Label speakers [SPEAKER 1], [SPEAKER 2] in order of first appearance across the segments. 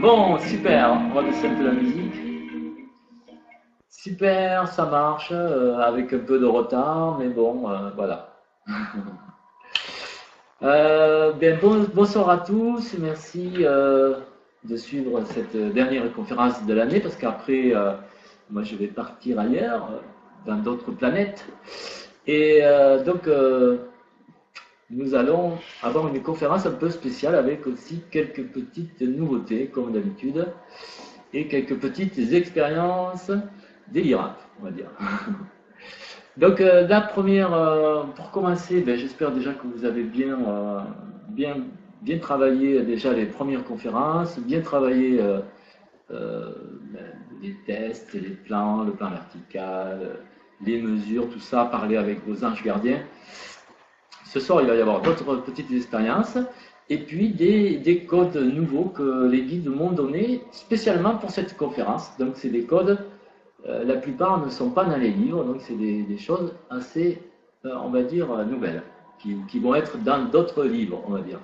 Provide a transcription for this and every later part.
[SPEAKER 1] Bon, super, on va descendre de la musique. Super, ça marche, euh, avec un peu de retard, mais bon, euh, voilà. Euh, bien, bonsoir à tous, merci de suivre cette dernière conférence de l'année, parce qu'après, moi je vais partir ailleurs, dans d'autres planètes. Et donc, nous allons avoir une conférence un peu spéciale avec aussi quelques petites nouveautés, comme d'habitude, et quelques petites expériences délirantes, on va dire. Donc, euh, la première, euh, pour commencer, ben, j'espère déjà que vous avez bien, euh, bien, bien travaillé déjà les premières conférences, bien travaillé ben, les tests, les plans, le plan vertical, les mesures, tout ça, parler avec vos anges gardiens. Ce soir, il va y avoir d'autres petites expériences et puis des, codes nouveaux que les guides m'ont donnés spécialement pour cette conférence. Donc, c'est des codes, euh, la plupart ne sont pas dans les livres, donc c'est des, choses assez, euh, on va dire, nouvelles, qui, vont être dans d'autres livres, on va dire.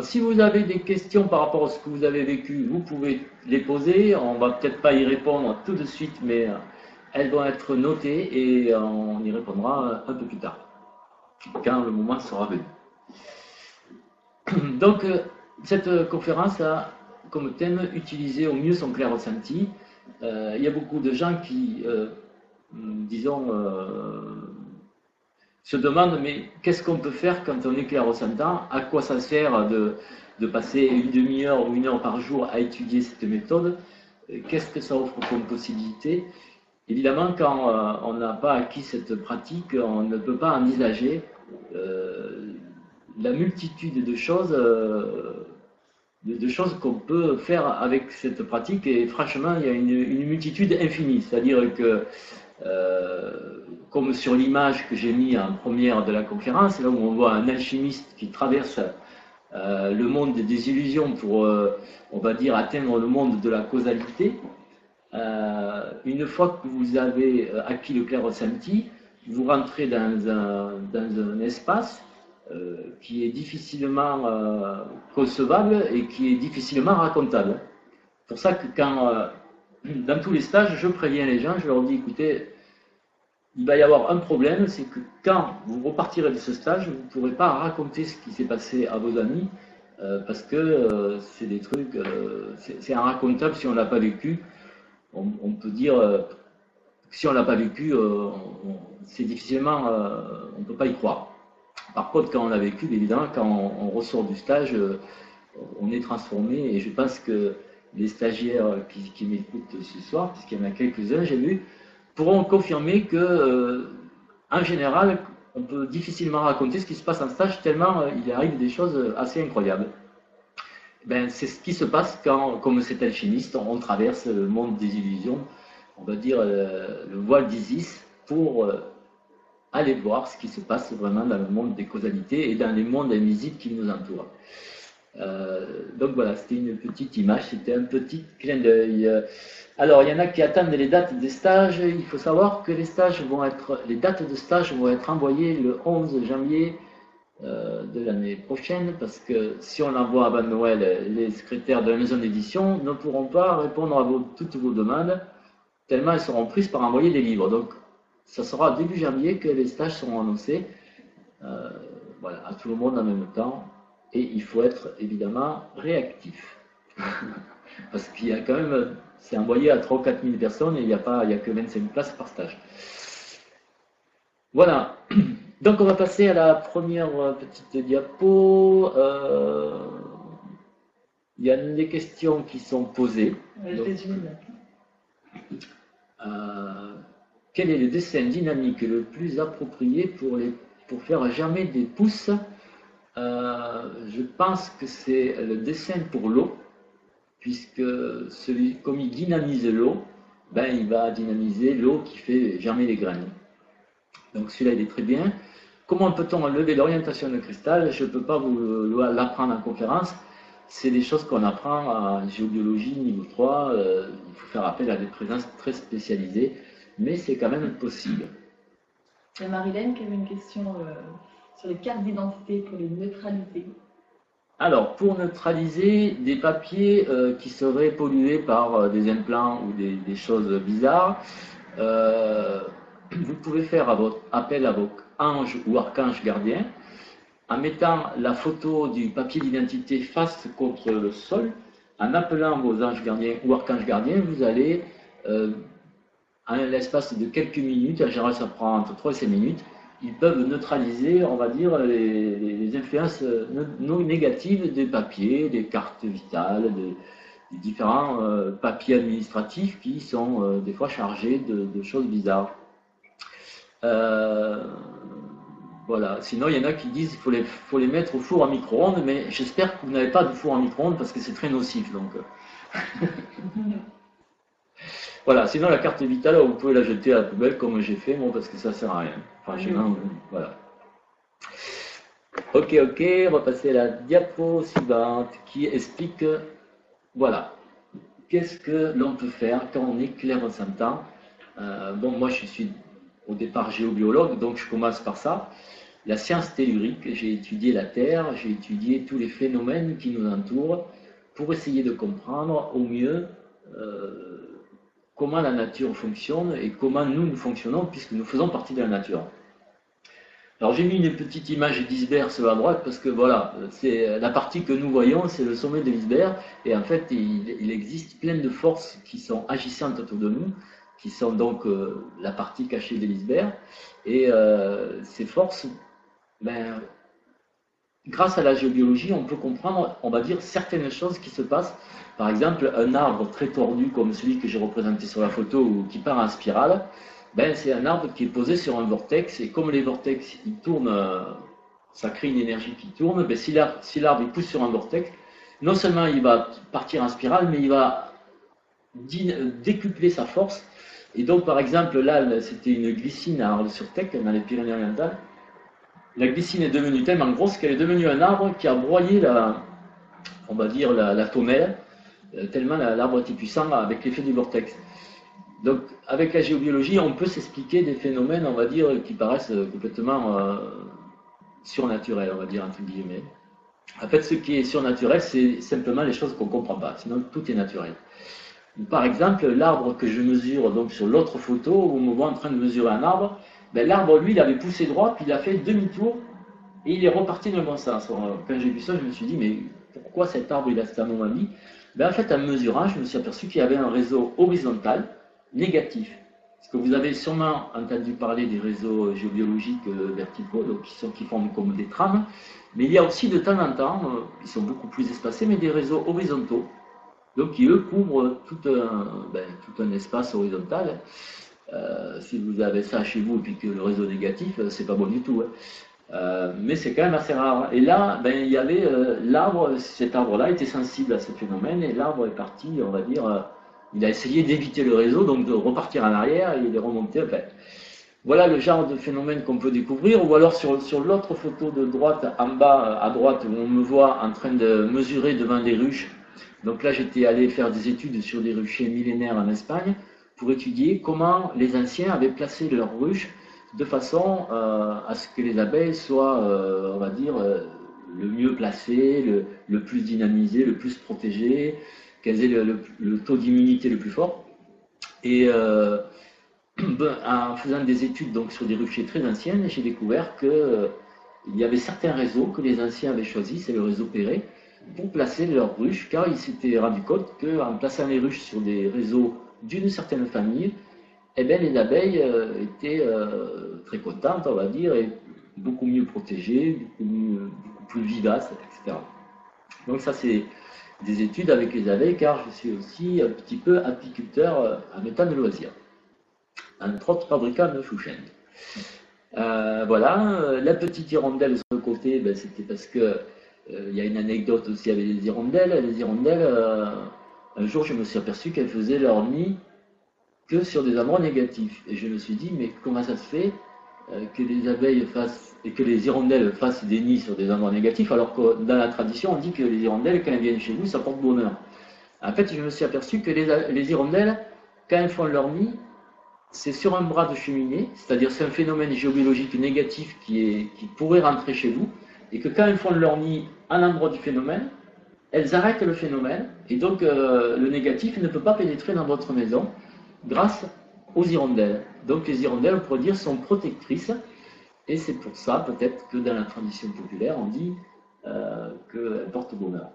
[SPEAKER 1] si vous avez des questions par rapport à ce que vous avez vécu, vous pouvez les poser. On va peut-être pas y répondre tout de suite, mais euh, elles vont être notées et on y répondra un peu plus tard quand le moment sera venu. Donc, euh, cette conférence a comme thème utiliser au mieux son clair ressenti. Euh, il y a beaucoup de gens qui, euh, disons, se demandent mais qu'est-ce qu'on peut faire quand on est clair ressentant? À quoi ça sert de, de passer une demi-heure ou une heure par jour à étudier cette méthode? Qu'est-ce que ça offre comme possibilité? Évidemment, quand euh, on n'a pas acquis cette pratique, on ne peut pas envisager euh, la multitude de choses, euh, de, choses qu'on peut faire avec cette pratique. Et franchement, il y a une, multitude infinie. C'est-à-dire que, comme sur l'image que j'ai mis en première de la conférence, là où on voit un alchimiste qui traverse le monde des illusions pour, on va dire, atteindre le monde de la causalité, euh, une fois que vous avez euh, acquis le clair ressenti, vous rentrez dans un, dans un espace euh, qui est difficilement concevable et qui est difficilement racontable. Pour ça que quand, dans tous les stages, je préviens les gens, je leur dis, écoutez, il va y avoir un problème, c'est que quand vous repartirez de ce stage, vous ne pourrez pas raconter ce qui s'est passé à vos amis, parce que c'est des trucs, c'est racontable si on ne l'a pas vécu on, peut dire euh, que si on ne l'a pas vécu, euh, c'est difficilement, euh, on ne peut pas y croire. Par contre, quand on l'a vécu, évidemment, quand on, ressort du stage, on est transformé et je pense que les stagiaires qui, m'écoutent ce soir, puisqu'il y en a quelques-uns, j'ai vu, pourront confirmer que, en général, on peut difficilement raconter ce qui se passe en stage tellement il arrive des choses assez incroyables. Ben, c'est ce qui se passe quand, comme cet alchimiste, on traverse le monde des illusions, on va dire euh, le voile d'Isis, pour euh, aller voir ce qui se passe vraiment dans le monde des causalités et dans les mondes invisibles qui nous entourent. Euh, donc voilà, c'était une petite image, c'était un petit clin d'œil. Alors, il y en a qui attendent les dates des stages. Il faut savoir que les stages vont être, les dates de stage vont être envoyées le 11 janvier euh, de l'année prochaine, parce que si on l'envoie avant Noël, les secrétaires de la maison d'édition ne pourront pas répondre à toutes vos demandes, tellement elles seront prises par envoyer des livres. Donc, ça sera début janvier que les stages seront annoncés, euh, voilà, à tout le monde en même temps, et il faut être évidemment réactif. parce qu'il y a quand même, c'est envoyé à 3 ou 4 000 personnes et il n'y a, pas, il y a que 25 places par stage. Voilà. Donc on va passer à la première euh, petite diapo. Euh, il y a des questions qui sont posées. Euh, quel est le dessin dynamique le plus approprié pour, les, pour faire germer des pousses? Je pense que c'est le dessin pour l'eau, puisque celui, comme il dynamise l'eau, ben, il va dynamiser l'eau qui fait germer les graines. Donc celui-là, il est très bien. Comment peut-on enlever l'orientation de cristal? Je ne peux pas vous l'apprendre en conférence. C'est des choses qu'on apprend en géobiologie niveau 3. Euh, il faut faire appel à des présences très spécialisées, mais c'est quand même possible.
[SPEAKER 2] Il y a Marilène qui avait une question euh, sur les cartes d'identité pour les neutralités?
[SPEAKER 1] Alors, pour neutraliser des papiers euh, qui seraient pollués par euh, des implants ou des, choses bizarres, euh, vous pouvez faire appel à vos anges ou archanges gardiens en mettant la photo du papier d'identité face contre le sol, en appelant vos anges gardiens ou archanges gardiens, vous allez, en l'espace de quelques minutes, en général ça prend entre 3 et 5 minutes, ils peuvent neutraliser, on va dire, les, influences non négatives des papiers, des cartes vitales, des, différents euh, papiers administratifs qui sont euh, des fois chargés de, choses bizarres. Euh, voilà. Sinon, il y en a qui disent qu'il faut les, faut les mettre au four à micro-ondes, mais j'espère que vous n'avez pas de four à micro-ondes parce que c'est très nocif. Donc. Voilà, sinon la carte vitale, vous pouvez la jeter à la poubelle comme j'ai fait, moi, parce que ça sert à rien. Enfin, voilà. Ok, ok, on va passer à la diapo suivante qui explique, voilà, qu'est-ce que l'on peut faire quand on est clair en euh, Bon, moi je suis au départ géobiologue, donc je commence par ça. La science tellurique, j'ai étudié la Terre, j'ai étudié tous les phénomènes qui nous entourent pour essayer de comprendre au mieux euh, comment la nature fonctionne et comment nous, nous fonctionnons, puisque nous faisons partie de la nature. Alors j'ai mis une petite image sur la droite parce que voilà, c'est la partie que nous voyons, c'est le sommet de l'iceberg et en fait il, existe plein de forces qui sont agissantes autour de nous, qui sont donc euh, la partie cachée de l'iceberg et euh, ces forces, ben, grâce à la géobiologie, on peut comprendre, on va dire, certaines choses qui se passent par exemple, un arbre très tordu comme celui que j'ai représenté sur la photo qui part en spirale, ben, c'est un arbre qui est posé sur un vortex et comme les vortex ils tournent, euh, ça crée une énergie qui tourne, ben, si l'arbre pousse sur un vortex, non seulement il va partir en spirale, mais il va décupler sa force. Et donc, par exemple, là, c'était une glycine à Arles-sur-Tech, dans les Pyrénées-Orientales. La glycine est devenue tellement grosse qu'elle est devenue un arbre qui a broyé la, on va dire, la, la tomelle euh, tellement l'arbre était puissant avec l'effet du vortex. Donc, avec la géobiologie, on peut s'expliquer des phénomènes, on va dire, qui paraissent complètement euh, surnaturels, on va dire, entre guillemets. En fait, ce qui est surnaturel, c'est simplement les choses qu'on ne comprend pas. Sinon, tout est naturel. Par exemple, l'arbre que je mesure donc sur l'autre photo, où on me voit en train de mesurer un arbre, ben, l'arbre, lui, il avait poussé droit, puis il a fait demi-tour, et il est reparti dans le bon sens. Quand j'ai vu ça, je me suis dit, mais pourquoi cet arbre, il a cette anomalie? Ben, en fait, en mesurant, je me suis aperçu qu'il y avait un réseau horizontal négatif. Parce que vous avez sûrement entendu parler des réseaux géobiologiques euh, verticaux, donc qui, forment comme des trames, mais il y a aussi de temps en temps, euh, qui sont beaucoup plus espacés, mais des réseaux horizontaux, donc qui eux couvrent tout un, ben, espace horizontal. Euh, si vous avez ça chez vous et que le réseau négatif, c'est pas bon du tout. Hein. Euh, mais c'est quand même assez rare. Et là, ben, il y avait euh, l'arbre, cet arbre-là était sensible à ce phénomène, et l'arbre est parti, on va dire, euh, il a essayé d'éviter le réseau, donc de repartir en arrière, et il est remonté. voilà le genre de phénomène qu'on peut découvrir, ou alors sur, sur l'autre photo de droite, en bas à droite, où on me voit en train de mesurer devant des ruches. Donc là, j'étais allé faire des études sur des ruchers millénaires en Espagne, pour étudier comment les anciens avaient placé leurs ruches de façon euh, à ce que les abeilles soient, euh, on va dire, euh, le mieux placées, le, plus dynamisées, le plus protégées, qu'elles aient le, taux d'immunité le plus fort. Et ben, en faisant des études donc, sur des ruchers très anciennes, j'ai découvert qu'il il y avait certains réseaux que les anciens avaient choisis, c'est le réseau Perret, pour placer leurs ruches, car ils s'étaient rendu compte qu'en plaçant les ruches sur des réseaux d'une certaine famille, eh bien, les abeilles euh, étaient euh, très contentes, on va dire, et beaucoup mieux protégées, beaucoup, plus vivaces, etc. Donc ça, c'est des études avec les abeilles, car je suis aussi un petit peu apiculteur euh, à méthane de loisir, entre autres fabricant de chouchen. voilà, la petite hirondelle sur le côté, ben, c'était parce que il y a une anecdote aussi avec les hirondelles. Les hirondelles, un jour, je me suis aperçu qu'elles faisaient leur nid que sur des endroits négatifs. Et je me suis dit, mais comment ça se fait euh, que les abeilles fassent et que les hirondelles fassent des nids sur des endroits négatifs, alors que dans la tradition, on dit que les hirondelles, quand elles viennent chez vous, ça porte bonheur. En fait, je me suis aperçu que les, hirondelles, quand elles font leur nid, c'est sur un bras de cheminée, c'est-à-dire c'est un phénomène géobiologique négatif qui pourrait rentrer chez vous, et que quand elles font leur nid à l'endroit du phénomène, elles arrêtent le phénomène, et donc euh, le négatif ne peut pas pénétrer dans votre maison grâce aux hirondelles. Donc les hirondelles, on pourrait dire, sont protectrices, et c'est pour ça peut-être que dans la tradition populaire, on dit euh, qu'elles portent bonheur.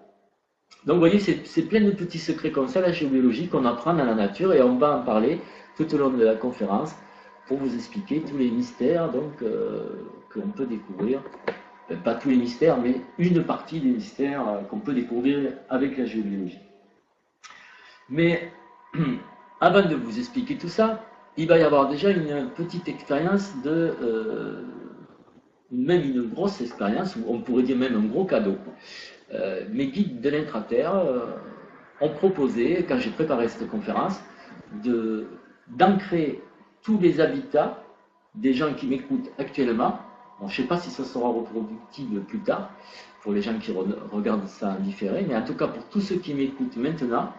[SPEAKER 1] Donc vous voyez, c'est plein de petits secrets comme ça, la géobiologie, qu'on apprend dans la nature, et on va en parler tout au long de la conférence pour vous expliquer tous les mystères donc euh, qu'on peut découvrir. Pas tous les mystères, mais une partie des mystères euh, qu'on peut découvrir avec la géobiologie. Mais avant de vous expliquer tout ça, il va y avoir déjà une petite expérience de, euh, même une grosse expérience, ou on pourrait dire même un gros cadeau. Euh, mes guides de l'intraterre euh, ont proposé, quand j'ai préparé cette conférence, d'ancrer tous les habitats des gens qui m'écoutent actuellement. Je ne sais pas si ça sera reproductible plus tard, pour les gens qui regardent ça en différé, mais en tout cas pour tous ceux qui m'écoutent maintenant,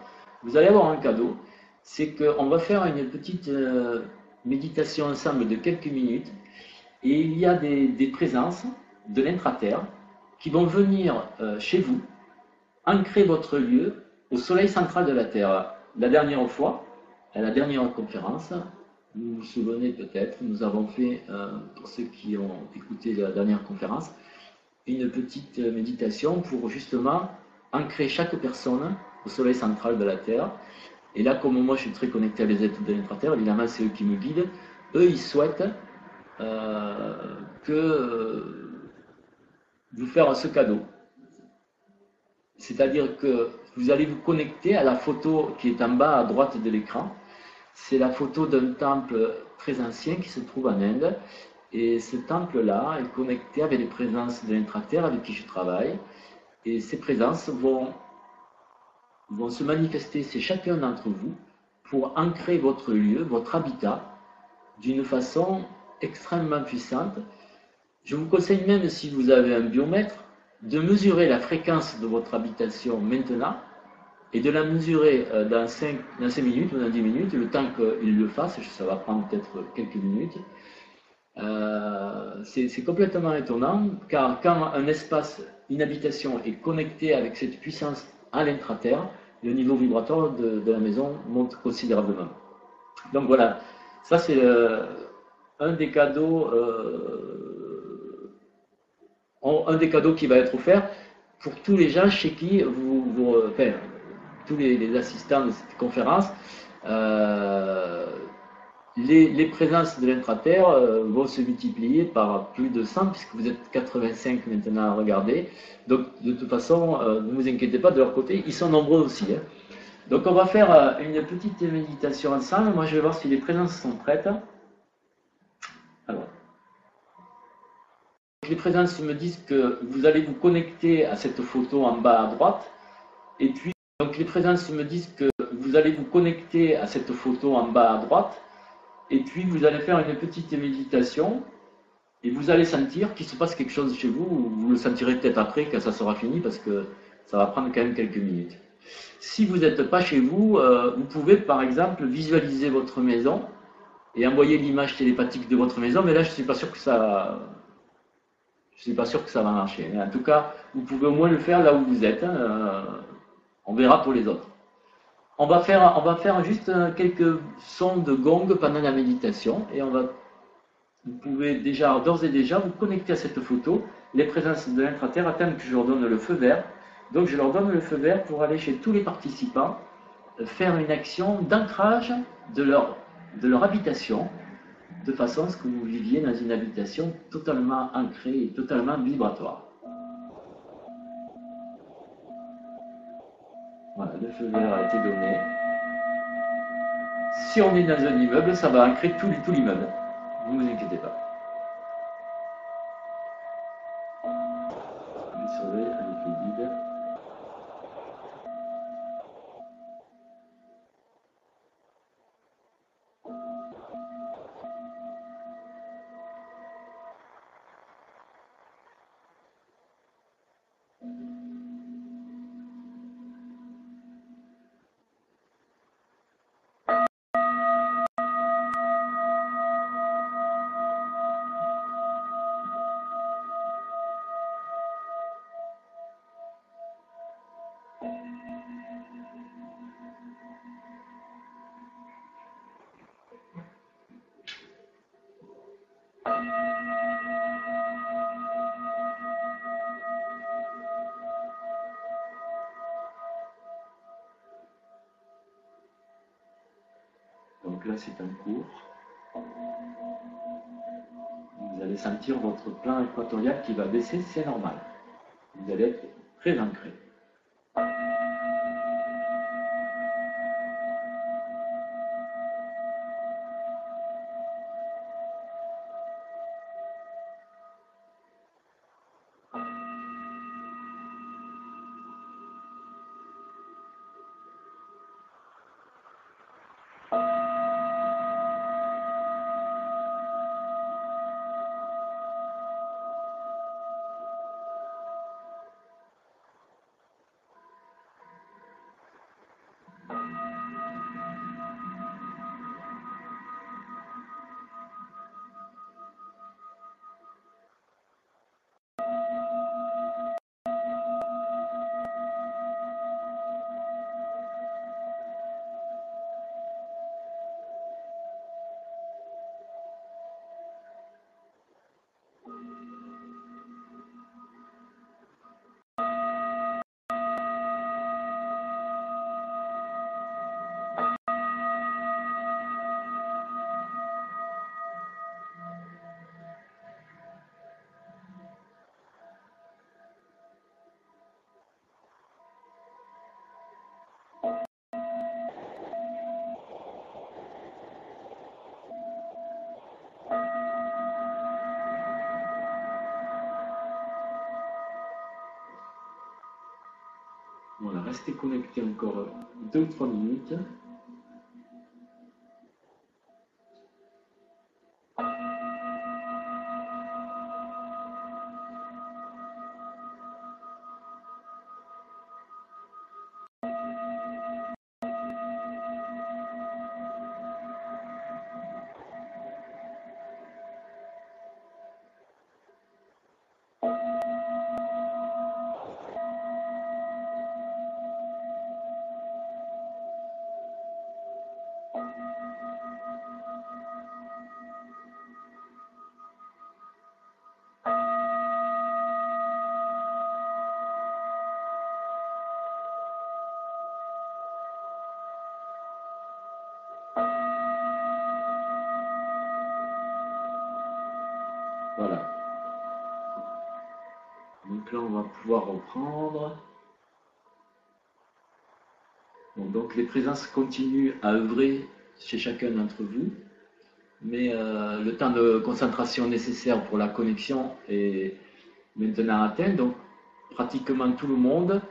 [SPEAKER 1] vous allez avoir un cadeau. C'est qu'on va faire une petite euh, méditation ensemble de quelques minutes, et il y a des, présences de l'intraterre qui vont venir euh, chez vous, ancrer votre lieu au soleil central de la Terre. La dernière fois, à la dernière conférence, vous vous souvenez peut-être, nous avons fait, euh, pour ceux qui ont écouté la dernière conférence, une petite méditation pour justement ancrer chaque personne au soleil central de la Terre. Et là, comme moi je suis très connecté à les êtres de l'intra-terre, évidemment c'est eux qui me guident, eux ils souhaitent euh, que vous faire ce cadeau. C'est-à-dire que vous allez vous connecter à la photo qui est en bas à droite de l'écran. C'est la photo d'un temple très ancien qui se trouve en Inde. Et ce temple-là est connecté avec les présences de l'intraterre avec qui je travaille. Et ces présences vont, vont se manifester, c'est chacun d'entre vous, pour ancrer votre lieu, votre habitat, d'une façon extrêmement puissante je vous conseille même, si vous avez un biomètre, de mesurer la fréquence de votre habitation maintenant et de la mesurer euh, dans 5, minutes ou dans 10 minutes, le temps qu'il le fasse, ça va prendre peut-être quelques minutes. Euh, c'est complètement étonnant, car quand un espace, une habitation est connectée avec cette puissance à l'intraterre, le niveau vibratoire de, la maison monte considérablement. Donc voilà, ça c'est euh, un des cadeaux un des cadeaux qui va être offert pour tous les gens chez qui vous, vous tous les, assistants de cette conférence, euh, les, présences de l'intraterre euh, vont se multiplier par plus de 100, puisque vous êtes 85 maintenant à regarder. Donc, de toute façon, euh, ne vous inquiétez pas de leur côté, ils sont nombreux aussi. Hein. Donc, on va faire une petite méditation ensemble. Moi, je vais voir si les présences sont prêtes. Alors. Les présences me disent que vous allez vous connecter à cette photo en bas à droite. Et puis, donc les présences me disent que vous allez vous connecter à cette photo en bas à droite. Et puis, vous allez faire une petite méditation. Et vous allez sentir qu'il se passe quelque chose chez vous. Vous le sentirez peut-être après, quand ça sera fini, parce que ça va prendre quand même quelques minutes. Si vous n'êtes pas chez vous, euh, vous pouvez par exemple visualiser votre maison et envoyer l'image télépathique de votre maison. Mais là, je ne suis pas sûr que ça je suis pas sûr que ça va marcher. Mais en tout cas, vous pouvez au moins le faire là où vous êtes. Hein, euh, on verra pour les autres. On va faire, juste euh, quelques sons de gong pendant la méditation et on va, vous pouvez déjà, d'ores et déjà, vous connecter à cette photo, les présences de l'intraterre, attendent que je leur donne le feu vert. Donc je leur donne le feu vert pour aller chez tous les participants, euh, faire une action d'ancrage de leur, de leur habitation de façon à ce que vous viviez dans une habitation totalement ancrée et totalement vibratoire. Voilà, le feu vert a été donné. Si on est dans un immeuble, ça va ancrer tout, tout l'immeuble. Ne vous inquiétez pas. On surveille avec le guide. Vous allez sentir votre plan équatorial qui va baisser, c'est normal. Vous allez être très ancré. Restez connecté encore deux ou trois minutes. Pouvoir reprendre. Donc les présences continuent à œuvrer chez chacun d'entre vous, mais euh, le temps de concentration nécessaire pour la connexion est maintenant atteint. Donc pratiquement tout le monde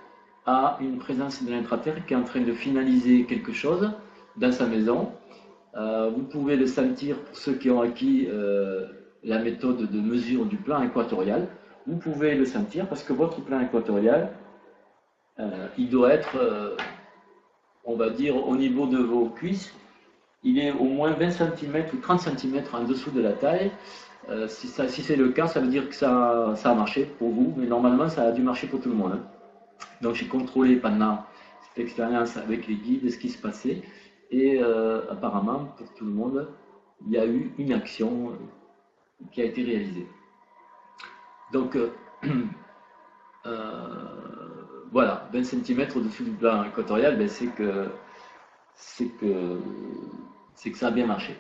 [SPEAKER 1] a une présence de l'intraterre qui est en train de finaliser quelque chose dans sa maison. Euh, vous pouvez le sentir pour ceux qui ont acquis euh, la méthode de mesure du plan équatorial. Vous pouvez le sentir parce que votre plan équatorial, euh, il doit être, euh, on va dire, au niveau de vos cuisses. Il est au moins 20 cm ou 30 cm en dessous de la taille. Euh, si, si c'est le cas, ça veut dire que ça, ça, a marché pour vous, mais normalement, ça a dû marcher pour tout le monde. Hein. Donc, j'ai contrôlé pendant cette expérience avec les guides ce qui se passait. Et apparemment, pour tout le monde, il y a eu une action qui a été réalisé. Donc, euh, euh, voilà, 20 cm au-dessus du plan équatorial, ben c'est que, que, que ça a bien marché.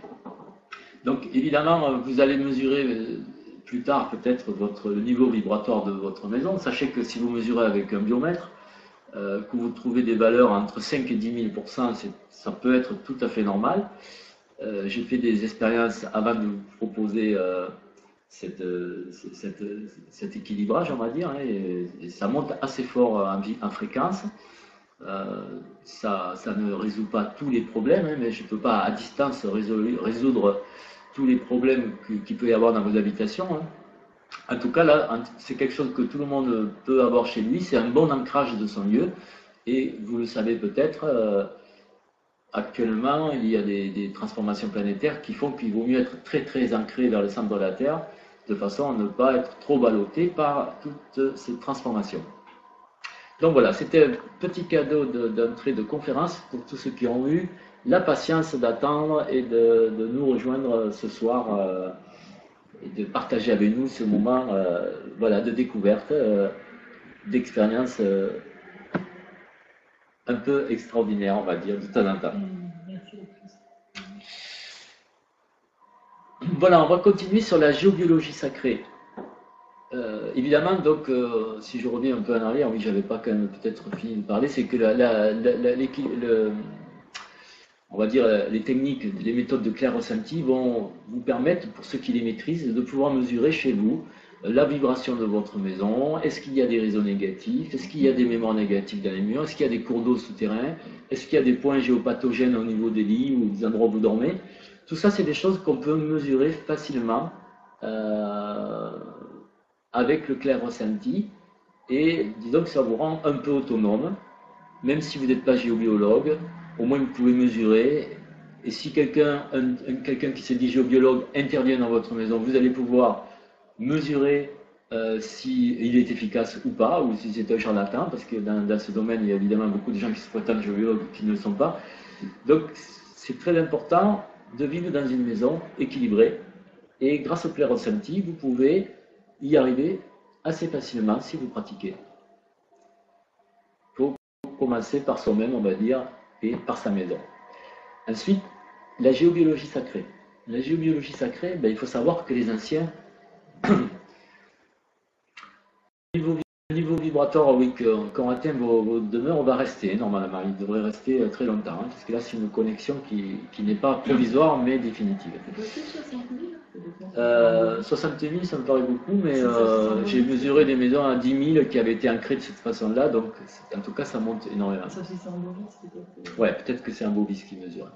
[SPEAKER 1] Donc, évidemment, vous allez mesurer euh, plus tard peut-être votre le niveau vibratoire de votre maison. Sachez que si vous mesurez avec un biomètre, que vous trouvez des valeurs entre 5 et 10 000% ça peut être tout à fait normal. J'ai fait des expériences avant de vous proposer euh, cet équilibrage, on va dire, hein, et, ça monte assez fort en, fréquence. Ça, ne résout pas tous les problèmes, hein, mais je ne peux pas à distance résoudre, tous les problèmes qu'il peut y avoir dans vos habitations. Hein. En tout cas, là, c'est quelque chose que tout le monde peut avoir chez lui. C'est un bon ancrage de son lieu. Et vous le savez peut-être, actuellement, il y a des, transformations planétaires qui font qu'il vaut mieux être très très ancré vers le centre de la Terre, de façon à ne pas être trop ballotté par toutes ces transformations. Donc voilà, c'était un petit cadeau d'entrée de, conférence pour tous ceux qui ont eu la patience d'attendre et de, nous rejoindre ce soir euh, et de partager avec nous ce moment euh, voilà, de découverte, euh, d'expérience un peu extraordinaire, on va dire, de temps en temps. Voilà, on va continuer sur la géobiologie sacrée. Euh, évidemment, donc, euh, si je reviens un peu en arrière, oui, j'avais pas quand même peut-être fini de parler, c'est que la, on va dire les techniques, les méthodes de clair ressenti vont vous permettre, pour ceux qui les maîtrisent, de pouvoir mesurer chez vous la vibration de votre maison. Est-ce qu'il y a des réseaux négatifs Est-ce qu'il y a des mémoires négatives dans les murs Est-ce qu'il y a des cours d'eau souterrains Est-ce qu'il y a des points géopathogènes au niveau des lits ou des endroits où vous dormez Tout ça, c'est des choses qu'on peut mesurer facilement. Euh, avec le clair ressenti. Et disons que ça vous rend un peu autonome, même si vous n'êtes pas géobiologue, au moins vous pouvez mesurer. Et si quelqu'un quelqu'un qui s'est dit géobiologue intervient dans votre maison, vous allez pouvoir mesurer euh, s'il est efficace ou pas, ou si c'est un charlatan, parce que dans, ce domaine, il y a évidemment beaucoup de gens qui se prétendent géobiologues qui ne le sont pas. Donc c'est très important de vivre dans une maison équilibrée. Et grâce au clair ressenti, vous pouvez y arriver assez facilement si vous pratiquez. Il faut commencer par soi-même, on va dire, et par sa maison. Ensuite, la géobiologie sacrée. La géobiologie sacrée, ben, il faut savoir que les anciens, Le niveau vibratoire, oui, quand on atteint vos, demeures, on va rester normalement. Il devrait rester euh, très longtemps, hein, parce que là, c'est une connexion qui, n'est pas provisoire, mais définitive. Euh, 60 000, ça me paraît beaucoup, mais euh, j'ai mesuré des maisons à 10 000 qui avaient été ancrées de cette façon-là, donc en tout cas, ça monte énormément. Ça c'est un bovis peut-être Ouais, peut-être que c'est un bovis qui mesure.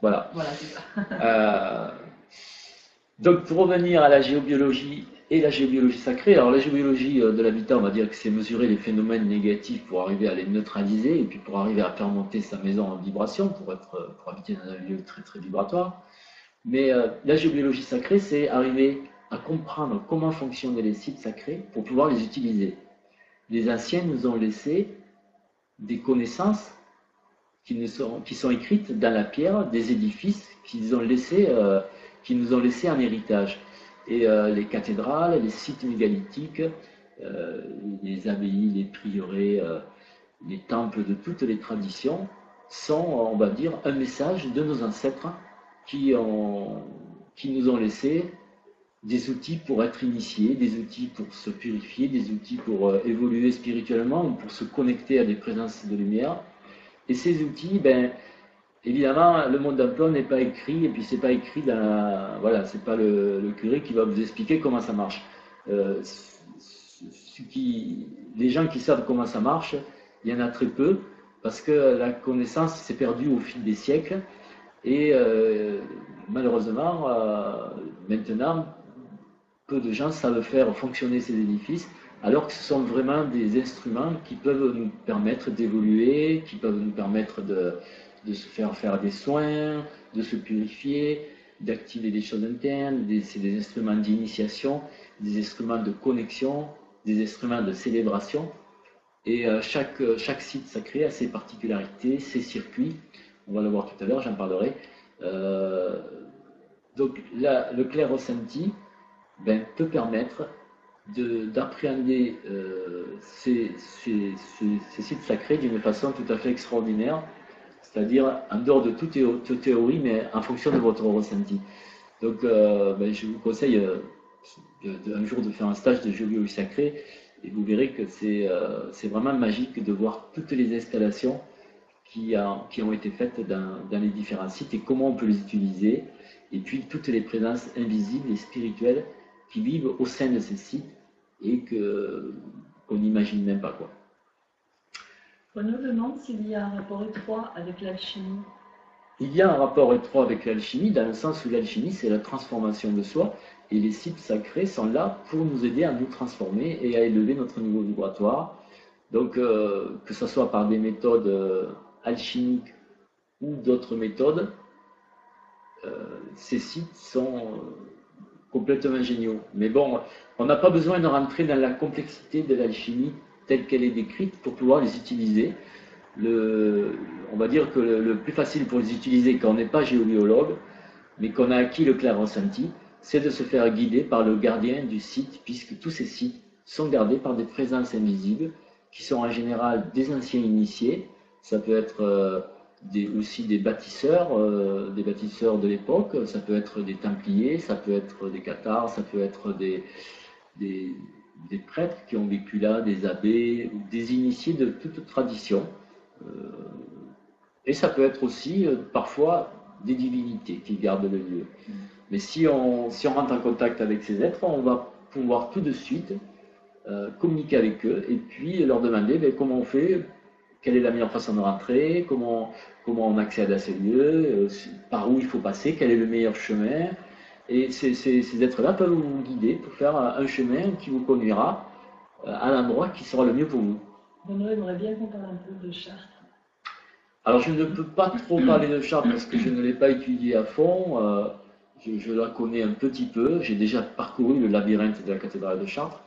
[SPEAKER 1] Voilà. Voilà, c'est ça. Euh, donc, pour revenir à la géobiologie et la géobiologie sacrée. Alors la géobiologie euh, de l'habitat, on va dire que c'est mesurer les phénomènes négatifs pour arriver à les neutraliser et puis pour arriver à faire monter sa maison en vibration pour, être, euh, pour habiter dans un lieu très très vibratoire. Mais euh, la géobiologie sacrée, c'est arriver à comprendre comment fonctionnent les sites sacrés pour pouvoir les utiliser. Les anciens nous ont laissé des connaissances qui, sont, qui sont écrites dans la pierre, des édifices qu'ils ont laissé, qui nous ont laissé en héritage. Et euh, les cathédrales, les sites mégalithiques, euh, les abbayes, les prieurés, euh, les temples de toutes les traditions sont, on va dire, un message de nos ancêtres qui, qui nous ont laissé des outils pour être initiés, des outils pour se purifier, des outils pour évoluer spirituellement ou pour se connecter à des présences de lumière. Et ces outils, ben, Évidemment, le monde d'emploi n'est pas écrit, et puis c'est pas écrit dans voilà, c'est pas le, curé qui va vous expliquer comment ça marche. Euh, les gens qui savent comment ça marche, il y en a très peu, parce que la connaissance s'est perdue au fil des siècles, et euh, malheureusement, euh, maintenant, peu de gens savent faire fonctionner ces édifices, alors que ce sont vraiment des instruments qui peuvent nous permettre d'évoluer, qui peuvent nous permettre de, de se faire faire des soins, de se purifier, d'activer des choses internes, c'est des instruments d'initiation, des instruments de connexion, des instruments de célébration. Et euh, chaque, chaque site sacré a ses particularités, ses circuits. On va le voir tout à l'heure, j'en parlerai. Euh, donc le clair ressenti ben, peut permettre d'appréhender euh, ces, sites sacrés d'une façon tout à fait extraordinaire c'est-à-dire en dehors de toute, théorie, mais en fonction de votre ressenti. Donc, euh, ben, je vous conseille euh, un jour de faire un stage de géobiologie sacrée, et vous verrez que euh, c'est vraiment magique de voir toutes les installations qui ont été faites dans, les différents sites et comment on peut les utiliser, et puis toutes les présences invisibles et spirituelles qui vivent au sein de ces sites et qu'on n'imagine même pas. quoi.
[SPEAKER 2] On nous demande s'il y a un rapport étroit avec l'alchimie.
[SPEAKER 1] Il y a un rapport étroit avec l'alchimie, dans le sens où l'alchimie, c'est la transformation de soi, et les sites sacrés sont là pour nous aider à nous transformer et à élever notre niveau vibratoire. Donc, euh, que ce soit par des méthodes euh, alchimiques ou d'autres méthodes, euh, ces sites sont complètement géniaux. Mais bon, on n'a pas besoin de rentrer dans la complexité de l'alchimie telle qu'elle est décrite pour pouvoir les utiliser. Le, on va dire que le, plus facile pour les utiliser quand on n'est pas géobiologue, mais qu'on a acquis le clair ressenti, c'est de se faire guider par le gardien du site, puisque tous ces sites sont gardés par des présences invisibles, qui sont en général des anciens initiés. Ça peut être euh, aussi des bâtisseurs, euh, des bâtisseurs de l'époque, ça peut être des templiers, ça peut être des cathares, ça peut être des, prêtres qui ont vécu là, des abbés, des initiés de toute tradition. Euh, et ça peut être aussi parfois des divinités qui gardent le lieu. Mais si on, rentre en contact avec ces êtres, on va pouvoir tout de suite euh, communiquer avec eux et puis leur demander ben, comment on fait, quelle est la meilleure façon de rentrer, comment, comment on accède à ces lieux, euh, par où il faut passer, quel est le meilleur chemin. Et ces, ces, êtres-là peuvent vous guider pour faire un chemin qui vous conduira euh, à l'endroit qui sera le mieux pour vous.
[SPEAKER 2] Benoît aimerait bien qu'on parle un peu de Chartres.
[SPEAKER 1] Alors je ne peux pas trop parler de Chartres parce que je ne l'ai pas étudié à fond. Je, la connais un petit peu. J'ai déjà parcouru le labyrinthe de la cathédrale de Chartres,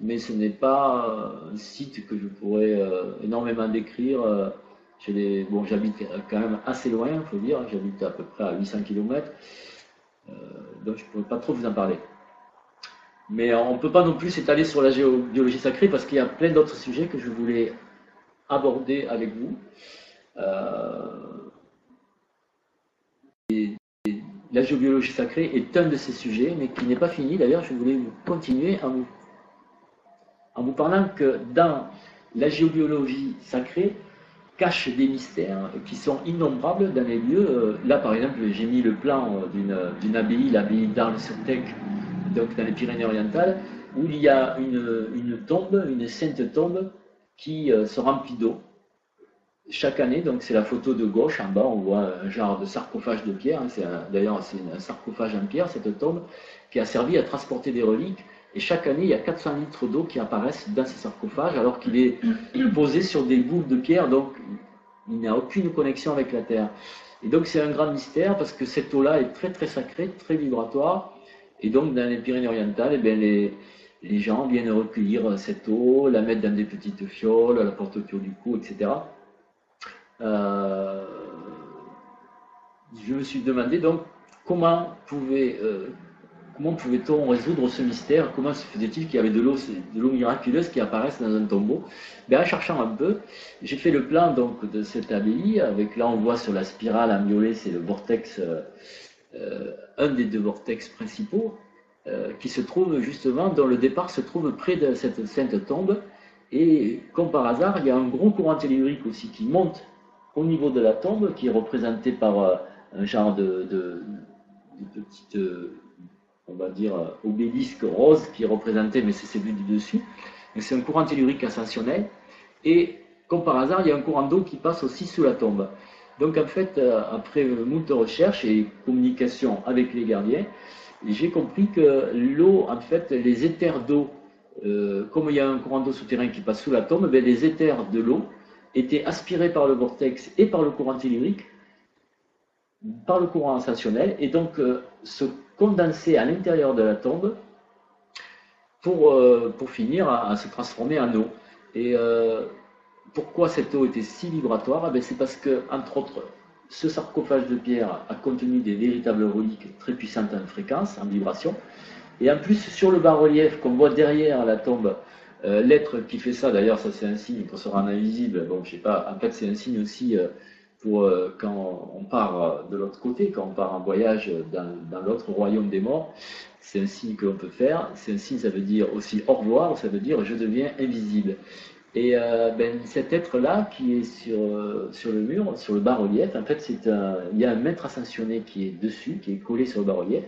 [SPEAKER 1] mais ce n'est pas un site que je pourrais euh, énormément décrire. Euh, bon, j'habite quand même assez loin, il faut dire. J'habite à peu près à 800 km. Euh, donc je ne pourrais pas trop vous en parler. Mais on ne peut pas non plus s'étaler sur la géobiologie sacrée parce qu'il y a plein d'autres sujets que je voulais aborder avec vous. la géobiologie sacrée est un de ces sujets, mais qui n'est pas fini. D'ailleurs, je voulais continuer en vous parlant que dans la géobiologie sacrée cache des mystères qui sont innombrables dans les lieux. Euh, là, par exemple, j'ai mis le plan euh, d'une abbaye, l'abbaye d'Arles-sur-Tech, donc dans les Pyrénées-Orientales, où il y a une, une tombe, une sainte tombe, qui euh, se remplit d'eau chaque année, donc c'est la photo de gauche, en bas, on voit un genre de sarcophage de pierre. Hein, d'ailleurs, c'est un sarcophage en pierre, cette tombe, qui a servi à transporter des reliques. Et chaque année, il y a 400 litres d'eau qui apparaissent dans ce sarcophage, alors qu'il est posé sur des boules de pierre, donc il n'y a aucune connexion avec la terre. Et donc c'est un grand mystère, parce que cette eau-là est très très sacrée, très vibratoire. Et donc dans les Pyrénées-Orientales, eh bien, les, les gens viennent recueillir cette eau, la mettre dans des petites fioles, la porte autour du cou, etc. Euh, je me suis demandé donc comment pouvait, euh, comment pouvait-on résoudre ce mystère? Comment se faisait-il qu'il y avait de l'eau, de miraculeuse qui apparaisse dans un tombeau? Ben, En cherchant un peu, j'ai fait le plan donc de cette abbaye. Avec là, on voit sur la spirale en violet, c'est le vortex, euh, un des deux vortex principaux, qui se trouve justement, dont le départ se trouve près de cette sainte tombe. Et comme par hasard, il y a un gros courant tellurique aussi qui monte au niveau de la tombe, qui est représentée par euh, un genre de, de, petite, euh, on va dire, euh, obélisque rose qui est représenté, mais c'est vu du dessus. C'est un courant tellurique ascensionnel. Et comme par hasard, il y a un courant d'eau qui passe aussi sous la tombe. Donc en fait, après moult recherches et communication avec les gardiens, j'ai compris que l'eau, en fait, les éthers d'eau, comme il y a un courant d'eau souterrain qui passe sous la tombe, ben, les éthers de l'eau était aspiré par le vortex et par le courant tellurique, par le courant ascensionnel, et donc euh, se condenser à l'intérieur de la tombe pour, euh, pour finir à, se transformer en eau. Et euh, pourquoi cette eau était si vibratoire? Eh C'est parce que, entre autres, ce sarcophage de pierre a contenu des véritables reliques très puissantes en fréquence, en vibration. Et en plus, sur le bas-relief qu'on voit derrière la tombe, euh, l'être qui fait ça, d'ailleurs, ça c'est un signe pour se rendre invisible. Bon, je sais pas, en fait, c'est un signe aussi euh, quand on part de l'autre côté, quand on part en voyage dans, l'autre royaume des morts. C'est un signe que l'on peut faire. C'est un signe, ça veut dire aussi au revoir, ça veut dire je deviens invisible. Et ben, cet être-là qui est sur, le mur, sur le bas-relief, en fait, il y a un maître ascensionné qui est dessus, qui est collé sur le bas-relief,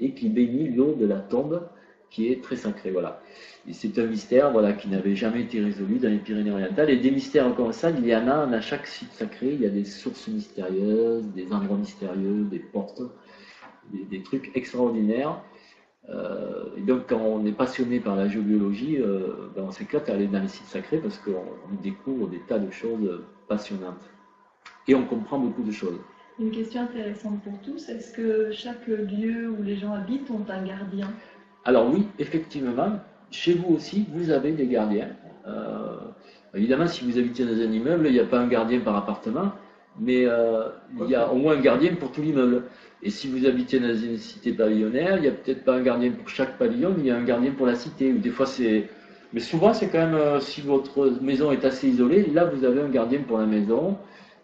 [SPEAKER 1] et qui bénit l'eau de la tombe qui est très sacré. Voilà. C'est un mystère voilà, qui n'avait jamais été résolu dans les Pyrénées-Orientales. Et des mystères comme ça, il y en a à chaque site sacré. Il y a des sources mystérieuses, des endroits mystérieux, des portes, des, trucs extraordinaires. Euh, et donc, quand on est passionné par la géobiologie, euh, ben on s'éclate à aller dans les sites sacrés parce qu'on découvre des tas de choses passionnantes. Et on comprend beaucoup de choses.
[SPEAKER 2] Une question intéressante pour tous, est-ce que chaque lieu où les gens habitent ont un gardien?
[SPEAKER 1] Alors oui, effectivement, chez vous aussi, vous avez des gardiens. Euh, évidemment, si vous habitez dans un immeuble, il n'y a pas un gardien par appartement, mais euh, il y a au moins un gardien pour tout l'immeuble. Et si vous habitez dans une cité pavillonnaire, il n'y a peut-être pas un gardien pour chaque pavillon, mais il y a un gardien pour la cité. Ou des fois. Mais souvent, c'est quand même, euh, si votre maison est assez isolée, là, vous avez un gardien pour la maison.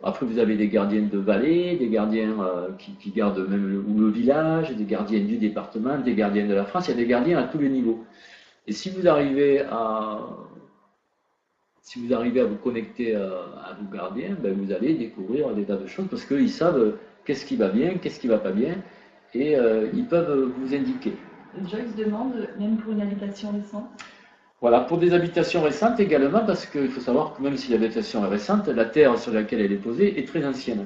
[SPEAKER 1] Après, vous avez des gardiens de vallée, des gardiens qui, gardent même le, le village, des gardiens du département, des gardiens de la France. Il y a des gardiens à tous les niveaux. Et si vous arrivez à, si vous arrivez à vous connecter à, vos gardiens, ben vous allez découvrir des tas de choses parce qu'ils savent qu'est-ce qui va bien, qu'est-ce qui ne va pas bien, et euh, ils peuvent vous indiquer.
[SPEAKER 2] Joyce demande, même pour une habitation récente?
[SPEAKER 1] Voilà, pour des habitations récentes également, parce qu'il faut savoir que même si l'habitation est récente, la terre sur laquelle elle est posée est très ancienne.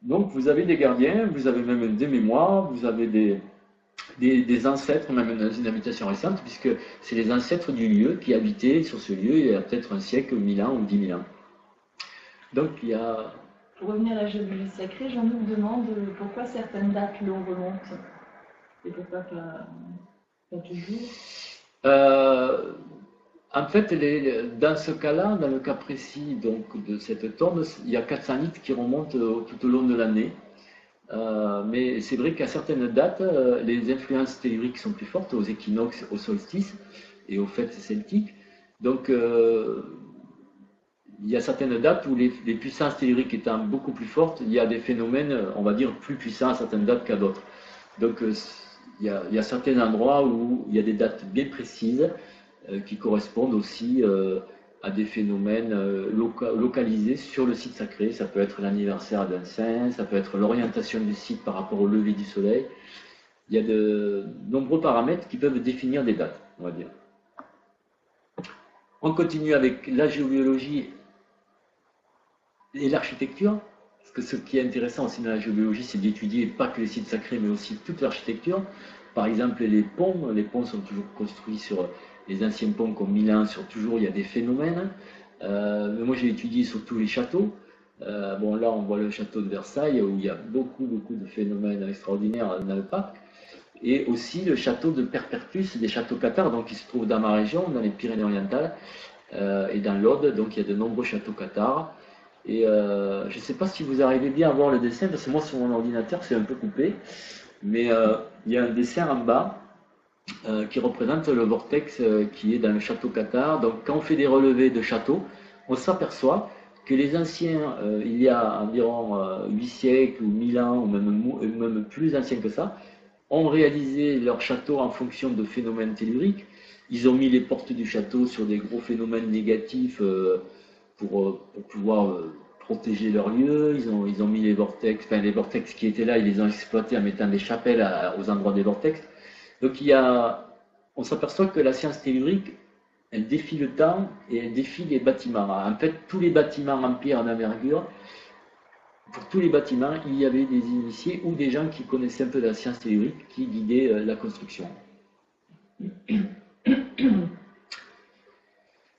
[SPEAKER 1] Donc vous avez des gardiens, vous avez même des mémoires, vous avez des, des, ancêtres, même dans une habitation récente, puisque c'est les ancêtres du lieu qui habitaient sur ce lieu il y a peut-être un siècle, mille ans ou dix mille ans. Donc il y a...
[SPEAKER 2] Pour revenir à la géologie sacrée, jean nous demande pourquoi certaines dates l'ont remontent et pourquoi pas, pas toujours.
[SPEAKER 1] Euh, en fait, dans ce cas-là, dans le cas précis donc, de cette tombe, il y a 400 litres qui remontent tout au long de l'année. Euh, mais c'est vrai qu'à certaines dates, les influences telluriques sont plus fortes, aux équinoxes, au solstice et aux fêtes celtiques. Donc, il y a certaines dates où les, puissances telluriques étant beaucoup plus fortes, il y a des phénomènes, on va dire, plus puissants à certaines dates qu'à d'autres. Donc, il y, a, certains endroits où il y a des dates bien précises euh, qui correspondent aussi euh, à des phénomènes euh, localisés sur le site sacré. Ça peut être l'anniversaire d'un saint, ça peut être l'orientation du site par rapport au lever du soleil. Il y a de nombreux paramètres qui peuvent définir des dates, on va dire. On continue avec la géobiologie et l'architecture. Parce que ce qui est intéressant aussi dans la géologie, c'est d'étudier pas que les sites sacrés, mais aussi toute l'architecture. Par exemple, les ponts, les ponts sont toujours construits sur les anciens ponts comme Milan, sur toujours il y a des phénomènes. Euh, moi j'ai étudié surtout les châteaux. Euh, bon là on voit le château de Versailles où il y a beaucoup beaucoup de phénomènes extraordinaires dans le parc. Et aussi le château de Perpertus, des châteaux cathares, donc qui se trouve dans ma région, dans les Pyrénées-Orientales euh, et dans l'Aude, donc il y a de nombreux châteaux cathares. Et je ne sais pas si vous arrivez bien à voir le dessin, parce que moi sur mon ordinateur c'est un peu coupé, mais il y a un dessin en bas euh, qui représente le vortex qui est dans le château Qatar. Donc quand on fait des relevés de châteaux, on s'aperçoit que les anciens, il y a environ 8 siècles ou 1000 ans, ou même, plus anciens que ça, ont réalisé leur château en fonction de phénomènes telluriques. Ils ont mis les portes du château sur des gros phénomènes négatifs pour, pouvoir euh, protéger leur lieu. Ils ont mis les vortex, enfin les vortex qui étaient là, ils les ont exploités en mettant des chapelles aux endroits des vortex. Donc il y a, on s'aperçoit que la science tellurique, elle défie le temps et elle défie les bâtiments. En fait, tous les bâtiments en pierre d'envergure, pour tous les bâtiments, il y avait des initiés ou des gens qui connaissaient un peu la science tellurique qui guidaient euh, la construction.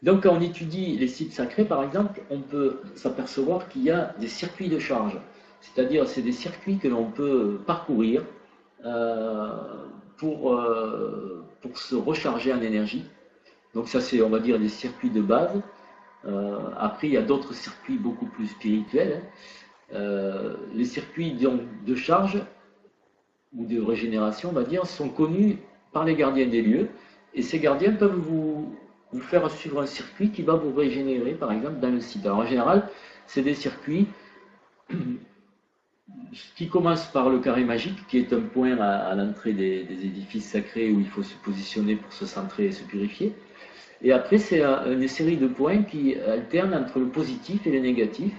[SPEAKER 1] Donc quand on étudie les sites sacrés, par exemple, on peut s'apercevoir qu'il y a des circuits de charge. C'est-à-dire c'est des circuits que l'on peut parcourir euh, pour, euh, pour se recharger en énergie. Donc ça c'est, on va dire, des circuits de base. Euh, après, il y a d'autres circuits beaucoup plus spirituels. Hein. les circuits de charge ou de régénération, on va dire, sont connus par les gardiens des lieux. Et ces gardiens peuvent vous vous faire suivre un circuit qui va vous régénérer, par exemple, dans le site. Alors, en général, c'est des circuits qui commencent par le carré magique, qui est un point à, l'entrée des, édifices sacrés où il faut se positionner pour se centrer et se purifier. Et après, c'est une série de points qui alternent entre le positif et le négatif.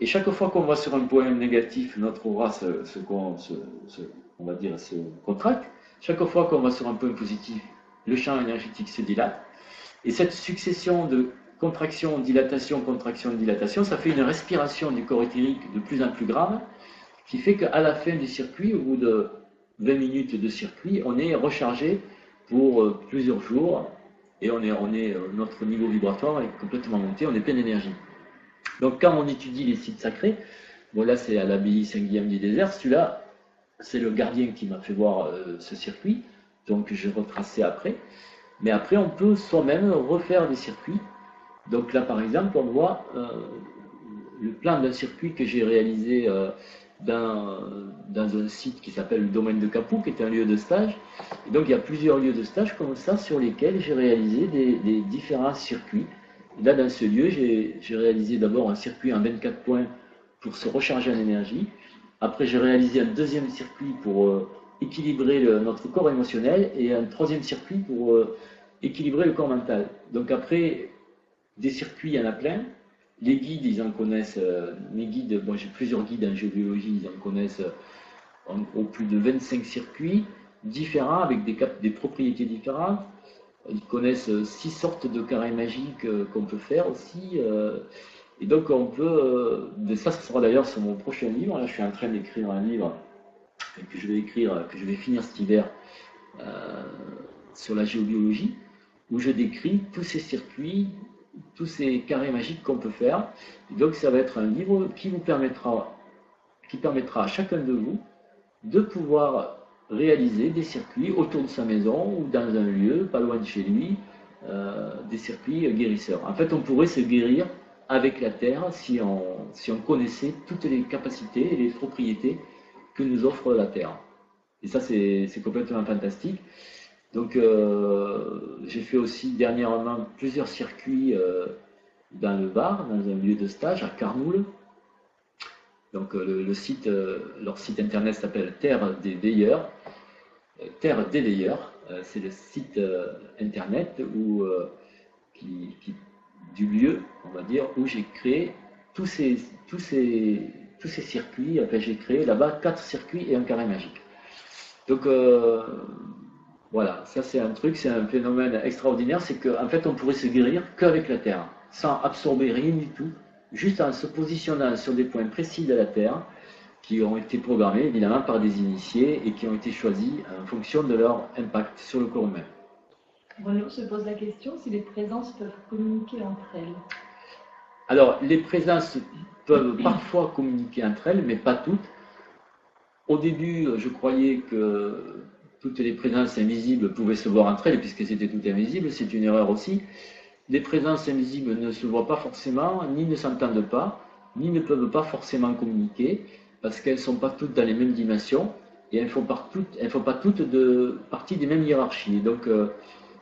[SPEAKER 1] Et chaque fois qu'on va sur un point négatif, notre aura se, se contracte. Chaque fois qu'on va sur un point positif, le champ énergétique se dilate. Et cette succession de contraction, dilatation, contraction, dilatation, ça fait une respiration du corps éthérique de plus en plus grave, qui fait qu'à la fin du circuit, au bout de 20 minutes de circuit, on est rechargé pour euh, plusieurs jours, et on est, euh, notre niveau vibratoire est complètement monté, on est plein d'énergie. Donc quand on étudie les sites sacrés, bon là c'est à l'abbaye Saint-Guillaume du désert, celui-là, c'est le gardien qui m'a fait voir euh, ce circuit, donc j'ai retracé après. Mais après, on peut soi-même refaire des circuits. Donc là, par exemple, on voit le plan d'un circuit que j'ai réalisé dans, un site qui s'appelle le domaine de Capou, qui est un lieu de stage. Et donc, il y a plusieurs lieux de stage comme ça sur lesquels j'ai réalisé des, différents circuits. là, dans ce lieu, j'ai réalisé d'abord un circuit en 24 points pour se recharger en énergie. Après, j'ai réalisé un deuxième circuit pour euh, équilibrer notre corps émotionnel et un troisième circuit pour euh, équilibrer le corps mental. Donc après, des circuits, il y en a plein. Les guides, ils en connaissent, euh, mes guides, moi j'ai plusieurs guides en géobiologie, ils en connaissent en gros plus de 25 circuits différents avec des, propriétés différentes. Ils connaissent six sortes de carrés magiques qu'on peut faire aussi. Et donc on peut, ça, ce sera d'ailleurs sur mon prochain livre. Là, je suis en train d'écrire un livre que je vais écrire, que je vais finir cet hiver euh, sur la géobiologie, où je décris tous ces circuits, tous ces carrés magiques qu'on peut faire. Et donc ça va être un livre qui vous permettra, qui permettra à chacun de vous de pouvoir réaliser des circuits autour de sa maison ou dans un lieu, pas loin de chez lui, euh, des circuits guérisseurs. En fait, on pourrait se guérir avec la Terre si on, si on connaissait toutes les capacités et les propriétés que nous offre la Terre. Et ça, c'est complètement fantastique. Donc, euh, j'ai fait aussi dernièrement plusieurs circuits euh, dans le Var, dans un lieu de stage à Carnoul. Donc, euh, le, site, leur site internet s'appelle Terre des Veilleurs. Terre des Veilleurs, c'est le site internet où, du lieu, on va dire, où j'ai créé tous ces, tous ces, tous circuits. J'ai créé là-bas quatre circuits et un carré magique. Donc voilà, ça c'est un truc, c'est un phénomène extraordinaire, c'est qu'en fait on pourrait se guérir qu'avec la Terre, sans absorber rien du tout, juste en se positionnant sur des points précis de la Terre, qui ont été programmés évidemment par des initiés et qui ont été choisis en fonction de leur impact sur le corps humain.
[SPEAKER 2] Renaud se pose la question si les présences peuvent communiquer entre elles.
[SPEAKER 1] Alors, les présences peuvent parfois communiquer entre elles, mais pas toutes. Au début, je croyais que toutes les présences invisibles pouvaient se voir entre elles, puisque c'était tout invisible, c'est une erreur aussi. Les présences invisibles ne se voient pas forcément, ni ne s'entendent pas, ni ne peuvent pas forcément communiquer, parce qu'elles ne sont pas toutes dans les mêmes dimensions, et elles ne font, pas toutes de partie des mêmes hiérarchies. Donc, euh,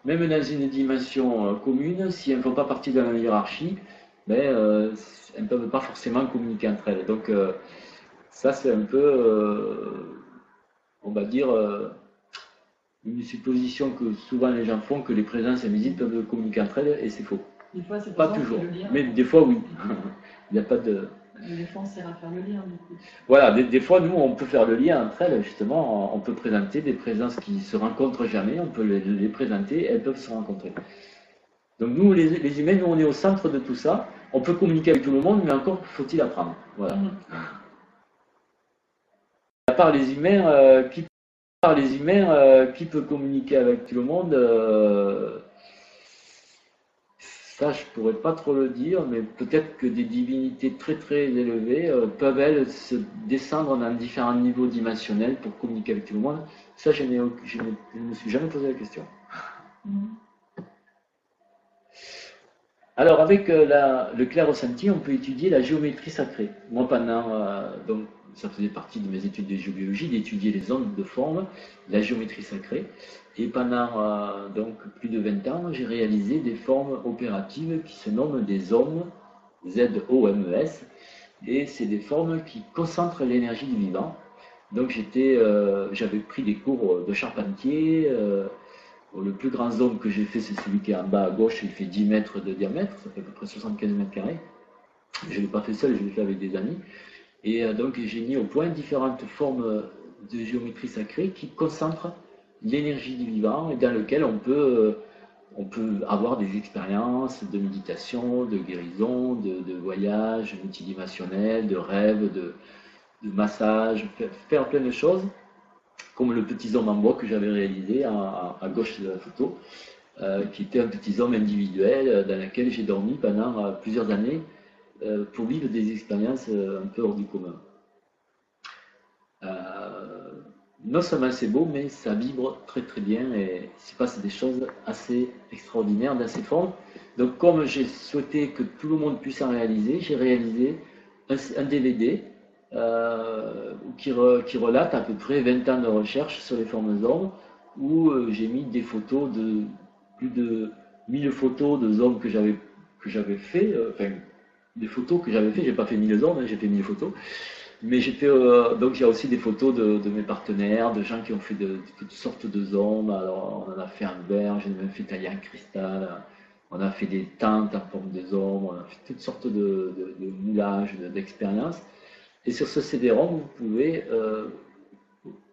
[SPEAKER 1] même dans une dimension euh, commune, si elles ne font pas partie de la hiérarchie, ben, euh, elles ne peuvent pas forcément communiquer entre elles. Donc, ça, c'est un peu, on va dire, une supposition que souvent les gens font que les présences invisibles peuvent communiquer entre elles, et c'est faux.
[SPEAKER 2] Des fois, c'est
[SPEAKER 1] pas toujours. Mais des fois, oui. Il n'y a pas de.
[SPEAKER 2] Des fois, on sert à faire le lien. Du coup.
[SPEAKER 1] Voilà, des, fois, nous, on peut faire le lien entre elles, justement. On peut présenter des présences qui se rencontrent jamais, on peut les, présenter, elles peuvent se rencontrer. Donc, nous, les, humains, nous, on est au centre de tout ça. On peut communiquer avec tout le monde, mais encore faut-il apprendre. Voilà. Mm. À part les humains, euh, qui, les humains euh, qui peut communiquer avec tout le monde euh, ça, je pourrais pas trop le dire, mais peut-être que des divinités très très élevées euh, peuvent elles se descendre dans différents niveaux dimensionnels pour communiquer avec tout le monde. Ça, je, ne me suis jamais posé la question. Alors, avec le clair ressenti, on peut étudier la géométrie sacrée. Moi, pendant, ça faisait partie de mes études de géobiologie, d'étudier les ondes de forme, la géométrie sacrée. Et pendant euh, donc plus de 20 ans, j'ai réalisé des formes opératives qui se nomment des zones, Z-O-M-E-S, et c'est des formes qui concentrent l'énergie du vivant. Donc j'étais, euh, j'avais pris des cours de charpentier. Euh, le plus grand zone que j'ai fait, c'est celui qui est en bas à gauche, il fait 10 mètres de diamètre, ça fait à peu près 75 mètres carrés. Je ne l'ai pas fait seul, je l'ai fait avec des amis. Et donc j'ai mis au point différentes formes de géométrie sacrée qui concentrent l'énergie du vivant et dans lequel on peut, euh, on peut avoir des expériences de méditation, de guérison, de, voyage multidimensionnel, de rêve, de, massage, faire, plein de choses, comme le petit homme en bois que j'avais réalisé à, gauche de la photo, euh, qui était un petit homme individuel euh, dans lequel j'ai dormi pendant plusieurs années pour vivre des expériences un peu hors du commun. non seulement c'est beau, mais ça vibre très très bien et il se passe des choses assez extraordinaires dans ces formes. Donc comme j'ai souhaité que tout le monde puisse en réaliser, j'ai réalisé un, DVD euh, qui, relate à peu près 20 ans de recherche sur les formes d'ombre, où euh, j'ai mis des photos de plus de 1000 photos de zones que j'avais que j'avais fait, euh, enfin des photos que j'avais fait, j'ai pas fait 1000 zones, hein, j'ai fait 1000 photos, mais j'ai fait, euh, donc a aussi des photos de, mes partenaires, de gens qui ont fait de, toutes sortes de zones. Alors on en a fait un verre, j'ai même fait tailler un cristal. On a fait des teintes en forme de ombres, on a fait toutes sortes de, moulages, d'expériences. Et sur ce CD-ROM, vous pouvez euh,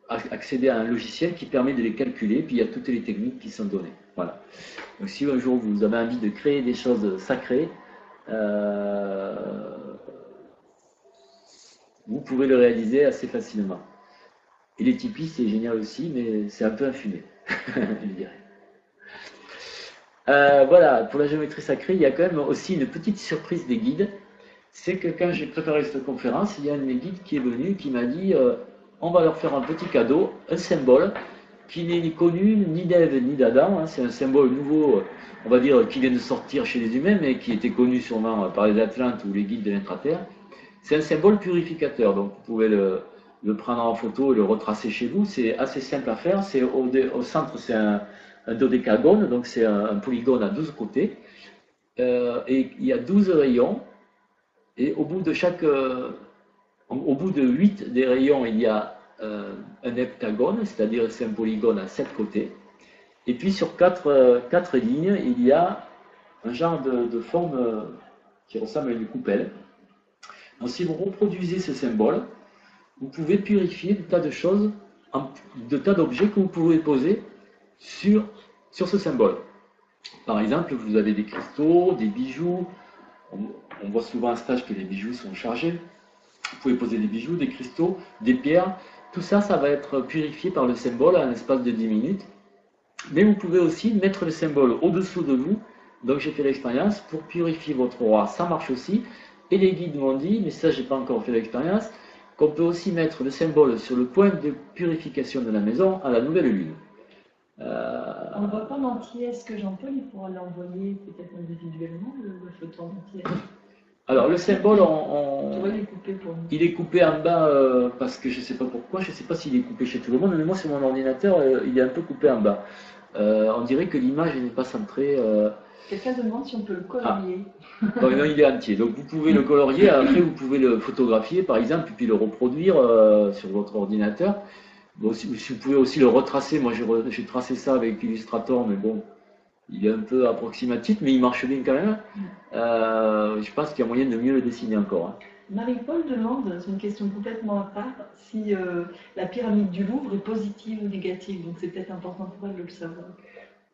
[SPEAKER 1] accéder à un logiciel qui permet de les calculer, puis il y a toutes les techniques qui sont données. Voilà. Donc si un jour vous avez envie de créer des choses sacrées, vous pouvez le réaliser assez facilement. Et les Tipeee, c'est génial aussi, mais c'est un peu infumé, je dirais. Euh, voilà, pour la géométrie sacrée, il y a quand même aussi une petite surprise des guides. C'est que quand j'ai préparé cette conférence, il y a un de mes guides qui est venu, qui m'a dit euh, on va leur faire un petit cadeau, un symbole qui n'est ni connu ni d'Ève ni d'Adam. Hein. c'est un symbole nouveau, on va dire, qui vient de sortir chez les humains, mais qui était connu sûrement par les Atlantes ou les guides de l'intraterre. C'est un symbole purificateur, donc vous pouvez le, prendre en photo et le retracer chez vous. C'est assez simple à faire. C'est au, centre, c'est un, dodécagone, donc c'est un, polygone à 12 côtés. Euh, et il y a 12 rayons. Et au bout de chaque, euh, au bout de 8 des rayons, il y a euh, un heptagone, c'est-à-dire c'est un polygone à 7 côtés. Et puis sur 4, quatre lignes, il y a un genre de, forme qui ressemble à une coupelle. Donc si vous reproduisez ce symbole, vous pouvez purifier des tas de choses, de tas d'objets que vous pouvez poser sur, sur ce symbole. Par exemple, vous avez des cristaux, des bijoux. On, voit souvent un stage que les bijoux sont chargés. Vous pouvez poser des bijoux, des cristaux, des pierres. Tout ça, ça va être purifié par le symbole à un espace de 10 minutes. Mais vous pouvez aussi mettre le symbole au-dessous de vous. Donc j'ai fait l'expérience pour purifier votre roi. Ça marche aussi. Et les guides m'ont dit, mais ça j'ai pas encore fait l'expérience, qu'on peut aussi mettre le symbole sur le point de purification de la maison à la nouvelle lune.
[SPEAKER 2] Euh... On ne voit pas en entier. Est-ce que Jean-Paul pourra l'envoyer peut-être individuellement, le, photo en entier?
[SPEAKER 1] Alors le symbole, il est coupé en bas euh, parce que je ne sais pas pourquoi, je ne sais pas s'il est coupé chez tout le monde, mais moi sur mon ordinateur, euh, il est un peu coupé en bas. Euh, on dirait que l'image n'est pas centrée.
[SPEAKER 2] Quelqu'un demande si on peut le colorier.
[SPEAKER 1] Ah. non, il est entier. Donc vous pouvez le colorier, après vous pouvez le photographier par exemple, puis le reproduire sur votre ordinateur. Bon, si, vous pouvez aussi le retracer, moi j'ai tracé ça avec Illustrator, mais bon, il est un peu approximatif, mais il marche bien quand même. Euh, je pense qu'il y a moyen de mieux le dessiner encore. Hein.
[SPEAKER 2] Marie-Paul demande, c'est une question complètement à part, si euh, la pyramide du Louvre est positive ou négative. Donc c'est peut-être important pour elle de le savoir.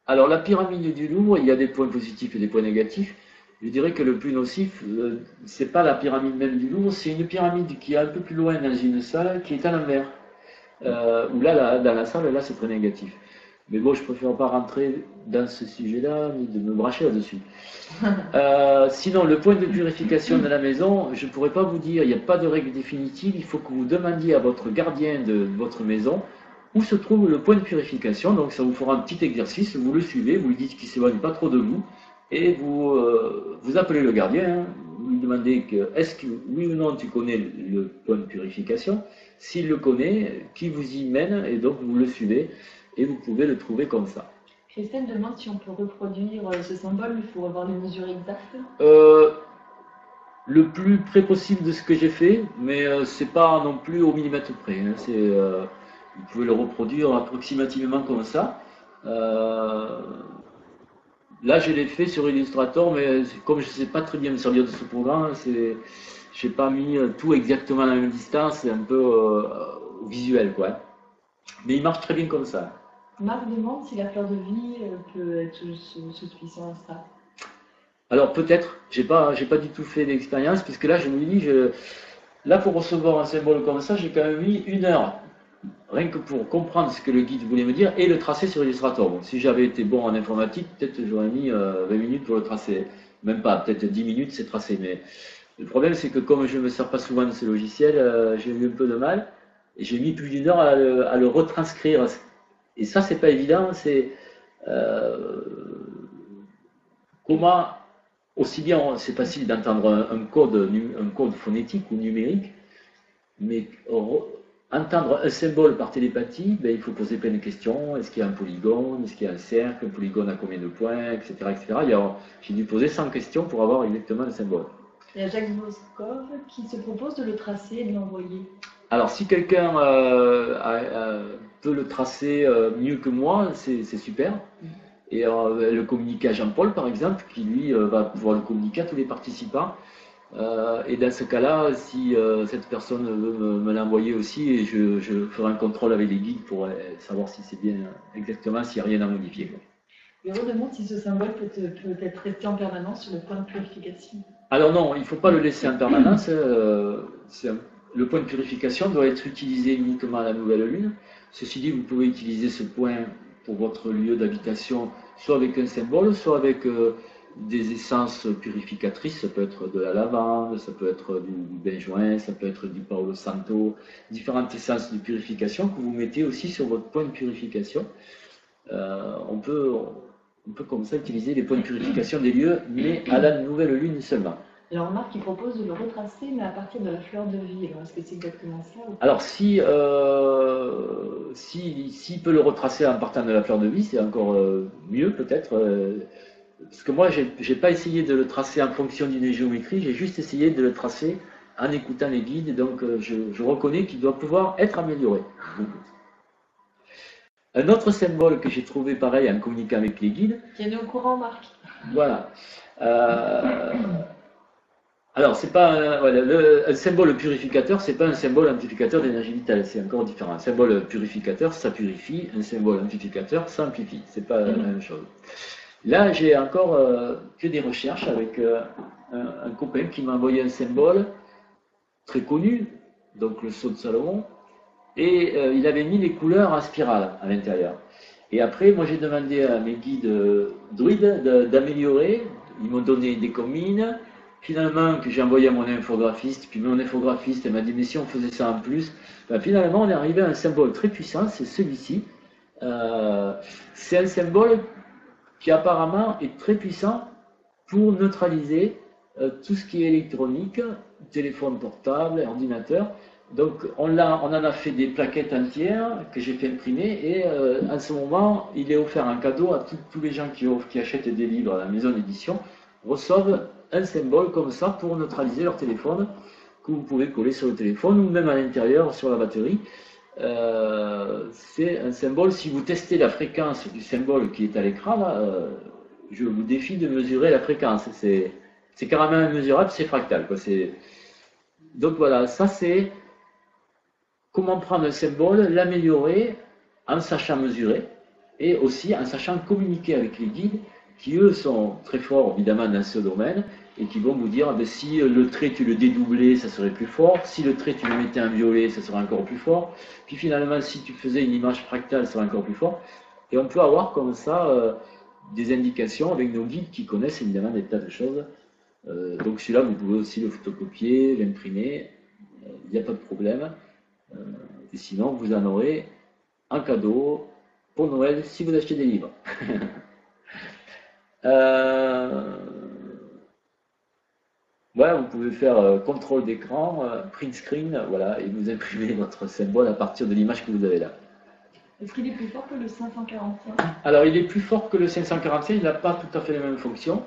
[SPEAKER 1] Alors la pyramide du Louvre, il y a des points positifs et des points négatifs. Je dirais que le plus nocif, euh, c'est pas la pyramide même du Louvre, c'est une pyramide qui est un peu plus loin dans une salle qui est à l'envers. Euh, où là, dans la salle, là, c'est très négatif. Mais bon, je préfère pas rentrer dans ce sujet-là, ni de me bracher là-dessus. Euh, sinon, le point de purification de la maison, je ne pourrais pas vous dire, il n'y a pas de règle définitive, il faut que vous demandiez à votre gardien de votre maison où se trouve le point de purification. Donc ça vous fera un petit exercice, vous le suivez, vous lui dites qu'il ne s'éloigne pas trop de vous, et vous, euh, vous appelez le gardien, hein. vous lui demandez que est-ce que oui ou non tu connais le point de purification? S'il le connaît, qui vous y mène, et donc vous le suivez, et vous pouvez le trouver comme ça.
[SPEAKER 2] Christelle demande si on peut reproduire euh, ce symbole, il faut avoir les mesures exactes.
[SPEAKER 1] Euh, le plus près possible de ce que j'ai fait, mais c'est pas non plus au millimètre près. Hein. c'est vous pouvez le reproduire approximativement comme ça. Euh, là, je l'ai fait sur Illustrator, mais comme je ne sais pas très bien me servir de ce programme, je n'ai pas mis tout exactement à la même distance, c'est un peu euh, visuel. quoi. Mais il marche très bien comme ça.
[SPEAKER 2] Marc demande si la fleur de vie peut être suffisante à ça.
[SPEAKER 1] Alors peut-être, j'ai pas, pas du tout fait d'expérience, puisque là je me dis, je, là pour recevoir un symbole comme ça, j'ai quand même mis une heure rien que pour comprendre ce que le guide voulait me dire et le tracer sur Illustrator. si j'avais été bon en informatique, peut-être j'aurais mis 20 euh, minutes pour le tracer. Même pas, peut-être 10 minutes c'est tracé. Mais le problème c'est que comme je ne me sers pas souvent de ce logiciel, euh, j'ai eu un peu de mal. Et j'ai mis plus d'une heure à le, retranscrire. Et ça, c'est pas évident. C'est euh, comment, aussi bien, c'est facile d'entendre un, code, un code phonétique ou numérique, mais entendre un symbole par télépathie, ben, il faut poser plein de questions. Est-ce qu'il y a un polygone? Est-ce qu'il y a un cercle? Un polygone à combien de points? Etc. etc. J'ai dû poser 100 questions pour avoir exactement le symbole.
[SPEAKER 2] Il y a Jacques Boskov qui se propose de le tracer et de l'envoyer.
[SPEAKER 1] Alors, si quelqu'un euh, peut le tracer euh, mieux que moi, c'est super. Mm. Et euh, le communiquer à Jean-Paul, par exemple, qui lui va pouvoir le communiquer à tous les participants. et dans ce cas-là, si cette personne veut me, l'envoyer aussi, et je, ferai un contrôle avec les guides pour savoir si c'est bien exactement, s'il n'y a rien à modifier.
[SPEAKER 2] Et on demande si ce symbole peut, peut, être resté en permanence sur le point de purification?
[SPEAKER 1] Alors non, il ne faut pas le laisser en permanence. le point de purification doit être utilisé uniquement à la nouvelle lune. Ceci dit, vous pouvez utiliser ce point pour votre lieu d'habitation, soit avec un symbole, soit avec euh, des essences purificatrices. Ça peut être de la lavande, ça peut être du benjoin, ça peut être du Paolo Santo, différentes essences de purification que vous mettez aussi sur votre point de purification. Euh, on, peut, on peut comme ça utiliser les points de purification des lieux, mais à la nouvelle lune seulement.
[SPEAKER 2] Alors Marc, il propose de le retracer, mais à partir de la fleur de vie. Alors, est-ce que c'est exactement ça
[SPEAKER 1] Alors, si, euh, si, peut le retracer en partant de la fleur de vie, c'est encore euh, mieux peut-être. Euh, parce que moi, je n'ai pas essayé de le tracer en fonction d'une géométrie, j'ai juste essayé de le tracer en écoutant les guides. Donc, je, reconnais qu'il doit pouvoir être amélioré. Un autre symbole que j'ai trouvé pareil en communiquant avec les guides.
[SPEAKER 2] Tiens-nous au courant, Marc.
[SPEAKER 1] Voilà. Alors, c'est pas un, symbole purificateur, c'est pas un symbole amplificateur d'énergie vitale, c'est encore différent. Un symbole purificateur, ça purifie, un symbole amplificateur, ça amplifie. C'est pas la même chose. Là, j'ai encore euh, que des recherches avec euh, un, copain qui m'a envoyé un symbole très connu, donc le saut de Salomon, et euh, il avait mis les couleurs en spirale à l'intérieur. Et après, moi, j'ai demandé à mes guides druides d'améliorer. Ils m'ont donné des commines finalement que j'ai envoyé à mon infographiste, puis mon infographiste m'a dit mais si on faisait ça en plus, ben, finalement on est arrivé à un symbole très puissant, c'est celui-ci. Euh, c'est un symbole qui apparemment est très puissant pour neutraliser euh, tout ce qui est électronique, téléphone portable, ordinateur. Donc on, en a fait des plaquettes entières que j'ai fait imprimer et euh, en ce moment il est offert en cadeau à tous les gens qui, qui achètent des livres à la maison d'édition, reçoivent un symbole comme ça pour neutraliser leur téléphone, que vous pouvez coller sur le téléphone ou même à l'intérieur sur la batterie. Euh, c'est un symbole, si vous testez la fréquence du symbole qui est à l'écran, euh, je vous défie de mesurer la fréquence. C'est, carrément immesurable, c'est fractal. Quoi. Donc voilà, ça c'est comment prendre un symbole, l'améliorer en sachant mesurer et aussi en sachant communiquer avec les guides qui eux sont très forts évidemment dans ce domaine et qui vont vous dire ah ben, si le trait tu le dédoublais, ça serait plus fort, si le trait tu le mettais en violet, ça serait encore plus fort, puis finalement si tu faisais une image fractale, ça serait encore plus fort. Et on peut avoir comme ça euh, des indications avec nos guides qui connaissent évidemment des tas de choses. Euh, donc celui-là, vous pouvez aussi le photocopier, l'imprimer, il euh, n'y a pas de problème. et sinon, vous en aurez un cadeau pour Noël si vous achetez des livres. Voilà, vous pouvez faire euh, contrôle d'écran, euh, print screen, voilà, et vous imprimez votre symbole à partir de l'image que vous avez là.
[SPEAKER 2] Est-ce qu'il est plus fort que le 545
[SPEAKER 1] Alors, il est plus fort que le 545, il n'a pas tout à fait les mêmes fonctions.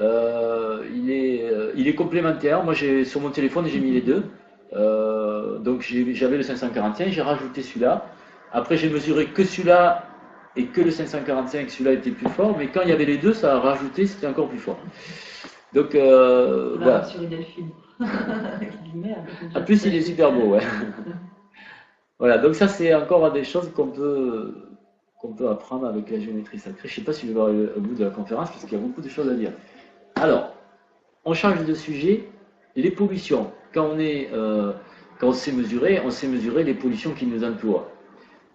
[SPEAKER 1] Euh, il, est, il est complémentaire. Moi, sur mon téléphone, j'ai mis les deux. donc, j'avais le 545, j'ai rajouté celui-là. Après, j'ai mesuré que celui-là et que le 545, celui-là était plus fort. Mais quand il y avait les deux, ça a rajouté, c'était encore plus fort. Donc, euh, voilà.
[SPEAKER 2] Sur les delphines.
[SPEAKER 1] en plus, il est super beau, ouais. voilà, donc ça, c'est encore des choses qu'on peut, qu'on peut apprendre avec la géométrie sacrée. Je ne sais pas si je vais voir au bout de la conférence, parce qu'il y a beaucoup de choses à dire. Alors, on change de sujet. Les pollutions. Quand on, est, euh, quand on sait mesurer, on sait mesurer les pollutions qui nous entourent.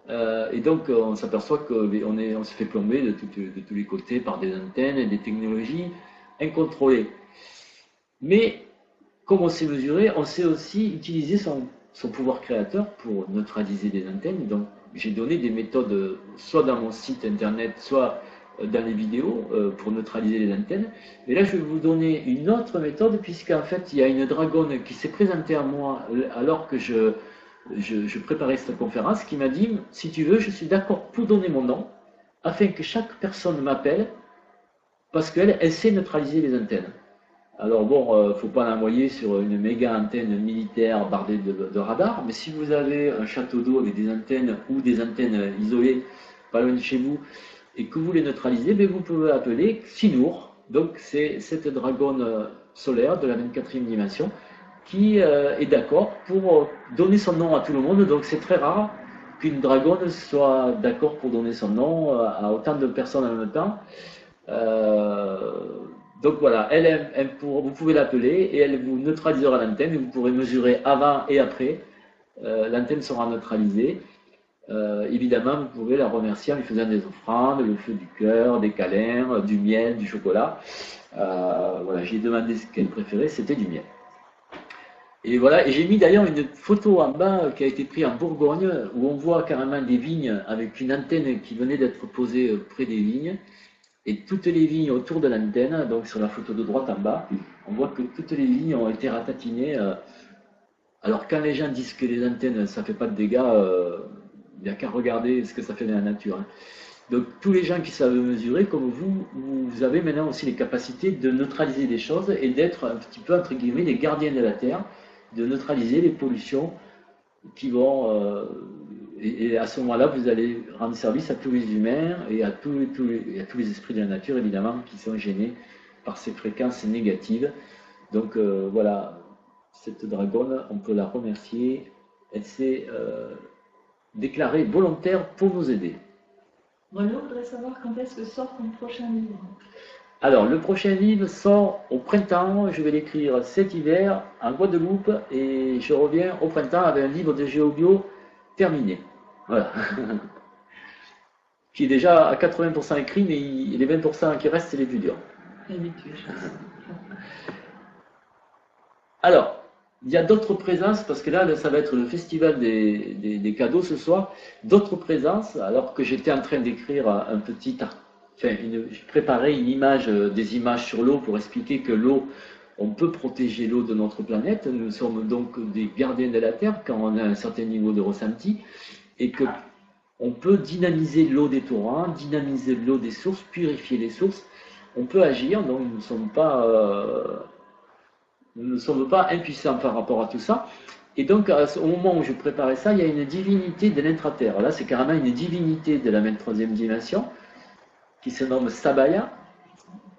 [SPEAKER 1] Euh, et donc, on s'aperçoit qu'on on se fait plomber de, de, tous les côtés par des antennes et des technologies incontrôlé. Mais comme on sait mesurer, on sait aussi utiliser son pouvoir créateur pour neutraliser les antennes. Donc, j'ai donné des méthodes, soit dans mon site internet, soit dans les vidéos, euh, pour neutraliser les antennes. Mais là, je vais vous donner une autre méthode, puisqu'en fait, il y a une dragonne qui s'est présentée à moi alors que je, préparais cette conférence, qui m'a dit, si tu veux, je suis d'accord pour donner mon nom, afin que chaque personne m'appelle, parce qu'elle elle sait neutraliser les antennes. Alors bon, ne euh, faut pas l'envoyer sur une méga antenne militaire bardée de, radars, mais si vous avez un château d'eau avec des antennes ou des antennes isolées pas loin de chez vous et que vous les neutralisez, vous pouvez appeler Sinour. Donc c'est cette dragonne euh, solaire de la 24e dimension qui euh, est d'accord pour donner son nom à tout le monde. Donc c'est très rare qu'une dragonne soit d'accord pour donner son nom à autant de personnes en même temps. Donc voilà, elle, vous pouvez l'appeler et elle vous neutralisera l'antenne. Vous pourrez mesurer avant et après. Euh, l'antenne sera neutralisée. Euh, évidemment, vous pouvez la remercier en lui faisant des offrandes, le feu du cœur, des câlins, du miel, du chocolat. Euh, voilà, j'ai demandé ce qu'elle préférait, c'était du miel. Et voilà, et j'ai mis d'ailleurs une photo en bas qui a été prise en Bourgogne où on voit carrément des vignes avec une antenne qui venait d'être posée près des vignes. Et toutes les vignes autour de l'antenne, donc sur la photo de droite en bas, on voit que toutes les vignes ont été ratatinées. Euh, alors quand les gens disent que les antennes, ça ne fait pas de dégâts, euh, il n'y a qu'à regarder ce que ça fait dans la nature. Hein. Donc tous les gens qui savent mesurer, comme vous, vous avez maintenant aussi les capacités de neutraliser des choses et d'être un petit peu, entre guillemets, les gardiens de la Terre, de neutraliser les pollutions qui vont euh, et, à ce moment-là, vous allez rendre service à tous les humains et à tous, les, tous les esprits de la nature, évidemment, qui sont gênés par ces fréquences négatives. Donc euh, voilà, cette dragonne, on peut la remercier. Elle s'est euh, déclarée volontaire pour nous aider.
[SPEAKER 2] Renaud voudrait savoir quand est-ce que sort ton prochain livre?
[SPEAKER 1] Alors, le prochain livre sort au printemps. Je vais l'écrire cet hiver en Guadeloupe et je reviens au printemps avec un livre de géobio terminé. Voilà. qui est déjà à 80% écrit, mais les 20% qui restent, c'est les plus durs. Alors, il y a d'autres présences, parce que là, ça va être le festival des, cadeaux ce soir. D'autres présences, alors que j'étais en train d'écrire un petit. Enfin, une, je préparais une image, euh, des images sur l'eau pour expliquer que l'eau, on peut protéger l'eau de notre planète. Nous sommes donc des gardiens de la Terre quand on a un certain niveau de ressenti et que on peut dynamiser l'eau des torrents, dynamiser l'eau des sources, purifier les sources. On peut agir, donc nous ne sommes pas, euh, nous ne sommes pas impuissants par rapport à tout ça. Et donc, au moment où je préparais ça, il y a une divinité de l'intraterre. Là, c'est carrément une divinité de la 23e dimension qui se nomme Sabaya.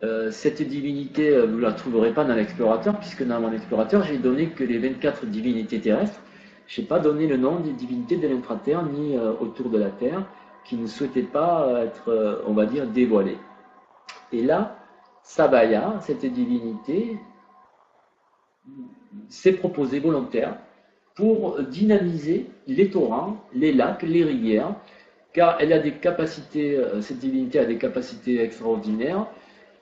[SPEAKER 1] Euh, cette divinité, euh, vous ne la trouverez pas dans l'explorateur, puisque dans mon explorateur, j'ai donné que les 24 divinités terrestres. Je n'ai pas donné le nom des divinités de l'intra-terre ni euh, autour de la Terre qui ne souhaitaient pas être, euh, on va dire, dévoilées. Et là, Sabaya, cette divinité, s'est proposée volontaire pour dynamiser les torrents, les lacs, les rivières, car elle a des capacités, euh, cette divinité a des capacités extraordinaires,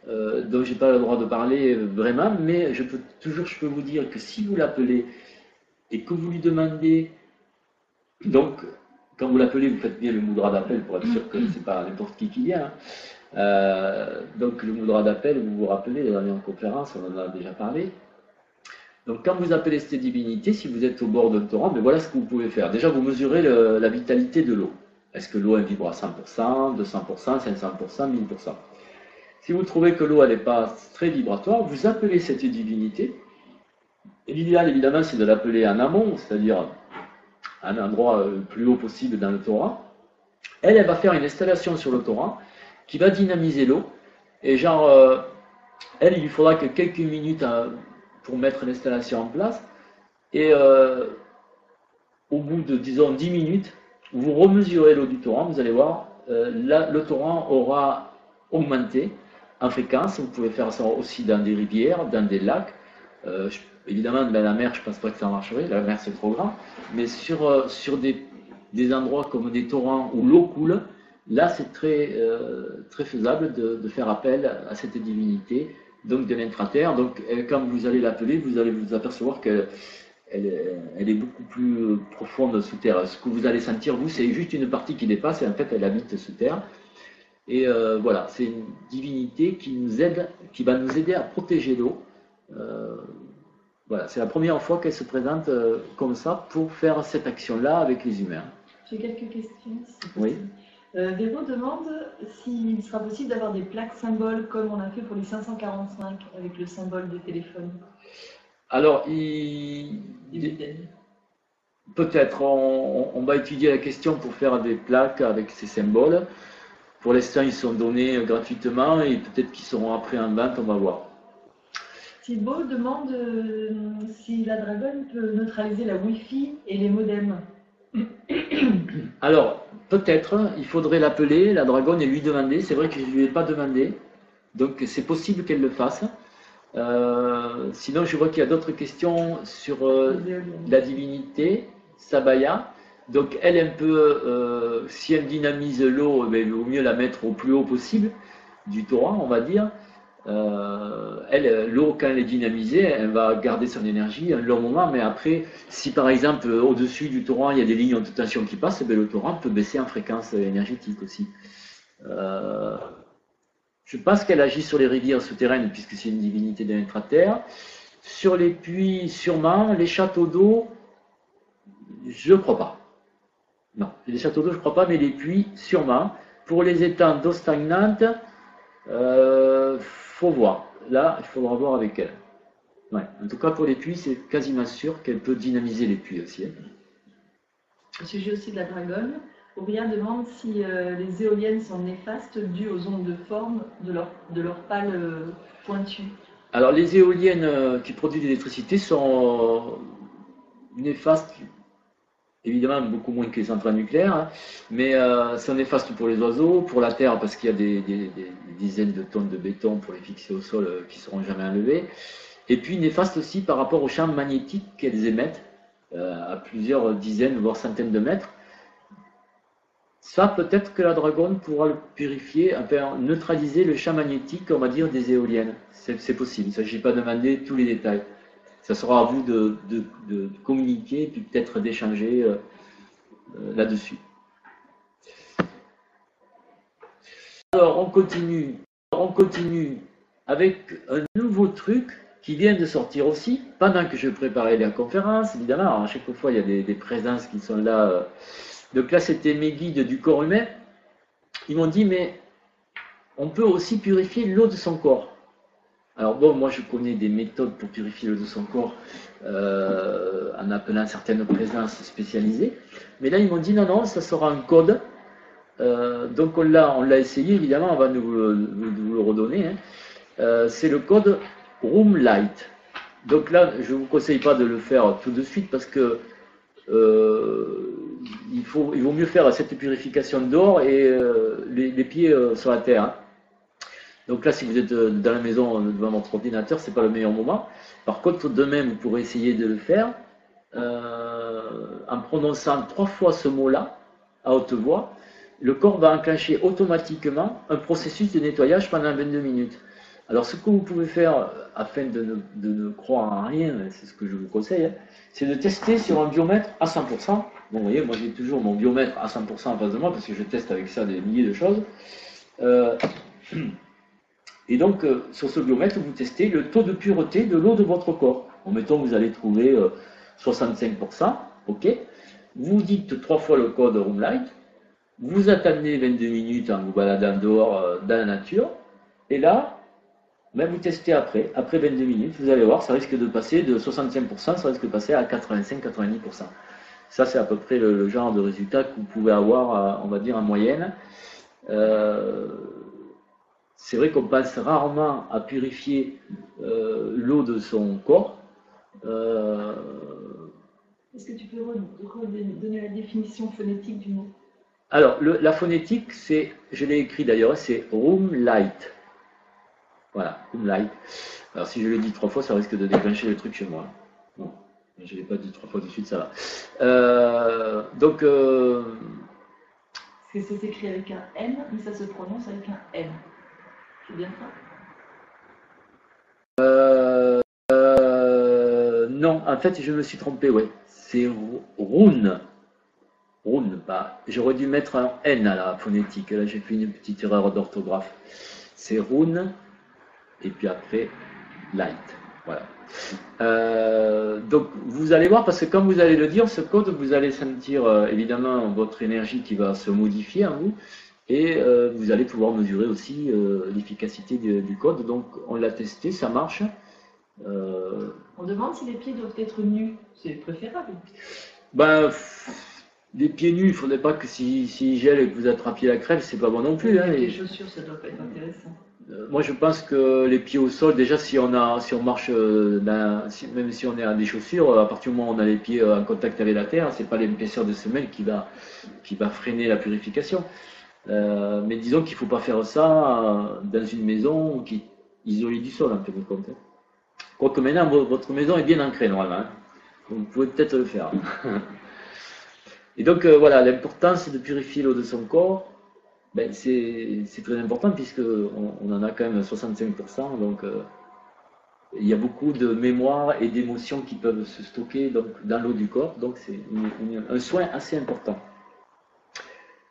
[SPEAKER 1] dont je n'ai pas le droit de parler vraiment, mais je peux, toujours je peux vous dire que si vous l'appelez et que vous lui demandez, donc, quand vous l'appelez, vous faites bien le moudra d'appel pour être sûr que ce n'est pas n'importe qui qui vient. Hein. Euh, donc, le moudra d'appel, vous vous rappelez, la dernière conférence, on en a déjà parlé. Donc, quand vous appelez cette divinité, si vous êtes au bord d'un torrent, mais ben voilà ce que vous pouvez faire. Déjà, vous mesurez la vitalité de l'eau. Est-ce que l'eau vibre à 100%, 200%, 500%, 1000% Si vous trouvez que l'eau n'est pas très vibratoire, vous appelez cette divinité l'idéal, évidemment, c'est de l'appeler en amont, c'est-à-dire un endroit le plus haut possible dans le torrent. Elle, elle va faire une installation sur le torrent qui va dynamiser l'eau. Et genre, euh, elle, il lui faudra que quelques minutes euh, pour mettre l'installation en place. Et euh, au bout de, disons, 10 minutes, vous remesurez l'eau du torrent, vous allez voir, le torrent aura augmenté en fréquence. Vous pouvez faire ça aussi dans des rivières, dans des lacs. Évidemment, ben, la mer, je pense pas que ça marcherait, la mer c'est trop grand, mais sur, euh, sur des, des, endroits comme des torrents où l'eau coule, là c'est très, euh, très faisable de, faire appel à cette divinité, donc de l'intraterre. Donc euh, quand vous allez l'appeler, vous allez vous apercevoir qu'elle elle, est beaucoup plus profonde sous terre. Ce que vous allez sentir, vous, c'est juste une partie qui dépasse et en fait, elle habite sous terre. Et euh, voilà, c'est une divinité qui nous aide, qui va nous aider à protéger l'eau. Euh, voilà, c'est la première fois qu'elle se présente euh, comme ça pour faire cette action-là avec les humains.
[SPEAKER 2] J'ai quelques questions.
[SPEAKER 1] oui.
[SPEAKER 2] Véro demande s'il sera possible d'avoir des plaques symboles comme on a fait pour les 545 avec le symbole de téléphone.
[SPEAKER 1] Alors, il... peut-être on, on, va étudier la question pour faire des plaques avec ces symboles. Pour l'instant, ils sont donnés gratuitement et peut-être qu'ils seront après en vente, on va voir.
[SPEAKER 2] Thibault demande euh, si la Dragon peut neutraliser la Wi-Fi et les modems.
[SPEAKER 1] Alors, peut-être, il faudrait l'appeler, la Dragon, et lui demander. C'est vrai que je ne lui ai pas demandé. Donc, c'est possible qu'elle le fasse. Euh, sinon, je vois qu'il y a d'autres questions sur euh, la divinité, Sabaya. Donc elle, un peu, si elle dynamise l'eau, eh il vaut mieux la mettre au plus haut possible du torrent, on va dire. Euh, l'eau, quand elle est dynamisée, elle va garder son énergie un long moment, mais après, si par exemple au-dessus du torrent, il y a des lignes de tension qui passent, eh le torrent peut baisser en fréquence énergétique aussi. Euh, je pense qu'elle agit sur les rivières souterraines, puisque c'est une divinité de l'intraterre. Sur les puits, sûrement. Les châteaux d'eau, je ne crois pas. Non, les châteaux d'eau, je ne crois pas, mais les puits, sûrement. Pour les étangs d'eau stagnante, euh, faut voir. Là, il faudra voir avec elle. Ouais. En tout cas, pour les puits, c'est quasiment sûr qu'elle peut dynamiser les puits aussi. Hein.
[SPEAKER 2] Au sujet aussi de la dragonne, Aubrien demande si euh, les éoliennes sont néfastes dues aux ondes de forme de leur, de leur pale euh, pointue.
[SPEAKER 1] Alors, les éoliennes euh, qui produisent de l'électricité sont néfastes évidemment beaucoup moins que les centrales nucléaires, hein. mais euh, c'est néfaste pour les oiseaux, pour la terre parce qu'il y a des, dizaines de tonnes de béton pour les fixer au sol euh, qui ne seront jamais enlevés, et puis néfaste aussi par rapport aux champs magnétiques qu'elles émettent euh, à plusieurs dizaines voire centaines de mètres. Ça, peut-être que la dragonne pourra le purifier, enfin, neutraliser le champ magnétique, on va dire, des éoliennes. C'est possible. Il ne s'agit pas de demander tous les détails ça sera à vous de, communiquer et puis peut-être d'échanger euh, euh, là-dessus. Alors, on continue. On continue avec un nouveau truc qui vient de sortir aussi, pendant que je préparais la conférence, évidemment. à chaque fois, il y a des, présences qui sont là. Euh, donc là, c'était mes guides du corps humain. Ils m'ont dit, mais on peut aussi purifier l'eau de son corps. Alors bon, moi je connais des méthodes pour purifier l'eau de son corps euh, en appelant certaines présences spécialisées. Mais là, ils m'ont dit non, non, ça sera un code. Euh, donc on l'a, on l'a essayé, évidemment, on va nous, le redonner. Hein. Euh, c'est le code Room Light. Donc là, je ne vous conseille pas de le faire tout de suite parce que il, faut, il vaut mieux faire cette purification dehors et les, pieds sur la terre. Hein. Donc là, si vous êtes euh, dans la maison euh, devant votre ordinateur, ce n'est pas le meilleur moment. Par contre, demain, vous pourrez essayer de le faire euh, en prononçant trois fois ce mot-là à haute voix. Le corps va enclencher automatiquement un processus de nettoyage pendant 22 minutes. Alors, ce que vous pouvez faire afin de ne, croire en rien, c'est ce que je vous conseille, hein, c'est de tester sur un biomètre à 100%. Bon, vous voyez, moi j'ai toujours mon biomètre à 100% en face de moi parce que je teste avec ça des milliers de choses. Et donc, euh, sur ce biomètre, vous testez le taux de pureté de l'eau de votre corps. En mettant, vous allez trouver 65%, euh, ok Vous dites trois fois le code Room Light, vous attendez 22 minutes en vous baladant dehors euh, dans la nature, et là, ben, vous testez après, après 22 minutes, vous allez voir, ça risque de passer de 65%, ça risque de passer à 85-90%. Ça, c'est à peu près le, genre de résultat que vous pouvez avoir, on va dire, en moyenne. Euh, c'est vrai qu'on pense rarement à purifier euh, l'eau de son corps.
[SPEAKER 2] Euh, Est-ce que tu peux donner la définition phonétique du mot?
[SPEAKER 1] Alors, la phonétique, c'est, je l'ai écrit d'ailleurs, c'est room light. Voilà, room light. Alors, si je le dis trois fois, ça risque de déclencher le truc chez moi. Bon, je ne l'ai pas dit trois fois de suite, ça va. Euh, donc.
[SPEAKER 2] Parce que c'est écrit avec un N, mais ça se prononce avec un
[SPEAKER 1] Euh, euh, non, en fait, je me suis trompé, ouais. C'est Rune. Rune, pas. J'aurais dû mettre un N à la phonétique. Là, j'ai fait une petite erreur d'orthographe. C'est Rune, et puis après, Light. Voilà. Euh, donc, vous allez voir, parce que quand vous allez le dire, ce code, vous allez sentir évidemment votre énergie qui va se modifier en vous, et euh, vous allez pouvoir mesurer aussi l'efficacité du, code. Donc, on l'a testé, ça marche.
[SPEAKER 2] On demande si les pieds doivent être nus, c'est préférable.
[SPEAKER 1] Ben, les pieds nus, il ne faudrait pas que si, si gèle et que vous attrapiez la crève, c'est pas bon non plus.
[SPEAKER 2] Hein, les chaussures, ça doit pas être intéressant.
[SPEAKER 1] Euh, moi, je pense que les pieds au sol, déjà, si on, a, si on marche, euh, même si on est à des chaussures, à partir du moment où on a les pieds en contact avec la terre, c'est pas l'épaisseur de semelle qui va, qui va freiner la purification. Euh, mais disons qu'il ne faut pas faire ça dans une maison qui est isolée du sol, en fait, de compte. Hein. Quoique maintenant, votre maison est bien ancrée, normalement. Hein. vous pouvez peut-être le faire. Et donc, voilà, l'importance de purifier l'eau de son corps, ben, c'est très important puisqu'on on en a quand même 65%. Donc, euh, il y a beaucoup de mémoire et d'émotions qui peuvent se stocker donc, dans l'eau du corps. Donc, c'est un soin assez important.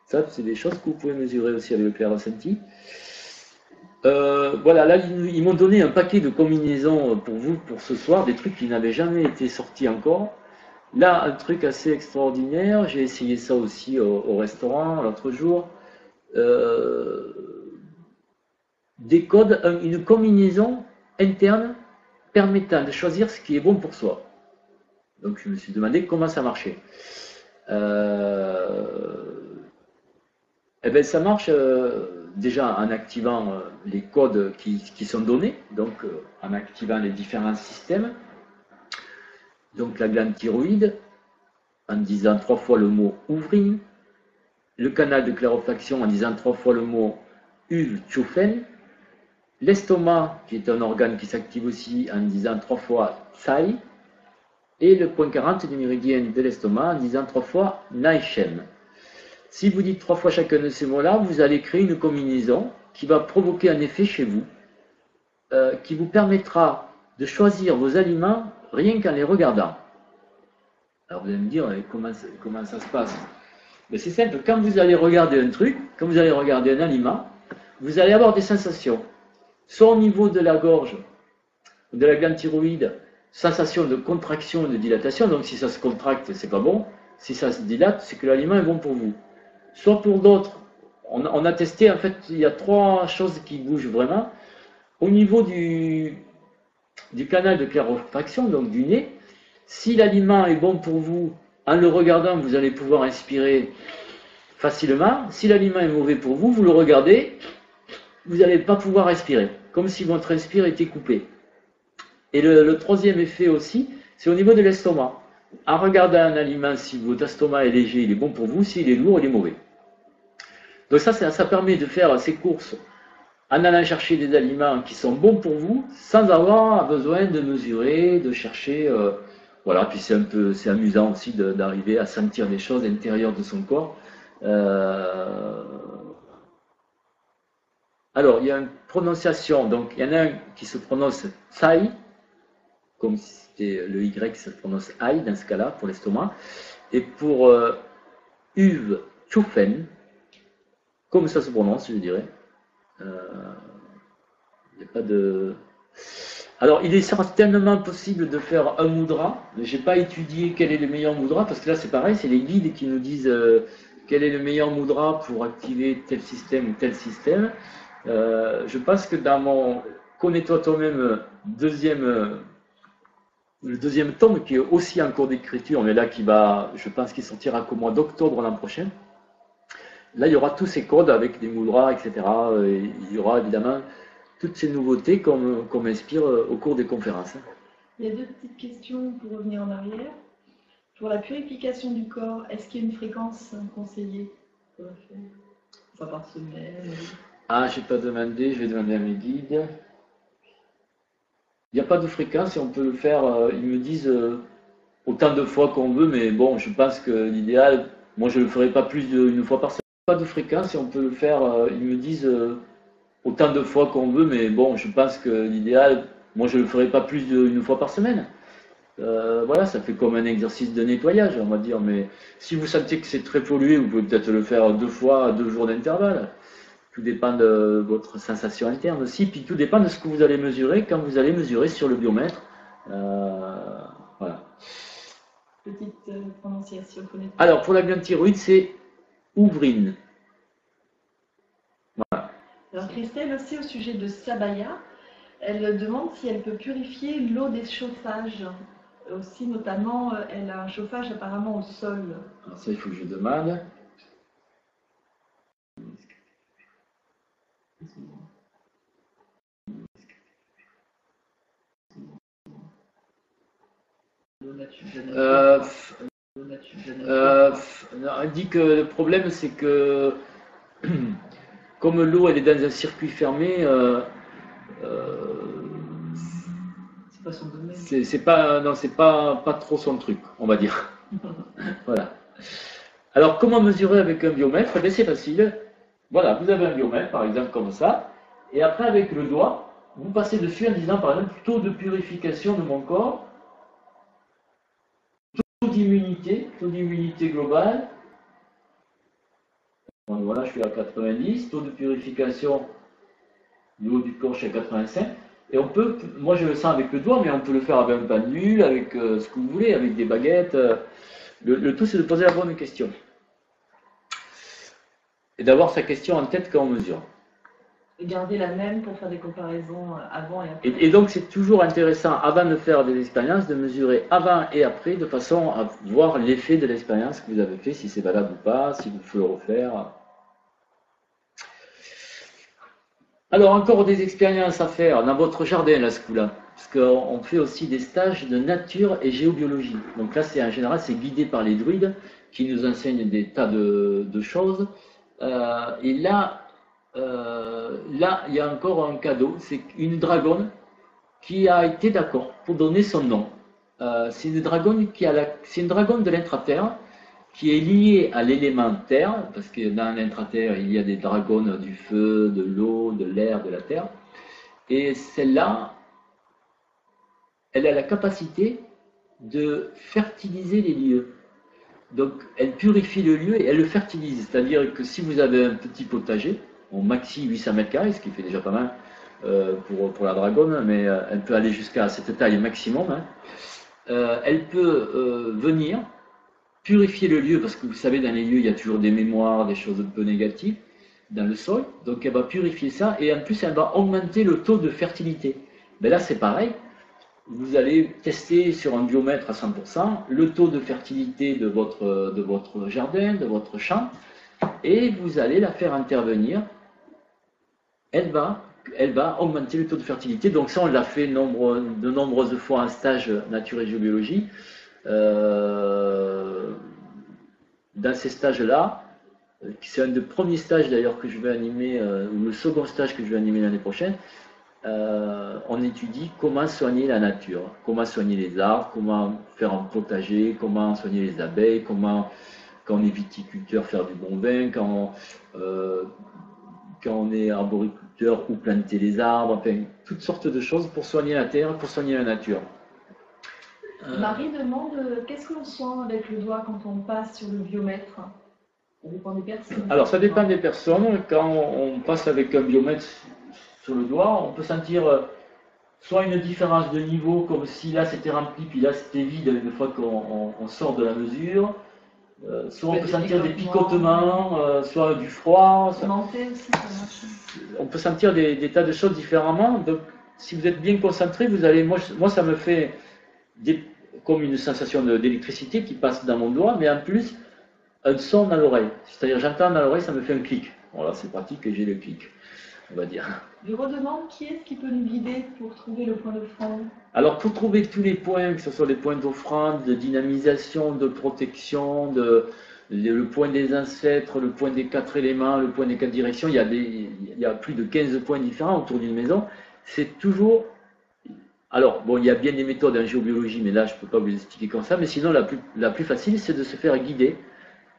[SPEAKER 1] Ça, c'est des choses que vous pouvez mesurer aussi avec le clair ressenti. Euh, voilà, là, ils, m'ont donné un paquet de combinaisons pour vous, pour ce soir, des trucs qui n'avaient jamais été sortis encore. Là, un truc assez extraordinaire, j'ai essayé ça aussi au restaurant l'autre jour. Euh, des codes, une combinaison interne permettant de choisir ce qui est bon pour soi. Donc je me suis demandé comment ça marchait. Euh, eh bien, ça marche euh, déjà en activant les codes qui, sont donnés, donc en activant les différents systèmes. Donc la glande thyroïde, en disant trois fois le mot ouvrir, le canal de clarification en disant trois fois le mot uv chufen, l'estomac qui est un organe qui s'active aussi en disant trois fois tsai, et le point 40 du méridien de l'estomac en disant trois fois naishem. Si vous dites trois fois chacun de ces mots-là, vous allez créer une combinaison qui va provoquer un effet chez vous, euh, qui vous permettra de choisir vos aliments rien qu'en les regardant. Alors vous allez me dire, comment, ça se passe? Mais c'est simple, quand vous allez regarder un truc, quand vous allez regarder un aliment, vous allez avoir des sensations. Soit au niveau de la gorge, de la glande thyroïde, sensation de contraction de dilatation. Donc si ça se contracte, c'est pas bon. Si ça se dilate, c'est que l'aliment est bon pour vous. Soit pour d'autres, on, a testé, en fait, il y a trois choses qui bougent vraiment. Au niveau du, canal de clarification, donc du nez, si l'aliment est bon pour vous, en le regardant, vous allez pouvoir inspirer facilement. Si l'aliment est mauvais pour vous, vous le regardez, vous n'allez pas pouvoir respirer, comme si votre respire était coupé. Et le, troisième effet aussi, c'est au niveau de l'estomac. En regardant un aliment, si votre estomac est léger, il est bon pour vous, s'il est lourd, il est mauvais. Donc ça, ça, permet de faire ces courses en allant chercher des aliments qui sont bons pour vous, sans avoir besoin de mesurer, de chercher... Euh, voilà, puis c'est un peu, c'est amusant aussi d'arriver à sentir les choses intérieures de son corps. Euh, alors, il y a une prononciation, donc il y en a un qui se prononce Tsai, comme si c'était le Y qui se prononce Ai dans ce cas-là, pour l'estomac. Et pour euh, Uv Chufen, comme ça se prononce, je dirais. Euh, il n'y a pas de. Alors, il est certainement possible de faire un moudra. Je n'ai pas étudié quel est le meilleur moudra, parce que là, c'est pareil, c'est les guides qui nous disent euh, quel est le meilleur moudra pour activer tel système ou tel système. Euh, je pense que dans mon Connais-toi toi-même, deuxième, le deuxième tome, qui est aussi en cours d'écriture, mais là, qui va, je pense qu'il sortira qu'au mois d'octobre l'an prochain. Là, il y aura tous ces codes avec des moudras, etc. il y aura évidemment toutes ces nouveautés qu'on m'inspire euh, au cours des conférences.
[SPEAKER 2] Il y a deux petites questions pour revenir en arrière. Pour la purification du corps, est-ce qu'il y a une fréquence conseillée pour faire par semaine
[SPEAKER 1] Ah, je n'ai pas demandé, je vais demander à mes guides. Il n'y a pas de fréquence et on peut le faire, euh, ils me disent euh, autant de fois qu'on veut, mais bon, je pense que l'idéal, moi je ne le ferai pas plus d'une fois par semaine. Pas de fréquence et on peut le faire, ils me disent autant de fois qu'on veut, mais bon, je pense que l'idéal, moi je ne le ferai pas plus d'une fois par semaine. Euh, voilà, ça fait comme un exercice de nettoyage, on va dire. Mais si vous sentez que c'est très pollué, vous pouvez peut-être le faire deux fois à deux jours d'intervalle. Tout dépend de votre sensation interne aussi, puis tout dépend de ce que vous allez mesurer quand vous allez mesurer sur le biomètre. Euh, voilà.
[SPEAKER 2] Petite euh, prononciation.
[SPEAKER 1] Alors, pour la glande thyroïde, c'est ouvrine. Voilà.
[SPEAKER 2] Alors Christelle aussi au sujet de Sabaya, elle demande si elle peut purifier l'eau des chauffages. Aussi notamment, euh, elle a un chauffage apparemment au sol.
[SPEAKER 1] Alors ça, il faut que je demande. Euh, euh, non, elle dit que le problème, c'est que comme l'eau, elle est dans un circuit fermé, euh, euh,
[SPEAKER 2] C'est pas son domaine.
[SPEAKER 1] c'est pas, non, c'est pas, pas trop son truc, on va dire. voilà. Alors, comment mesurer avec un biomètre? Eh bien, C'est facile. Voilà, vous avez un biomètre, par exemple, comme ça, et après, avec le doigt, vous passez dessus en disant, par exemple, taux de purification de mon corps, d'immunité, taux d'immunité globale. Donc, voilà, je suis à 90, taux de purification du haut du corps, je suis à 85. Et on peut, moi je le sens avec le doigt, mais on peut le faire avec un pendule, avec euh, ce que vous voulez, avec des baguettes. euh. Le, le tout, c'est de poser la bonne question. Et d'avoir sa question en tête quand on mesure.
[SPEAKER 2] Garder la même pour faire des comparaisons euh, avant et après.
[SPEAKER 1] Et, donc, c'est toujours intéressant, avant de faire des expériences, de mesurer avant et après, de façon à voir l'effet de l'expérience que vous avez fait, si c'est valable ou pas, si vous pouvez le refaire. Alors, encore des expériences à faire dans votre jardin, là, ce coup-là. Parce qu'on fait aussi des stages de nature et géobiologie. Donc là, c'est en général, c'est guidé par les druides qui nous enseignent des tas de, de choses. Euh, et là, euh, là, il y a encore un cadeau. C'est une dragonne qui a été d'accord pour donner son nom. Euh, c'est une dragonne qui a la, c'est une dragonne de l'intraterre qui est liée à l'élément terre, parce que dans l'intraterre, il y a des dragons du feu, de l'eau, de l'air, de la terre. Et celle-là, elle a la capacité de fertiliser les lieux. Donc, elle purifie le lieu et elle le fertilise. C'est-à-dire que si vous avez un petit potager, au maxi 800 mètres carrés, ce qui fait déjà pas mal euh, pour, pour la dragonne, mais euh, elle peut aller jusqu'à cette taille maximum. hein. Euh, elle peut venir purifier le lieu, parce que vous savez, dans les lieux, il y a toujours des mémoires, des choses un peu négatives dans le sol. Donc, elle va purifier ça et en plus, elle va augmenter le taux de fertilité. Mais là, c'est pareil. Vous allez tester sur un biomètre à 100% le taux de fertilité de votre, de votre jardin, de votre champ, et vous allez la faire intervenir. Elle va, elle va augmenter le taux de fertilité. Donc ça, on l'a fait nombre, de nombreuses fois en stage nature et géobiologie. Euh, dans ces stages-là, c'est un des premiers stages d'ailleurs que je vais animer, euh, ou le second stage que je vais animer l'année prochaine, euh, on étudie comment soigner la nature, comment soigner les arbres, comment faire un potager, comment soigner les abeilles, comment, quand on est viticulteur, faire du bon vin, quand, euh, quand on est arboriculteur, ou planter les arbres, enfin, toutes sortes de choses pour soigner la terre, pour soigner la nature. Euh,
[SPEAKER 2] Marie demande euh, qu'est-ce que l'on sent avec le doigt quand on passe sur le biomètre? Ça dépend des personnes.
[SPEAKER 1] Alors, ça dépend des personnes. Quand on passe avec un biomètre sur le doigt, on peut sentir euh, soit une différence de niveau, comme si là c'était rempli, puis là c'était vide une fois qu'on on- on sort de la mesure. Euh, soit on peut sentir des
[SPEAKER 2] picotements.
[SPEAKER 1] euh, soit du froid.
[SPEAKER 2] marche.
[SPEAKER 1] on peut sentir des, des tas de choses différemment. Donc, si vous êtes bien concentré, vous allez. Moi, ça me fait des- comme une sensation d'électricité qui passe dans mon doigt, mais en plus, un son dans l'oreille. C'est-à-dire, j'entends dans l'oreille, ça me fait un clic. Voilà, c'est pratique et j'ai le clic, on va dire.
[SPEAKER 2] Je redemande qui est-ce qui peut nous guider pour trouver le point de front
[SPEAKER 1] Alors, pour trouver tous les points, que ce soit les points d'offrande, de dynamisation, de protection, de, le, point des ancêtres, le point des quatre éléments, le point des quatre directions, il y a, il y a plus de 15 points différents autour d'une maison. C'est toujours. Alors, bon, il y a bien des méthodes en géobiologie, mais là, je ne peux pas vous expliquer comme ça. Mais sinon, la plus, facile, c'est de se faire guider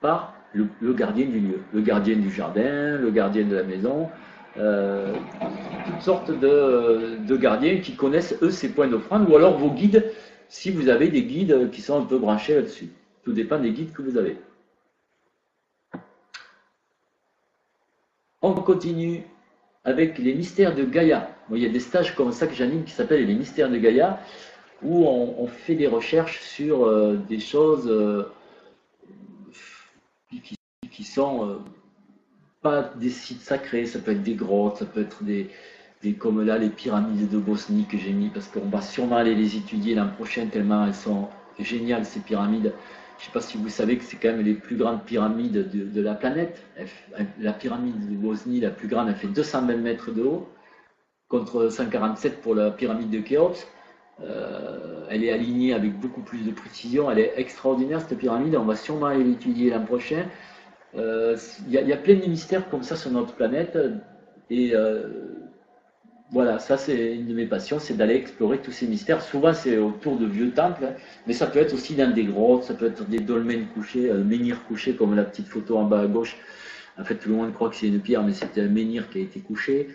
[SPEAKER 1] par le gardien du lieu, le gardien du jardin, le gardien de la maison. Euh, toutes sortes de, gardiens qui connaissent, eux, ces points d'offrande, ou alors vos guides si vous avez des guides qui sont un peu branchés là-dessus. Tout dépend des guides que vous avez. On continue avec les mystères de Gaïa. il y a des stages comme ça que j'anime qui s'appellent les mystères de Gaïa, où on, fait des recherches sur euh, des choses euh, qui, sont euh, pas des sites sacrés, ça peut être des grottes, ça peut être des, des comme là les pyramides de Bosnie que j'ai mis parce qu'on va sûrement aller les étudier l'an prochain tellement elles sont géniales ces pyramides. Je ne sais pas si vous savez que c'est quand même les plus grandes pyramides de, la planète. La pyramide de Bosnie, la plus grande, elle fait 220 mètres de haut, contre 147 pour la pyramide de Khéops. Euh, elle est alignée avec beaucoup plus de précision. Elle est extraordinaire, cette pyramide. On va sûrement aller l'étudier l'an prochain. Euh, il y, a plein de mystères comme ça sur notre planète. Et euh, voilà, ça c'est une de mes passions, c'est d'aller explorer tous ces mystères. Souvent c'est autour de vieux temples, hein, mais ça peut être aussi dans des grottes, ça peut être des dolmens couchés, euh, menhirs couchés comme la petite photo en bas à gauche. En fait, tout le monde croit que c'est une pierre, mais c'était un menhir qui a été couché.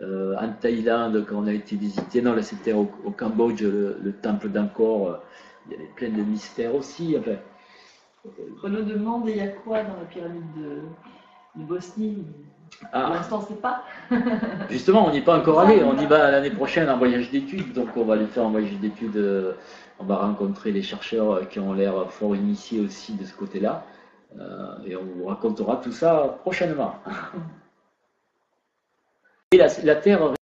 [SPEAKER 1] Euh, en Thaïlande, quand on a été visité, non, là c'était au, Cambodge, le, temple d'Angkor, il y avait plein de mystères aussi.
[SPEAKER 2] Renaud demande, il y a quoi dans la pyramide de Bosnie? Ah. Pour l'instant, c'est pas.
[SPEAKER 1] Justement, on n'y est pas encore allé. On y va l'année prochaine en voyage d'études. Donc, on va aller faire un voyage d'études. Euh, on va rencontrer les chercheurs qui ont l'air fort initiés aussi de ce côté-là. Euh, et on vous racontera tout ça prochainement. Et la, terre,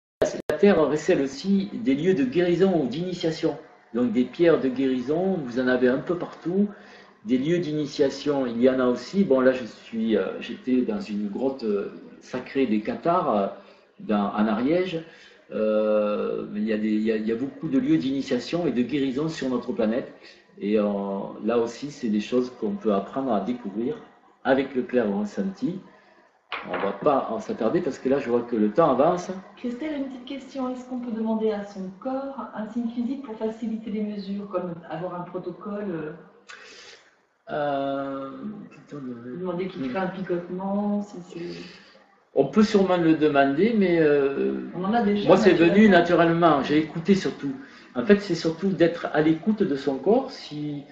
[SPEAKER 1] la Terre récèle aussi des lieux de guérison ou d'initiation. Donc, des pierres de guérison, vous en avez un peu partout. Des lieux d'initiation, il y en a aussi. Bon, là, je suis, euh, j'étais dans une grotte sacré des Qatars euh, dans, en Ariège. Euh, il, y a beaucoup de lieux d'initiation et de guérison sur notre planète. Et euh, là aussi, c'est des choses qu'on peut apprendre à découvrir avec le clair ressenti. On ne va pas s'attarder parce que là, je vois que le temps avance.
[SPEAKER 2] Christelle, une petite question. Est-ce qu'on peut demander à son corps un signe physique pour faciliter les mesures, comme avoir un protocole euh, Demander qu'il crée un picotement, si c'est...
[SPEAKER 1] On peut sûrement le demander, mais euh, moi c'est venu naturellement. J'ai écouté surtout. En fait, c'est surtout d'être à l'écoute de son corps. Si,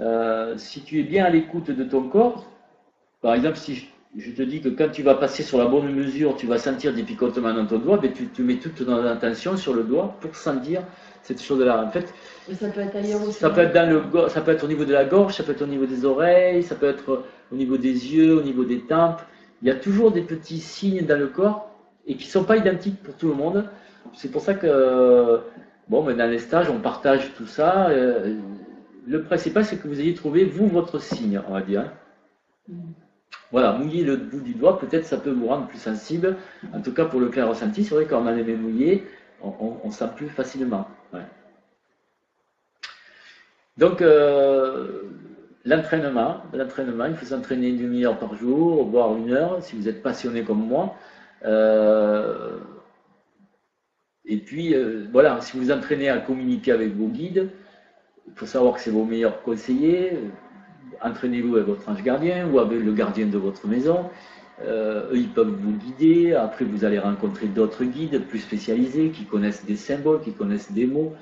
[SPEAKER 1] euh, si tu es bien à l'écoute de ton corps, par exemple, si je, te dis que quand tu vas passer sur la bonne mesure, tu vas sentir des picotements dans ton doigt, mais ben, tu, mets toute ton attention sur le doigt pour sentir cette chose-là. En fait,
[SPEAKER 2] ça peut être ailleurs aussi.
[SPEAKER 1] Ça peut être, dans le, ça peut être au niveau de la gorge, ça peut être au niveau des oreilles, ça peut être au niveau des yeux, au niveau des tempes il y a toujours des petits signes dans le corps et qui ne sont pas identiques pour tout le monde. C'est pour ça que, bon, mais dans les stages, on partage tout ça. Euh, le principal, c'est que vous ayez trouvé, vous, votre signe, on va dire. Mm. Voilà, mouiller le bout du doigt, peut-être ça peut vous rendre plus sensible. En tout cas, pour le clair ressenti, c'est vrai qu'on a les mains mouillées, on, sent plus facilement. Donc, euh, L'entraînement, l'entraînement, il faut s'entraîner une demi-heure par jour, voire une heure, si vous êtes passionné comme moi. Euh, et puis, euh, voilà, si vous entraînez à communiquer avec vos guides, il faut savoir que c'est vos meilleurs conseillers. Entraînez-vous avec votre ange gardien ou avec le gardien de votre maison. Euh, eux, ils peuvent vous guider. Après, vous allez rencontrer d'autres guides plus spécialisés qui connaissent des symboles, qui connaissent des mots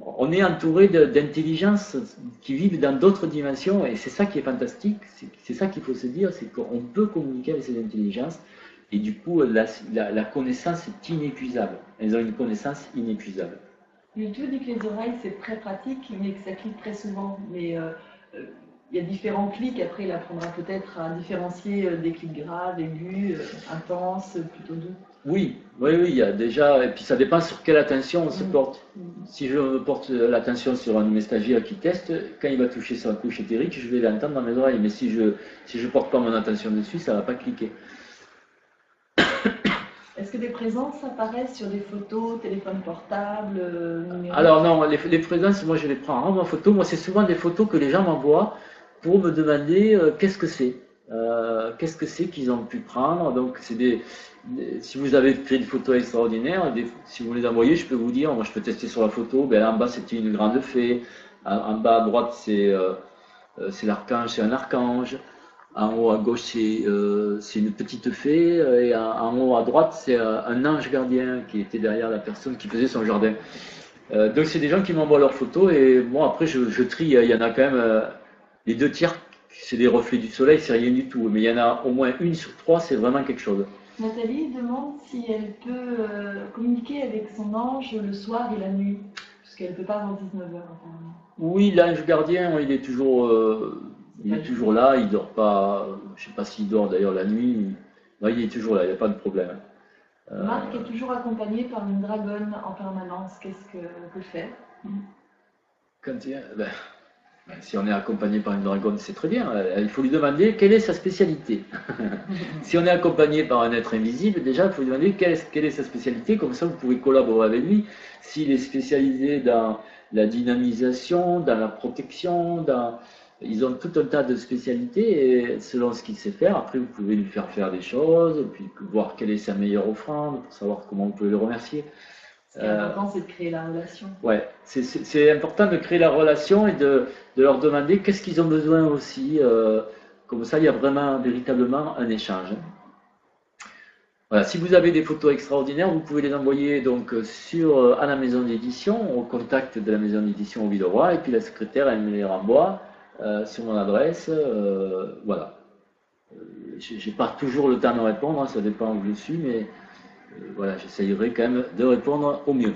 [SPEAKER 1] on est entouré d'intelligences qui vivent dans d'autres dimensions et c'est ça qui est fantastique, c'est ça qu'il faut se dire, c'est qu'on peut communiquer avec ces intelligences et du coup la, connaissance est inépuisable. Elles ont une connaissance inépuisable.
[SPEAKER 2] YouTube dit que les oreilles c'est très pratique mais que ça clique très souvent. Mais euh, euh, il y a différents clics, après il apprendra peut-être à différencier euh, des clics graves, aigus, intenses, plutôt doux.
[SPEAKER 1] Oui, oui, oui, il y a déjà, et puis ça dépend sur quelle attention on se mm. porte. Si je me porte l'attention sur un de mes stagiaires qui teste, quand il va toucher sur la couche éthérique, je vais l'entendre dans mes oreilles. Mais si je ne si je porte pas mon attention dessus, ça ne va pas cliquer.
[SPEAKER 2] Est-ce que des présences apparaissent sur des photos, téléphones portables,
[SPEAKER 1] numéros? Alors non, les, les, présences, moi je les prends en photo. Moi, c'est souvent des photos que les gens m'envoient pour me demander euh, qu'est-ce que c'est. Euh, qu'est-ce que c'est qu'ils ont pu prendre Donc, c'est des, si vous avez fait des photos extraordinaires, si vous les envoyez, je peux vous dire, moi je peux tester sur la photo, ben en bas c'était une grande fée, en, bas à droite c'est euh, euh, l'archange, c'est un archange, en haut à gauche c'est euh, une petite fée, et en, haut à droite c'est un ange gardien qui était derrière la personne qui faisait son jardin. Donc c'est des gens qui m'envoient leurs photos et bon après je, trie, il y en a quand même les deux tiers, c'est des reflets du soleil, c'est rien du tout, mais il y en a au moins une sur trois, c'est vraiment quelque chose.
[SPEAKER 2] Nathalie demande si elle peut euh, communiquer avec son ange le soir et la nuit, puisqu'elle ne peut pas avant 19h apparemment.
[SPEAKER 1] Oui, l'ange gardien, il est toujours, il est toujours là, il dort pas, je ne sais pas s'il dort d'ailleurs la nuit, il est toujours là, il n'y a pas de problème.
[SPEAKER 2] Euh, Marc est toujours accompagné par une dragonne en permanence. Qu'est-ce que peut faire
[SPEAKER 1] ben, ben, Si on est accompagné par une dragonne, c'est très bien. Euh, il faut lui demander quelle est sa spécialité. si on est accompagné par un être invisible, déjà, il faut lui demander quelle est, quelle est sa spécialité. Comme ça, vous pouvez collaborer avec lui. S'il est spécialisé dans la dynamisation, dans la protection, dans ils ont tout un tas de spécialités et selon ce qu'il sait faire, après vous pouvez lui faire faire des choses, puis voir quelle est sa meilleure offrande pour savoir comment vous pouvez le remercier.
[SPEAKER 2] Ce qui est important, c'est de créer la relation.
[SPEAKER 1] Ouais, c'est important de créer la relation et de, de leur demander qu'est-ce qu'ils ont besoin aussi. Euh, comme ça, il y a vraiment, véritablement un échange. Voilà, si vous avez des photos extraordinaires, vous pouvez les envoyer donc sur, euh, à la maison d'édition, au contact de la maison d'édition au Villeroy, et puis la secrétaire, elle me les renvoie. Euh, sur mon adresse. Euh, voilà. Euh, j'ai pas toujours le temps de répondre, hein, ça dépend où je suis, mais voilà, j'essayerai quand même de répondre au mieux.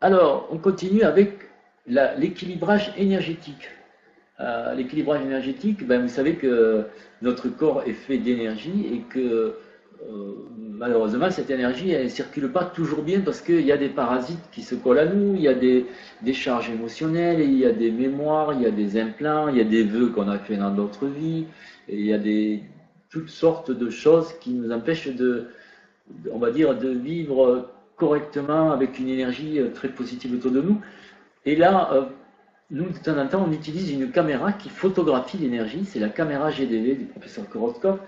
[SPEAKER 1] Alors, on continue avec l'équilibrage énergétique. l'équilibrage énergétique, ben, vous savez que notre corps est fait d'énergie et que euh, malheureusement, cette énergie, ne circule pas toujours bien parce qu'il y a des parasites qui se collent à nous, il y a des, charges émotionnelles, il y a des mémoires, il y a des implants, il y a des vœux qu'on a fait dans d'autres vies, il y a toutes sortes de choses qui nous empêchent de, on va dire, de vivre correctement avec une énergie euh, très positive autour de nous. Et là, euh, nous, de temps en temps, on utilise une caméra qui photographie l'énergie, c'est la caméra GDV du professeur Korotkov.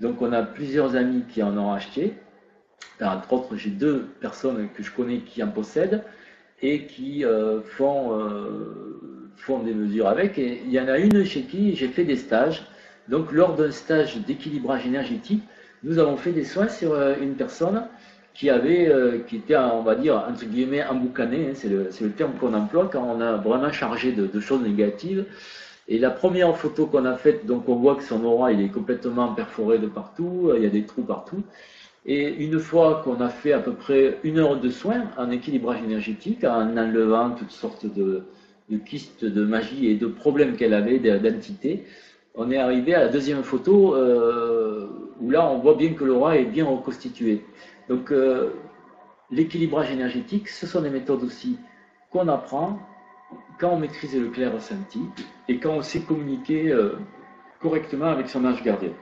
[SPEAKER 1] Donc on a plusieurs amis qui en ont acheté. Entre autres, j'ai deux personnes que je connais qui en possèdent et qui euh, font, euh, font des mesures avec. Il y en a une chez qui j'ai fait des stages. Donc lors d'un stage d'équilibrage énergétique, nous avons fait des soins sur euh, une personne qui avait, qui était, on va dire, entre guillemets, emboucanée, hein, c'est le, terme qu'on emploie quand on a vraiment chargé de choses négatives. Et la première photo qu'on a faite, donc on voit que son aura est complètement perforé de partout, il y a des trous partout. Et une fois qu'on a fait à peu près une heure de soins en équilibrage énergétique, en enlevant toutes sortes de, de de magie et de problèmes qu'elle avait, d'entités, on est arrivé à la deuxième photo euh, où là on voit bien que l'aura est bien reconstituée. Donc euh, l'équilibrage énergétique, ce sont des méthodes aussi qu'on apprend quand on maîtrise le clair ressenti et quand on sait communiquer euh, correctement avec son ange gardien.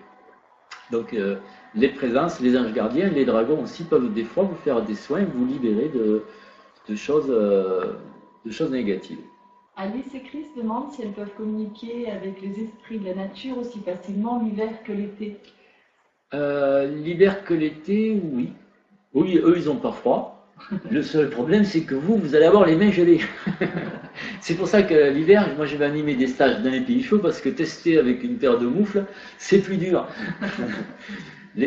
[SPEAKER 1] Donc, euh, les présences, les anges gardiens, les dragons aussi peuvent des fois vous faire des soins, vous libérer de, choses, euh, de choses négatives.
[SPEAKER 2] Alice et Chris demandent si elles peuvent communiquer avec les esprits de la nature aussi facilement l'hiver que l'été.
[SPEAKER 1] l'hiver que l'été, oui. Oui, eux, ils n'ont pas froid. Le seul problème, c'est que vous, vous allez avoir les mains gelées. c'est pour ça que l'hiver, moi, je vais animer des stages dans les pays chauds parce que tester avec une paire de moufles, c'est plus dur.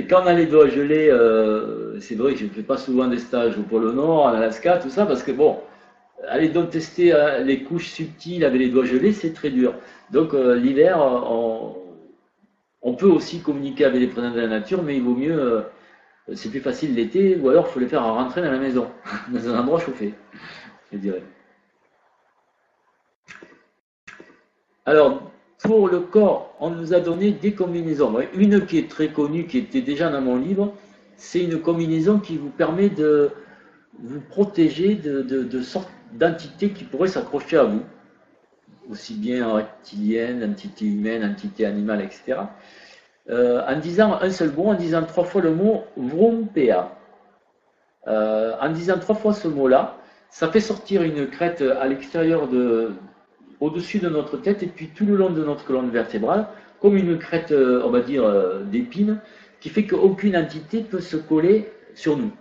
[SPEAKER 1] Quand on a les doigts gelés, euh, c'est vrai que je ne fais pas souvent des stages au pôle Nord, en Alaska, tout ça, parce que bon, aller donc tester euh, les couches subtiles avec les doigts gelés, c'est très dur. Donc euh, l'hiver, on, on, peut aussi communiquer avec les présences de la nature, mais il vaut mieux c'est plus facile l'été, ou alors il faut les faire rentrer dans la maison, dans un endroit chauffé, je dirais. Alors, pour le corps, on nous a donné des combinaisons. Une qui est très connue, qui était déjà dans mon livre, c'est une combinaison qui vous permet de vous protéger de, de, sortes d'entités qui pourraient s'accrocher à vous, aussi bien reptiliennes, entités humaines, entités animales, etc. Euh, en disant un seul mot, en disant trois fois le mot Vrompea. Euh, en disant trois fois ce mot-là, ça fait sortir une crête à l'extérieur de, au-dessus de notre tête et puis tout le long de notre colonne vertébrale, comme une crête, euh, on va dire, d'épines, qui fait qu'aucune entité peut se coller sur nous.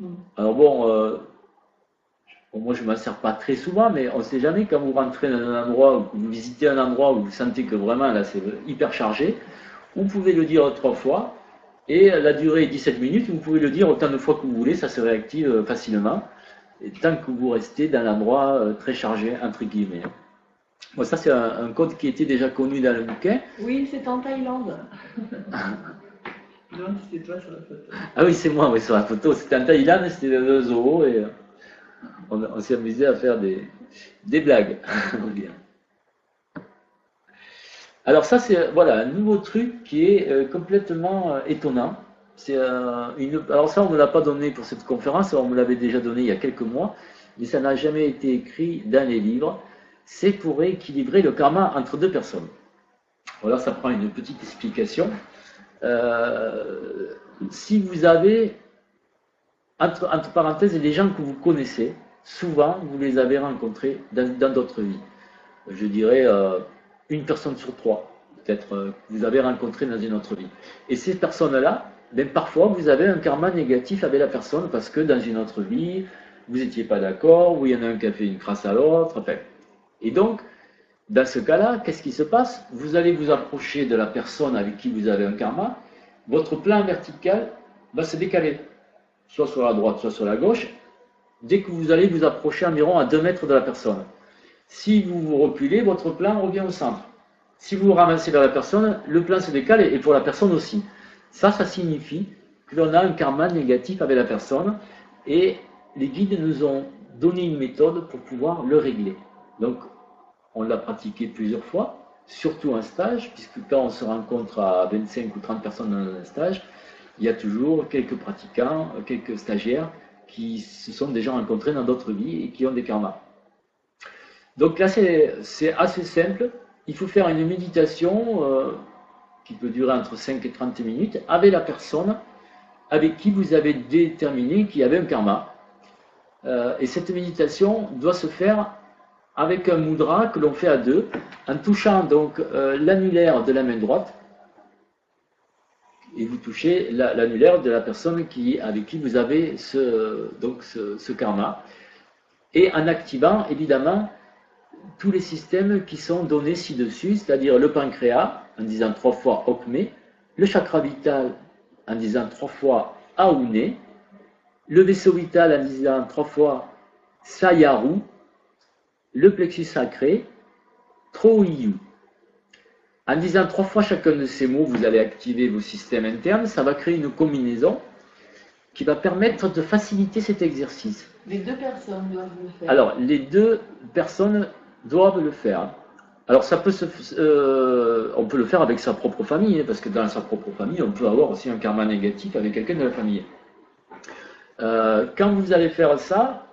[SPEAKER 1] Mm. Alors bon, moi je ne m'en sers pas très souvent, mais on ne sait jamais quand vous rentrez dans un endroit, ou vous visitez un endroit où vous sentez que vraiment là c'est hyper chargé, vous pouvez le dire trois fois, Et la durée est 17 minutes, vous pouvez le dire autant de fois que vous voulez, ça se réactive euh, facilement, et tant que vous restez dans l'endroit euh, très chargé, entre guillemets. Bon, ça, c'est un, code qui était déjà connu dans le bouquin.
[SPEAKER 2] Oui, c'est en Thaïlande. non, c'est toi sur la photo.
[SPEAKER 1] Ah oui, c'est moi oui, sur la photo. C'était en Thaïlande, c'était le zoo, et euh, on, s'est amusé à faire des, des blagues. Alors ça, c'est voilà, un nouveau truc qui est euh, complètement euh, étonnant. C'est une... Alors ça, on ne l'a pas donné pour cette conférence, on me l'avait déjà donné il y a quelques mois, mais ça n'a jamais été écrit dans les livres. C'est pour équilibrer le karma entre deux personnes. Voilà, ça prend une petite explication. Euh, si vous avez, entre, entre, parenthèses, les gens que vous connaissez, souvent vous les avez rencontrés dans d'autres vies. Je dirais une personne sur trois, peut-être, euh, que vous avez rencontré dans une autre vie. Et ces personnes-là, ben, parfois, vous avez un karma négatif avec la personne parce que dans une autre vie, vous n'étiez pas d'accord, ou il y en a un qui a fait une crasse à l'autre. Enfin. Et donc, dans ce cas-là, qu'est-ce qui se passe? Vous allez vous approcher de la personne avec qui vous avez un karma, votre plan vertical va se décaler, soit sur la droite, soit sur la gauche, dès que vous allez vous approcher environ à 2 mètres de la personne. Si vous vous reculez, votre plan revient au centre. Si vous vous ramassez vers la personne, le plan se décale et pour la personne aussi. Ça, ça signifie que l'on a un karma négatif avec la personne et les guides nous ont donné une méthode pour pouvoir le régler. Donc, on l'a pratiqué plusieurs fois, surtout un stage, puisque quand on se rencontre à 25 ou 30 personnes dans un stage, il y a toujours quelques pratiquants, quelques stagiaires qui se sont déjà rencontrés dans d'autres vies et qui ont des karmas. Donc là, c'est assez simple. Il faut faire une méditation euh, qui peut durer entre 5 et 30 minutes avec la personne avec qui vous avez déterminé qu'il y avait un karma. Euh, et cette méditation doit se faire avec un mudra que l'on fait à deux, en touchant donc euh, l'annulaire de la main droite, et vous touchez l'annulaire de la personne avec qui vous avez ce, donc ce karma, et en activant évidemment tous les systèmes qui sont donnés ci-dessus, c'est-à-dire le pancréas, en disant trois fois Okme, le chakra vital, en disant trois fois Aune, le vaisseau vital, en disant trois fois Sayaru, le plexus sacré, Troiyu. En disant trois fois chacun de ces mots, vous allez activer vos systèmes internes, ça va créer une combinaison qui va permettre de faciliter cet exercice.
[SPEAKER 2] Les deux personnes doivent le faire.
[SPEAKER 1] Alors, les deux personnes doivent le faire. Alors ça peut se, euh, on peut le faire avec sa propre famille, hein, parce que dans sa propre famille, on peut avoir aussi un karma négatif avec quelqu'un de la famille. Euh, quand vous allez faire ça,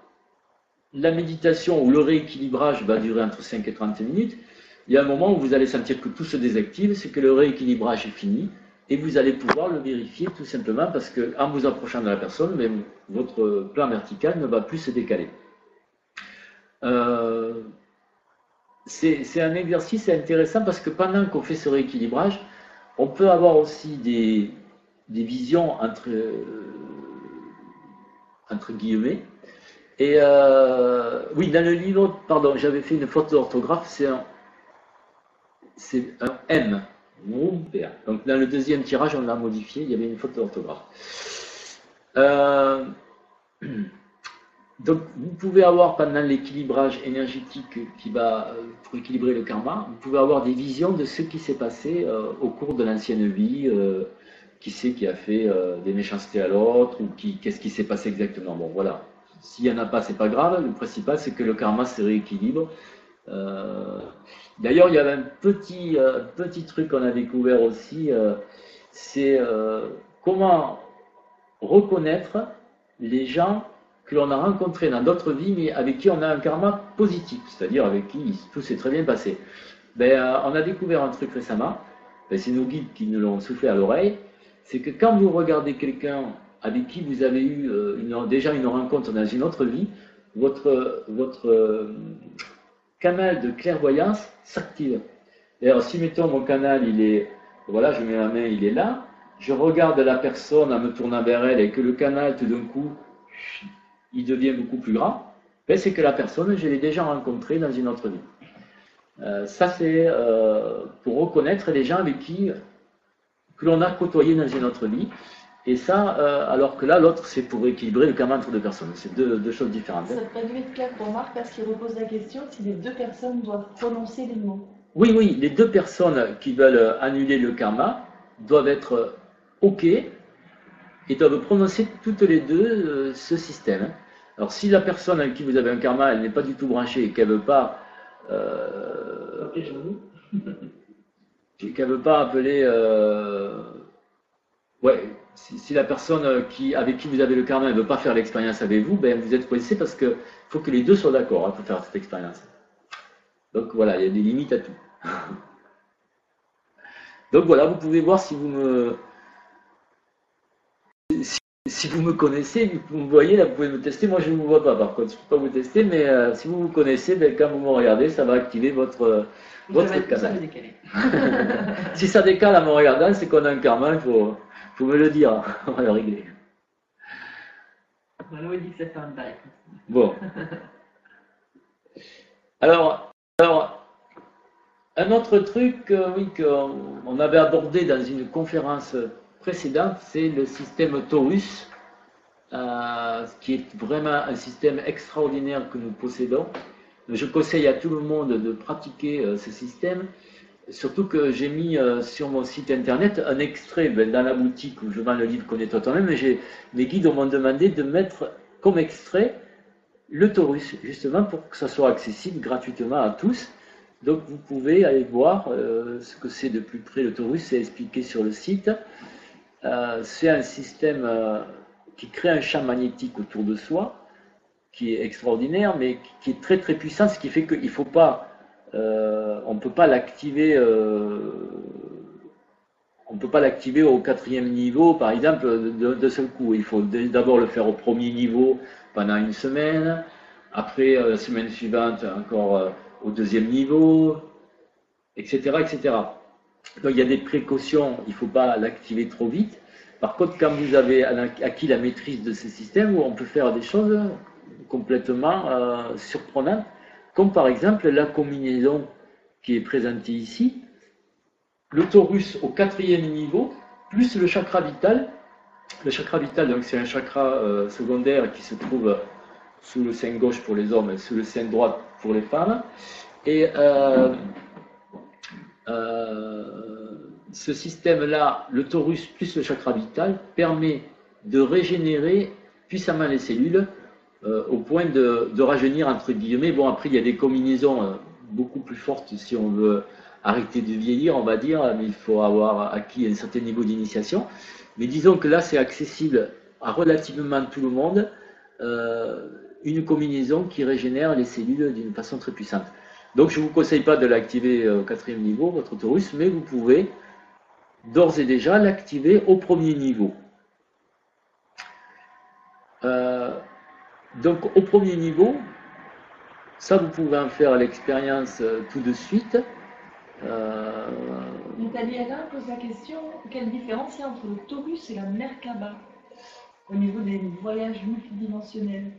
[SPEAKER 1] la méditation ou le rééquilibrage va durer entre 5 et 30 minutes. Il y a un moment où vous allez sentir que tout se désactive, c'est que le rééquilibrage est fini, et vous allez pouvoir le vérifier tout simplement parce qu'en vous approchant de la personne, votre plan vertical ne va plus se décaler. Euh, c'est un exercice intéressant parce que pendant qu'on fait ce rééquilibrage, on peut avoir aussi des, visions entre, entre guillemets. Et euh, oui, dans le livre, pardon, j'avais fait une faute d'orthographe, c'est un, un M. Donc dans le deuxième tirage, on l'a modifié, il y avait une faute d'orthographe. Euh, Donc, vous pouvez avoir pendant l'équilibrage énergétique qui va euh, pour équilibrer le karma, vous pouvez avoir des visions de ce qui s'est passé euh, au cours de l'ancienne vie, euh, qui c'est qui a fait des méchancetés à l'autre, ou qu'est-ce qui s'est passé exactement. Bon, voilà. S'il n'y en a pas, c'est pas grave. Le principal, c'est que le karma se rééquilibre. D'ailleurs, il y avait un petit, petit truc qu'on a découvert aussi, c'est comment reconnaître les gens que l'on a rencontré dans d'autres vies, mais avec qui on a un karma positif, c'est-à-dire avec qui tout s'est très bien passé. Ben, euh, on a découvert un truc récemment, ben, c'est nos guides qui nous l'ont soufflé à l'oreille, c'est que quand vous regardez quelqu'un avec qui vous avez eu euh, déjà une rencontre dans une autre vie, votre, euh, canal de clairvoyance s'active. D'ailleurs, si mettons mon canal, il est, voilà, je mets la main, il est là, je regarde la personne en me tournant vers elle et que le canal tout d'un coup il devient beaucoup plus grand, ben, c'est que la personne, je l'ai déjà rencontrée dans une autre vie. Euh, ça, c'est euh, pour reconnaître les gens avec qui que l'on a côtoyé dans une autre vie. Et ça, euh, alors que là, l'autre, c'est pour équilibrer le karma entre deux personnes. C'est deux, choses différentes.
[SPEAKER 2] Ça dû être clair pour Marc parce qu'il repose la question si les deux personnes doivent prononcer les mots.
[SPEAKER 1] Oui, oui, les deux personnes qui veulent annuler le karma doivent être OK et doivent prononcer toutes les deux ce système. Alors si la personne avec qui vous avez un karma, elle n'est pas du tout branchée et qu'elle ne veut pas... Euh, qu'elle veut pas appeler... Euh, ouais, si, la personne qui, avec qui vous avez le karma ne veut pas faire l'expérience avec vous, ben vous êtes coincé parce qu'il faut que les deux soient d'accord hein, pour faire cette expérience. Donc voilà, il y a des limites à tout. Donc voilà, vous pouvez voir si vous me si, vous me connaissez, vous me voyez, là, vous pouvez me tester. Moi, je ne vous vois pas, par contre. Je ne peux pas vous tester, mais euh, si vous vous connaissez, ben, quand vous me regardez, ça va activer votre, votre canal. si ça décale en me regardant, c'est qu'on a un karma, il faut, faut me le dire. On va le régler.
[SPEAKER 2] bail.
[SPEAKER 1] Bon. Alors, alors, un autre truc, euh, oui, qu'on avait abordé dans une conférence précédente, c'est le système Taurus, euh, qui est vraiment un système extraordinaire que nous possédons. Je conseille à tout le monde de pratiquer euh, ce système, surtout que j'ai mis euh, sur mon site internet un extrait ben, dans la boutique où je vends le livre Connais-toi toi-même, mais mes guides m'ont demandé de mettre comme extrait le Taurus, justement pour que ça soit accessible gratuitement à tous. Donc vous pouvez aller voir ce que c'est de plus près le Taurus, c'est expliqué sur le site. Euh, c'est un système euh, qui crée un champ magnétique autour de soi, qui est extraordinaire, mais qui est très très puissant, ce qui fait qu'il faut pas, euh, on ne peut pas l'activer, on peut pas l'activer au quatrième niveau, par exemple, de, seul coup. Il faut d'abord le faire au premier niveau pendant une semaine, après la semaine suivante encore au deuxième niveau, etc., etc. Donc il y a des précautions, il ne faut pas l'activer trop vite. Par contre, quand vous avez acquis la maîtrise de ce système, on peut faire des choses complètement euh, surprenantes, comme par exemple la combinaison qui est présentée ici, le torus au quatrième niveau, plus le chakra vital. Le chakra vital, c'est un chakra euh, secondaire qui se trouve sous le sein gauche pour les hommes et sous le sein droit pour les femmes. Et euh, euh, ce système-là, le torus plus le chakra vital, permet de régénérer puissamment les cellules euh, au point de, rajeunir entre guillemets. Bon, après, il y a des combinaisons euh, beaucoup plus fortes si on veut arrêter de vieillir, on va dire, mais il faut avoir acquis un certain niveau d'initiation. Mais disons que là, c'est accessible à relativement tout le monde, une combinaison qui régénère les cellules d'une façon très puissante. Donc je ne vous conseille pas de l'activer au quatrième niveau, votre torus, mais vous pouvez d'ores et déjà l'activer au premier niveau. Euh, donc au premier niveau, ça vous pouvez en faire l'expérience euh, tout de suite.
[SPEAKER 2] Euh... Nathalie Alain pose la question quelle différence il y a entre le Taurus et la Merkaba au niveau des voyages multidimensionnels?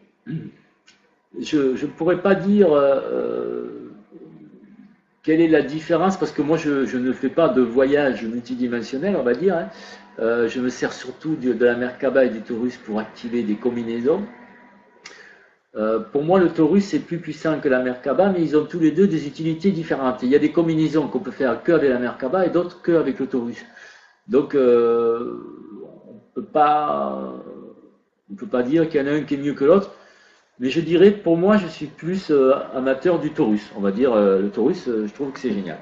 [SPEAKER 1] Je ne pourrais pas dire euh, quelle est la différence Parce que moi, je, ne fais pas de voyage multidimensionnel, on va dire. Hein. Euh, je me sers surtout de, la Merkaba et du Taurus pour activer des combinaisons. Euh, pour moi, le Taurus est plus puissant que la Merkaba, mais ils ont tous les deux des utilités différentes. Il y a des combinaisons qu'on peut faire que avec la Merkaba et d'autres que avec le Taurus. Donc, euh, on ne peut pas dire qu'il y en a un qui est mieux que l'autre. Mais je dirais, pour moi, je suis plus euh, amateur du Taurus. On va dire, euh, le Taurus, euh, je trouve que c'est génial.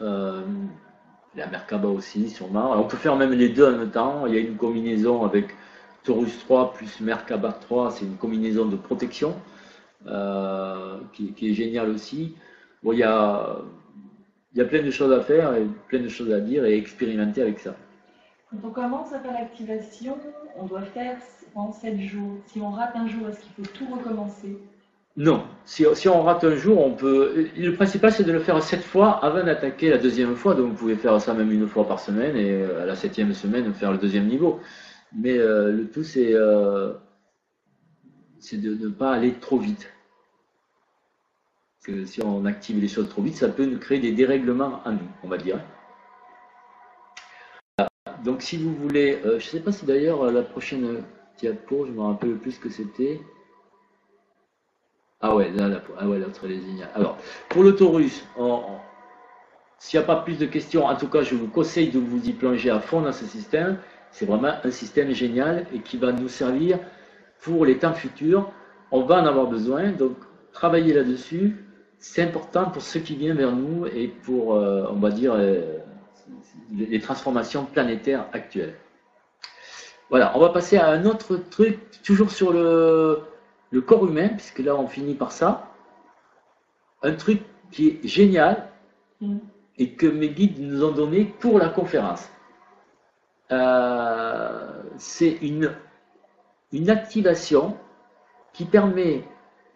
[SPEAKER 1] la Merkaba aussi, sûrement. on peut faire même les deux en même temps. Il y a une combinaison avec Taurus 3 plus Merkaba 3. C'est une combinaison de protection qui, est géniale aussi. Bon, il y a, il y a plein de choses à faire et plein de choses à dire et expérimenter avec ça.
[SPEAKER 2] Quand on commence à faire l'activation, on doit faire en 7 jours. Si on rate un jour, est-ce qu'il faut tout recommencer?
[SPEAKER 1] Non. Si, on rate un jour, on peut. Le principal, c'est de le faire 7 fois avant d'attaquer la deuxième fois. Donc, vous pouvez faire ça même une fois par semaine et euh, à la septième semaine, faire le deuxième niveau. Mais euh, le tout, c'est euh, de ne pas aller trop vite. Parce que si on active les choses trop vite, ça peut nous créer des dérèglements en nous, on va dire. donc si vous voulez, je ne sais pas si d'ailleurs la prochaine diapo, je me rappelle plus ce que c'était. Ah ouais, là, ah ouais, elle est géniale. Alors, pour le taurus, s'il n'y a pas plus de questions, en tout cas, je vous conseille de vous y plonger à fond dans ce système. C'est vraiment un système génial et qui va nous servir pour les temps futurs. On va en avoir besoin, donc travailler là-dessus, c'est important pour ceux qui viennent vers nous et pour, euh, on va dire, euh, les transformations planétaires actuelles. Voilà, on va passer à un autre truc, toujours sur le, le corps humain, puisque là on finit par ça. Un truc qui est génial mm. et que mes guides nous ont donné pour la conférence. Euh, c'est une, une activation qui permet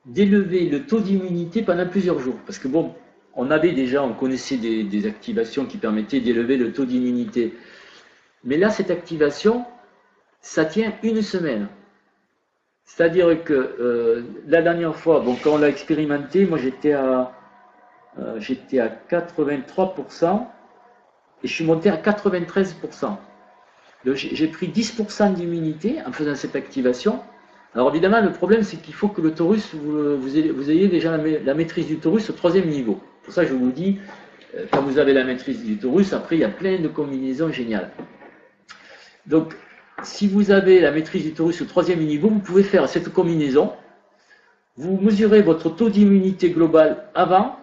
[SPEAKER 1] d'élever le taux d'immunité pendant plusieurs jours. Parce que bon, on avait déjà, on connaissait des, des activations qui permettaient d'élever le taux d'immunité. Mais là, cette activation, ça tient une semaine. C'est-à-dire que euh, la dernière fois, bon, quand on l'a expérimenté, moi j'étais à, euh, j'étais à 83% et je suis monté à 93%. J'ai pris 10% d'immunité en faisant cette activation. Alors évidemment, le problème, c'est qu'il faut que le taurus, vous, ayez, déjà la, maîtrise du taurus au troisième niveau. Pour ça, je vous dis, euh, quand vous avez la maîtrise du taurus, après, il y a plein de combinaisons géniales. Donc, si vous avez la maîtrise du taurus au troisième niveau, vous pouvez faire cette combinaison. Vous mesurez votre taux d'immunité global avant,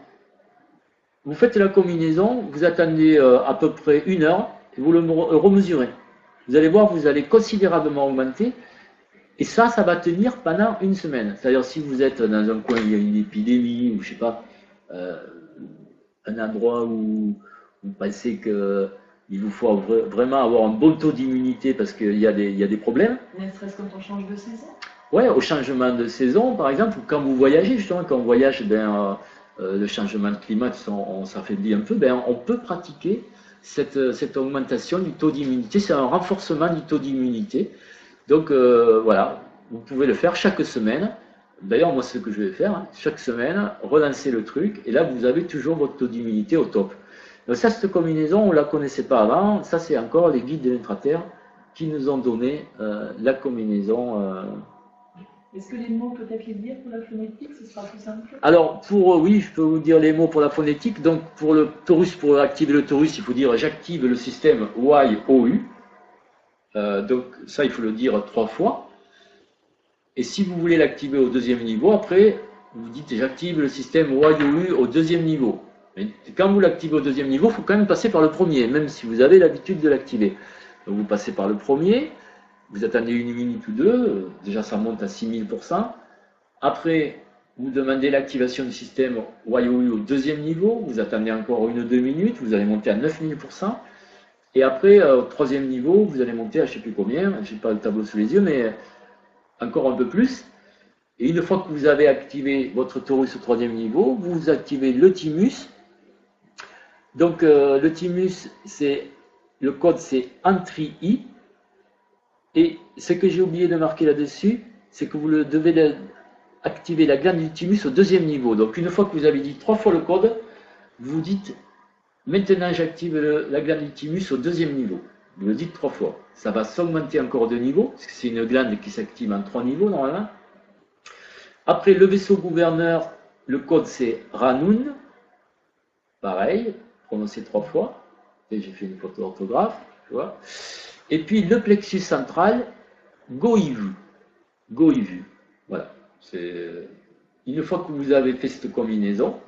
[SPEAKER 1] vous faites la combinaison, vous attendez euh, à peu près une heure et vous le remesurez. Vous allez voir, vous allez considérablement augmenter. Et ça, ça va tenir pendant une semaine. C'est-à-dire, si vous êtes dans un coin, où il y a une épidémie, ou je sais pas, euh, un endroit où vous pensez que il vous faut vraiment avoir un bon taux d'immunité parce qu'il y, a des, des problèmes.
[SPEAKER 2] Ne serait-ce quand on change de saison?
[SPEAKER 1] Ouais, au changement de saison, par exemple, quand vous voyagez, justement, quand on voyage, ben, euh, euh, le changement de climat, on, s'affaiblit un peu, ben, on peut pratiquer cette, cette augmentation du taux d'immunité. C'est un renforcement du taux d'immunité. Donc euh, voilà, vous pouvez le faire chaque semaine. D'ailleurs, moi, ce que je vais faire, hein. chaque semaine, relancer le truc, et là, vous avez toujours votre taux d'immunité au top. Donc ça, cette combinaison, on ne la connaissait pas avant. Ça, c'est encore les guides de l'intraterre qui nous ont donné euh, la combinaison.
[SPEAKER 2] Euh. Est-ce que les mots, peut-être les dire pour la phonétique, ce sera plus simple
[SPEAKER 1] Alors, pour, euh, oui, je peux vous dire les mots pour la phonétique. Donc, pour le torus, pour activer le torus, il faut dire j'active le système YOU. donc, ça, il faut le dire trois fois. Et si vous voulez l'activer au deuxième niveau, après, vous dites j'active le système YOU au deuxième niveau. Mais quand vous l'activez au deuxième niveau, il faut quand même passer par le premier, même si vous avez l'habitude de l'activer. Donc vous passez par le premier, vous attendez une minute ou deux, déjà ça monte à 6000%. Après, vous demandez l'activation du système YOU au deuxième niveau, vous attendez encore une ou deux minutes, vous allez monter à 9000%. Et après, euh, au troisième niveau, vous allez monter à je ne sais plus combien, je n'ai pas le tableau sous les yeux, mais encore un peu plus. Et une fois que vous avez activé votre torus au troisième niveau, vous activez le thymus donc euh, le thymus, le code c'est entry Et ce que j'ai oublié de marquer là-dessus, c'est que vous devez activer la glande du thymus au deuxième niveau. Donc une fois que vous avez dit trois fois le code, vous dites maintenant j'active la glande du thymus au deuxième niveau. Vous le dites trois fois. Ça va s'augmenter encore de niveau, parce que c'est une glande qui s'active en trois niveaux normalement. Après le vaisseau gouverneur, le code c'est Ranun. Pareil, prononcé trois fois. Et j'ai fait une photo d'orthographe, tu vois. Et puis le plexus central, Goivu. Goivu. Voilà. C'est une fois que vous avez fait cette combinaison,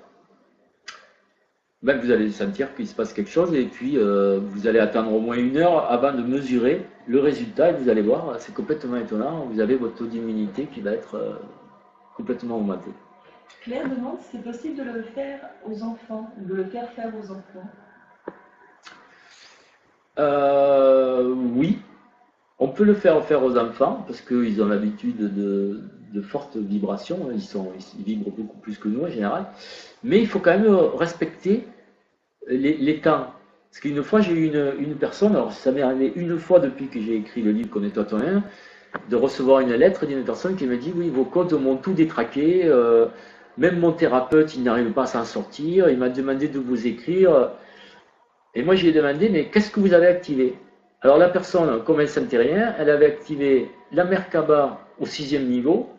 [SPEAKER 1] ben vous allez sentir qu'il se passe quelque chose et puis euh, vous allez attendre au moins une heure avant de mesurer le résultat et vous allez voir, c'est complètement étonnant, vous avez votre taux d'immunité qui va être euh, complètement augmenté.
[SPEAKER 2] Claire demande si c'est possible de le faire aux enfants, de le faire faire aux enfants.
[SPEAKER 1] Euh, oui, on peut le faire faire aux enfants parce qu'ils ont l'habitude de, fortes vibrations. Hein. Ils, vibrent beaucoup plus que nous en général. Mais il faut quand même respecter les, temps. Parce qu'une fois, j'ai eu une, personne, alors ça m'est arrivé une fois depuis que j'ai écrit le livre Connais-toi toi-même, de recevoir une lettre d'une personne qui me dit Oui, vos codes m'ont tout détraqué. Euh, même mon thérapeute, il n'arrive pas à s'en sortir. Il m'a demandé de vous écrire. Et moi, j'ai demandé, mais qu'est-ce que vous avez activé? Alors la personne, comme elle sentait rien, elle avait activé la Merkaba au sixième niveau,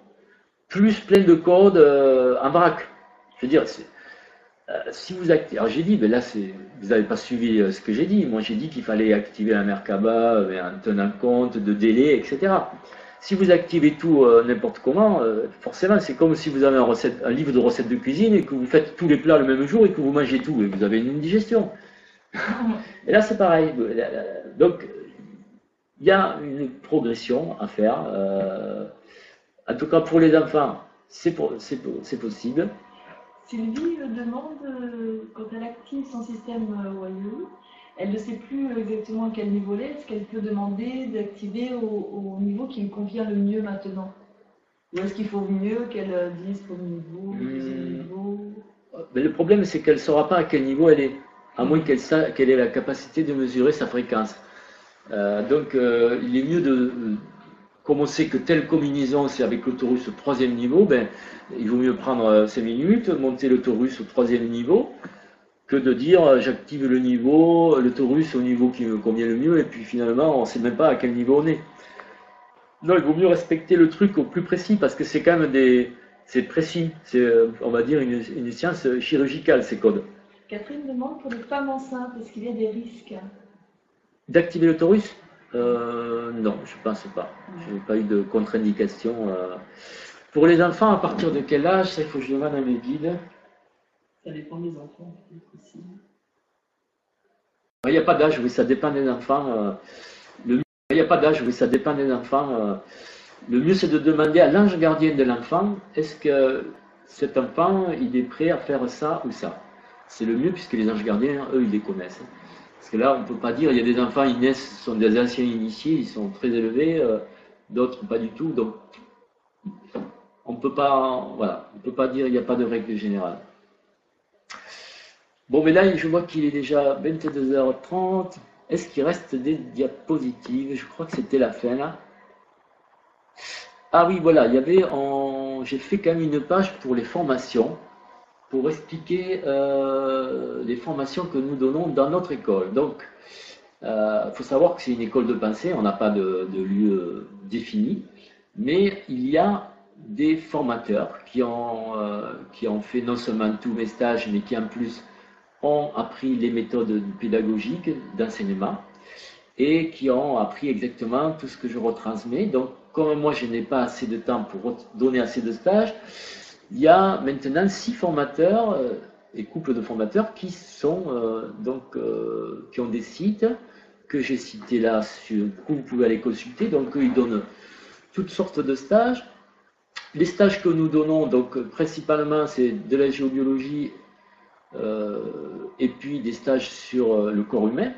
[SPEAKER 1] plus plein de codes euh, en vrac. Je veux dire, euh, si vous activez, alors j'ai dit, ben là, vous n'avez pas suivi euh, ce que j'ai dit. Moi, j'ai dit qu'il fallait activer la Merkaba en tenant compte de délais, etc. Si vous activez tout n'importe comment, forcément, c'est comme si vous avez un, recette, un, livre de recettes de cuisine et que vous faites tous les plats le même jour et que vous mangez tout et vous avez une indigestion. et là, c'est pareil. Donc, il y a une progression à faire. En tout cas, pour les enfants, c'est possible.
[SPEAKER 2] Sylvie demande, euh, quand elle active son système Wayu, elle ne sait plus exactement à quel niveau elle est. Est-ce qu'elle peut demander d'activer au, niveau qui lui convient le mieux maintenant? Ou est-ce qu'il faut mieux qu'elle dise pour niveau, hmm. niveau?
[SPEAKER 1] Mais Le problème, c'est qu'elle ne saura pas à quel niveau elle est, à moins qu'elle ait la capacité de mesurer sa fréquence. Euh, donc, euh, il est mieux de comme on sait que telle combinaison, c'est avec l'autoroute au troisième niveau, ben, il vaut mieux prendre 5 euh, minutes, monter l'autoroute au troisième niveau, que de dire euh, j'active le niveau, l'autoroute au niveau qui me convient le mieux, et puis finalement, on ne sait même pas à quel niveau on est. Non, il vaut mieux respecter le truc au plus précis, parce que c'est quand même des. C'est précis, c'est, euh, on va dire, une, science chirurgicale, ces codes.
[SPEAKER 2] Catherine demande pour les femmes enceintes, est-ce qu'il y a des risques?
[SPEAKER 1] D'activer l'autoroute euh, non, je ne pense pas. Je n'ai pas eu de contre-indication. Euh. Pour les enfants, à partir de quel âge? Ça, il faut que je demande à mes guides.
[SPEAKER 2] Ça dépend des enfants.
[SPEAKER 1] Il n'y a pas d'âge, oui, ça dépend des enfants. Euh. Le... Il n'y a pas d'âge, oui, ça dépend des enfants. Le mieux, c'est de demander à l'ange gardien de l'enfant est-ce que cet enfant, il est prêt à faire ça ou ça? C'est le mieux, puisque les anges gardiens, eux, ils les connaissent. Parce que là, on ne peut pas dire, il y a des enfants, ils naissent, sont des anciens initiés, ils sont très élevés, euh, d'autres pas du tout. Donc, on ne peut pas, voilà, on peut pas dire, il n'y a pas de règle générale. Bon, mais là, je vois qu'il est déjà 22h30. Est-ce qu'il reste des diapositives? Je crois que c'était la fin là. Ah oui, voilà, il y avait en... j'ai fait quand même une page pour les formations pour expliquer euh, les formations que nous donnons dans notre école. Donc, il euh, faut savoir que c'est une école de pensée, on n'a pas de, lieu défini, mais il y a des formateurs qui ont, euh, qui ont fait non seulement tous mes stages, mais qui en plus ont appris les méthodes pédagogiques d'enseignement et qui ont appris exactement tout ce que je retransmets. Donc, comme moi, je n'ai pas assez de temps pour donner assez de stages, il y a maintenant six formateurs euh, et couples de formateurs qui sont euh, donc euh, qui ont des sites que j'ai cités là, sur, que vous pouvez aller consulter. Donc ils donnent toutes sortes de stages. Les stages que nous donnons, donc principalement, c'est de la géobiologie et puis des stages sur le corps humain.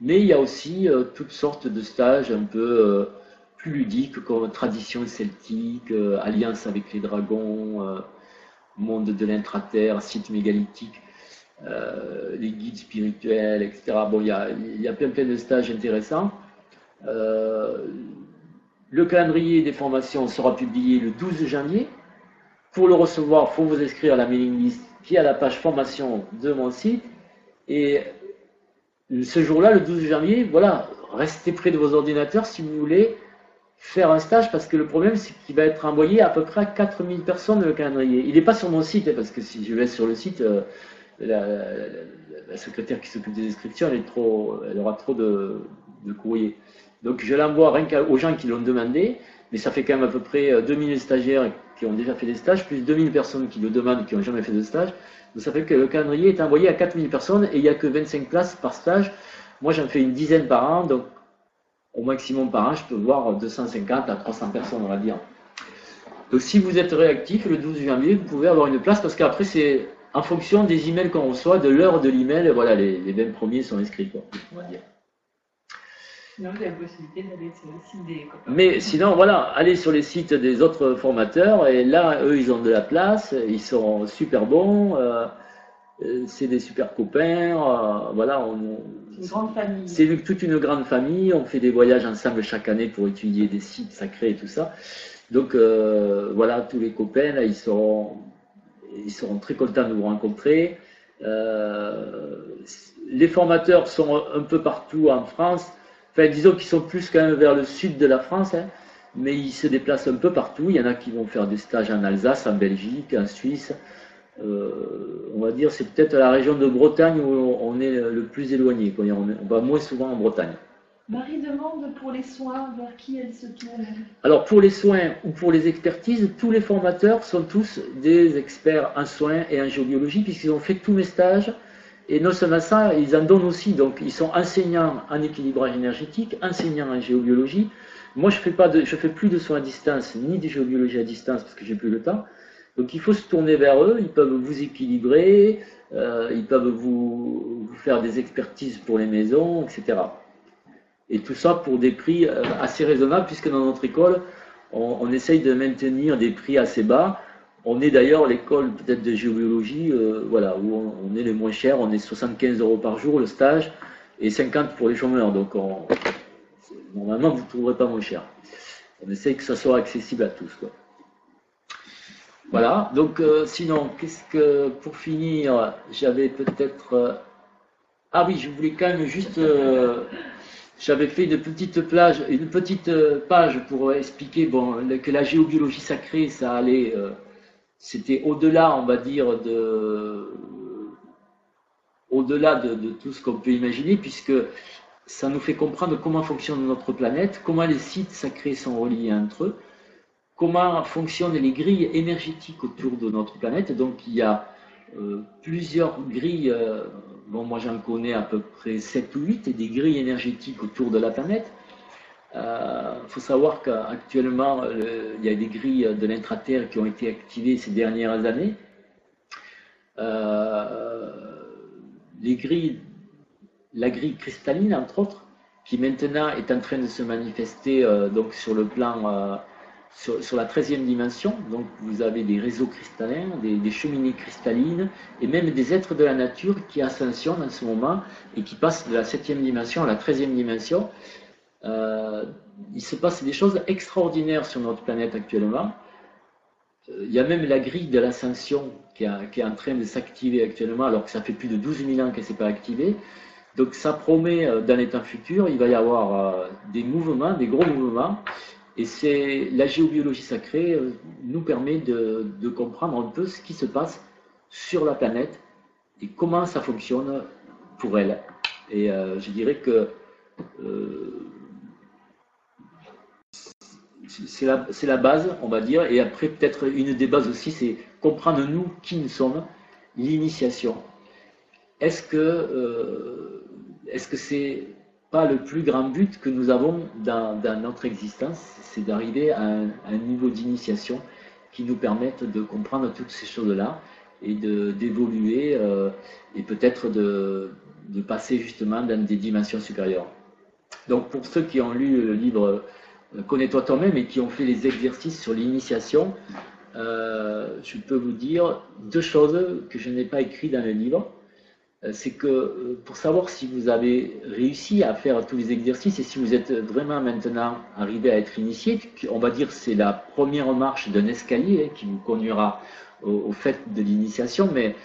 [SPEAKER 1] Mais il y a aussi toutes sortes de stages un peu plus ludiques comme tradition celtique, euh, alliance avec les dragons, euh, monde de l'intraterre, site mégalithique, euh, les guides spirituels, etc. Bon, il y a, y a plein, plein de stages intéressants. le calendrier des formations sera publié le 12 janvier. Pour le recevoir, il faut vous inscrire à la mailing list qui est à la page formation de mon site. Et ce jour-là, le 12 janvier, voilà, restez près de vos ordinateurs si vous voulez faire un stage parce que le problème c'est qu'il va être envoyé à peu près à 4000 personnes le calendrier. Il n'est pas sur mon site hein, parce que si je vais sur le site, euh, la, secrétaire qui s'occupe des inscriptions, elle, est trop, elle aura trop de, de courriers. Donc je l'envoie rien aux gens qui l'ont demandé, mais ça fait quand même à peu près 2000 euh, stagiaires qui ont déjà fait des stages, plus 2000 personnes qui le demandent qui n'ont jamais fait de stage. Donc ça fait que le calendrier est envoyé à 4000 personnes et il n'y a que 25 places par stage. Moi j'en fais une dizaine par an, donc au maximum par an, je peux voir 250 à 300 personnes, on va dire. Donc si vous êtes réactif le 12 janvier, vous pouvez avoir une place parce qu'après c'est en fonction des emails qu'on reçoit, de l'heure de l'email, voilà, les, les 20 premiers sont inscrits, quoi, on va dire.
[SPEAKER 2] Sinon, vous avez la possibilité d'aller sur le site des copains.
[SPEAKER 1] Mais sinon, voilà, allez sur les sites des autres formateurs et là, eux, ils ont de la place, ils sont super bons. Euh, euh, c'est des super copains. Euh, voilà, on,
[SPEAKER 2] une grande famille.
[SPEAKER 1] C'est toute une grande famille. On fait des voyages ensemble chaque année pour étudier des sites sacrés et tout ça. Donc euh, voilà, tous les copains, ils, seront, ils seront très contents de vous rencontrer. les formateurs sont un peu partout en France. Enfin disons qu'ils sont plus quand même vers le sud de la France, hein, mais ils se déplacent un peu partout. Il y en a qui vont faire des stages en Alsace, en Belgique, en Suisse. Euh, on va dire c'est peut-être la région de Bretagne où on est le plus éloigné. On va moins souvent en Bretagne.
[SPEAKER 2] Marie demande pour les soins, vers qui elle se tourne
[SPEAKER 1] Alors pour les soins ou pour les expertises, tous les formateurs sont tous des experts en soins et en géobiologie puisqu'ils ont fait tous mes stages. Et non seulement ça, ils en donnent aussi. Donc ils sont enseignants en équilibrage énergétique, enseignants en géobiologie. Moi je fais de, je fais plus de soins à distance ni de géobiologie à distance parce que j'ai plus le temps. Donc il faut se tourner vers eux. Ils peuvent vous équilibrer, euh, ils peuvent vous, vous faire des expertises pour les maisons, etc. Et tout ça pour des prix euh, assez raisonnables, puisque dans notre école, on, essaye de maintenir des prix assez bas. On est d'ailleurs l'école peut-être de géobiologie, euh, voilà, où on, est les moins chers. On est 75 euros par jour le stage et 50 pour les chômeurs. Donc normalement, vous ne trouverez pas moins cher. On essaye que ça soit accessible à tous. Voilà, donc euh, sinon, qu'est-ce que pour finir, j'avais peut-être. ah oui, je voulais quand même juste j'avais fait une petite, une petite euh, page pour expliquer que la géobiologie sacrée, ça allait, euh, c'était au-delà, on va dire, de, au-delà de, tout ce qu'on peut imaginer, puisque ça nous fait comprendre comment fonctionne notre planète, comment les sites sacrés sont reliés entre eux, comment fonctionnent les grilles énergétiques autour de notre planète. Donc il y a euh, plusieurs grilles bon, moi j'en connais à peu près 7 ou 8, et des grilles énergétiques autour de la planète. Il euh, faut savoir qu'actuellement, il y a des grilles de l'intraterre qui ont été activées ces dernières années. Euh, les grilles, la grille cristalline, entre autres, qui maintenant est en train de se manifester euh, donc sur le plan sur, la 13e dimension, donc vous avez des réseaux cristallins, des, cheminées cristallines, et même des êtres de la nature qui ascensionnent en ce moment et qui passent de la 7e dimension à la 13e dimension. Euh, il se passe des choses extraordinaires sur notre planète actuellement. Euh, il y a même la grille de l'ascension qui, est en train de s'activer actuellement, alors que ça fait plus de 12 000 ans qu'elle ne s'est pas activée. Donc ça promet euh, dans les temps futurs, il va y avoir des mouvements, des gros mouvements, et c'est la géobiologie sacrée nous permet de, comprendre un peu ce qui se passe sur la planète et comment ça fonctionne pour elle. Et je dirais que c'est la, la, base, on va dire. Et après, peut-être une des bases aussi, c'est comprendre nous qui nous sommes, l'initiation. Est-ce que est-ce que c'est pas le plus grand but que nous avons dans, notre existence, c'est d'arriver à, un, niveau d'initiation qui nous permette de comprendre toutes ces choses-là et d'évoluer euh, et peut-être de, passer justement dans des dimensions supérieures. Donc pour ceux qui ont lu le livre euh, Connais-toi toi-même et qui ont fait les exercices sur l'initiation, euh, je peux vous dire deux choses que je n'ai pas écrites dans le livre. Euh, c'est que euh, pour savoir si vous avez réussi à faire tous les exercices et si vous êtes vraiment maintenant arrivé à être initié, on va dire c'est la première marche d'un escalier hein, qui vous conduira au, fait de l'initiation, mais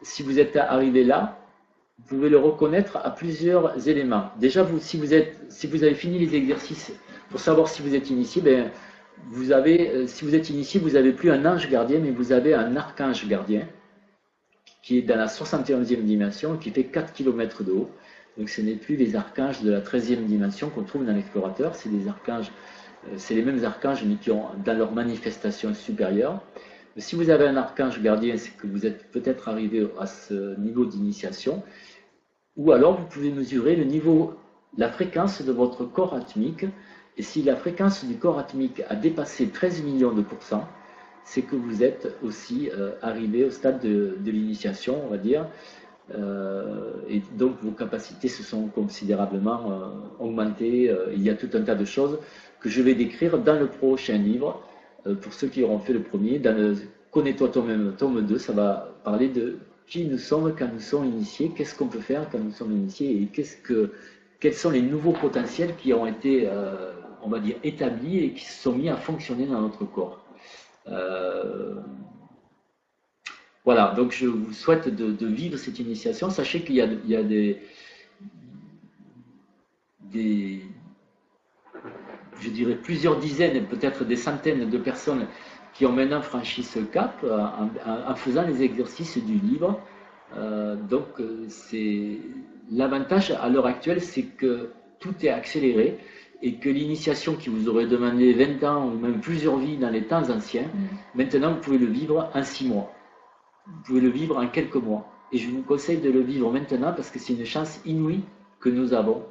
[SPEAKER 1] si vous êtes arrivé là, vous pouvez le reconnaître à plusieurs éléments. Déjà, si vous avez fini les exercices pour savoir si vous êtes initié, ben, vous avez, euh, si vous êtes initié, vous n'avez plus un ange gardien, mais vous avez un archange gardien qui est dans la 71e dimension, qui fait 4 km de haut. Donc ce n'est plus les archanges de la 13e dimension qu'on trouve dans l'explorateur, c'est des archanges, euh, c'est les mêmes archanges, mais qui ont dans leur manifestation supérieure. si vous avez un archange gardien, c'est que vous êtes peut-être arrivé à ce niveau d'initiation, ou alors vous pouvez mesurer le niveau, la fréquence de votre corps atmique, si la fréquence du corps atmique a dépassé 13 millions de pourcents, c'est que vous êtes aussi euh, arrivé au stade de, l'initiation, on va dire, euh, et donc vos capacités se sont considérablement euh, augmentées. il y a tout un tas de choses que je vais décrire dans le prochain livre, pour ceux qui auront fait le premier, dans le Connais-toi toi-même, tome 2, ça va parler de qui nous sommes quand nous sommes initiés, qu'est-ce qu'on peut faire quand nous sommes initiés, et quels sont les nouveaux potentiels qui ont été, on va dire, établis et qui se sont mis à fonctionner dans notre corps. Euh, voilà, donc je vous souhaite de, vivre cette initiation. Sachez qu'il y, a des, je dirais plusieurs dizaines, peut-être des centaines de personnes qui ont maintenant franchi ce cap en, faisant les exercices du livre. Euh, donc, c'est l'avantage à l'heure actuelle, c'est que tout est accéléré et que l'initiation qui vous aurait demandé 20 ans ou même plusieurs vies dans les temps anciens, mm. maintenant vous pouvez le vivre en 6 mois. Vous pouvez le vivre en quelques mois. Et je vous conseille de le vivre maintenant parce que c'est une chance inouïe que nous avons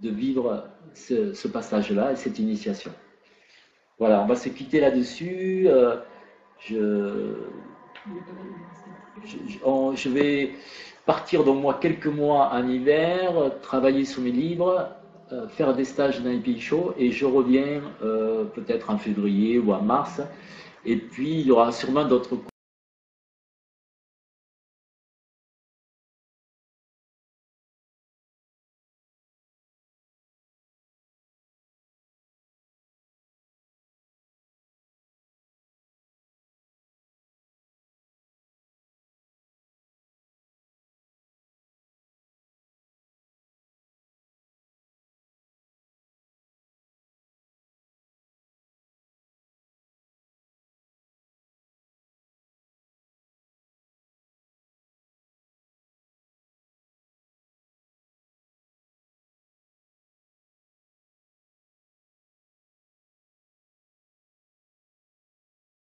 [SPEAKER 1] de vivre ce, passage-là et cette initiation. Voilà, on va se quitter là-dessus. Euh, je, je, vais partir donc moi quelques mois en hiver, travailler sur mes livres, faire des stages dans les pays chauds et je reviens euh, peut-être en février ou en mars. Et puis il y aura sûrement d'autres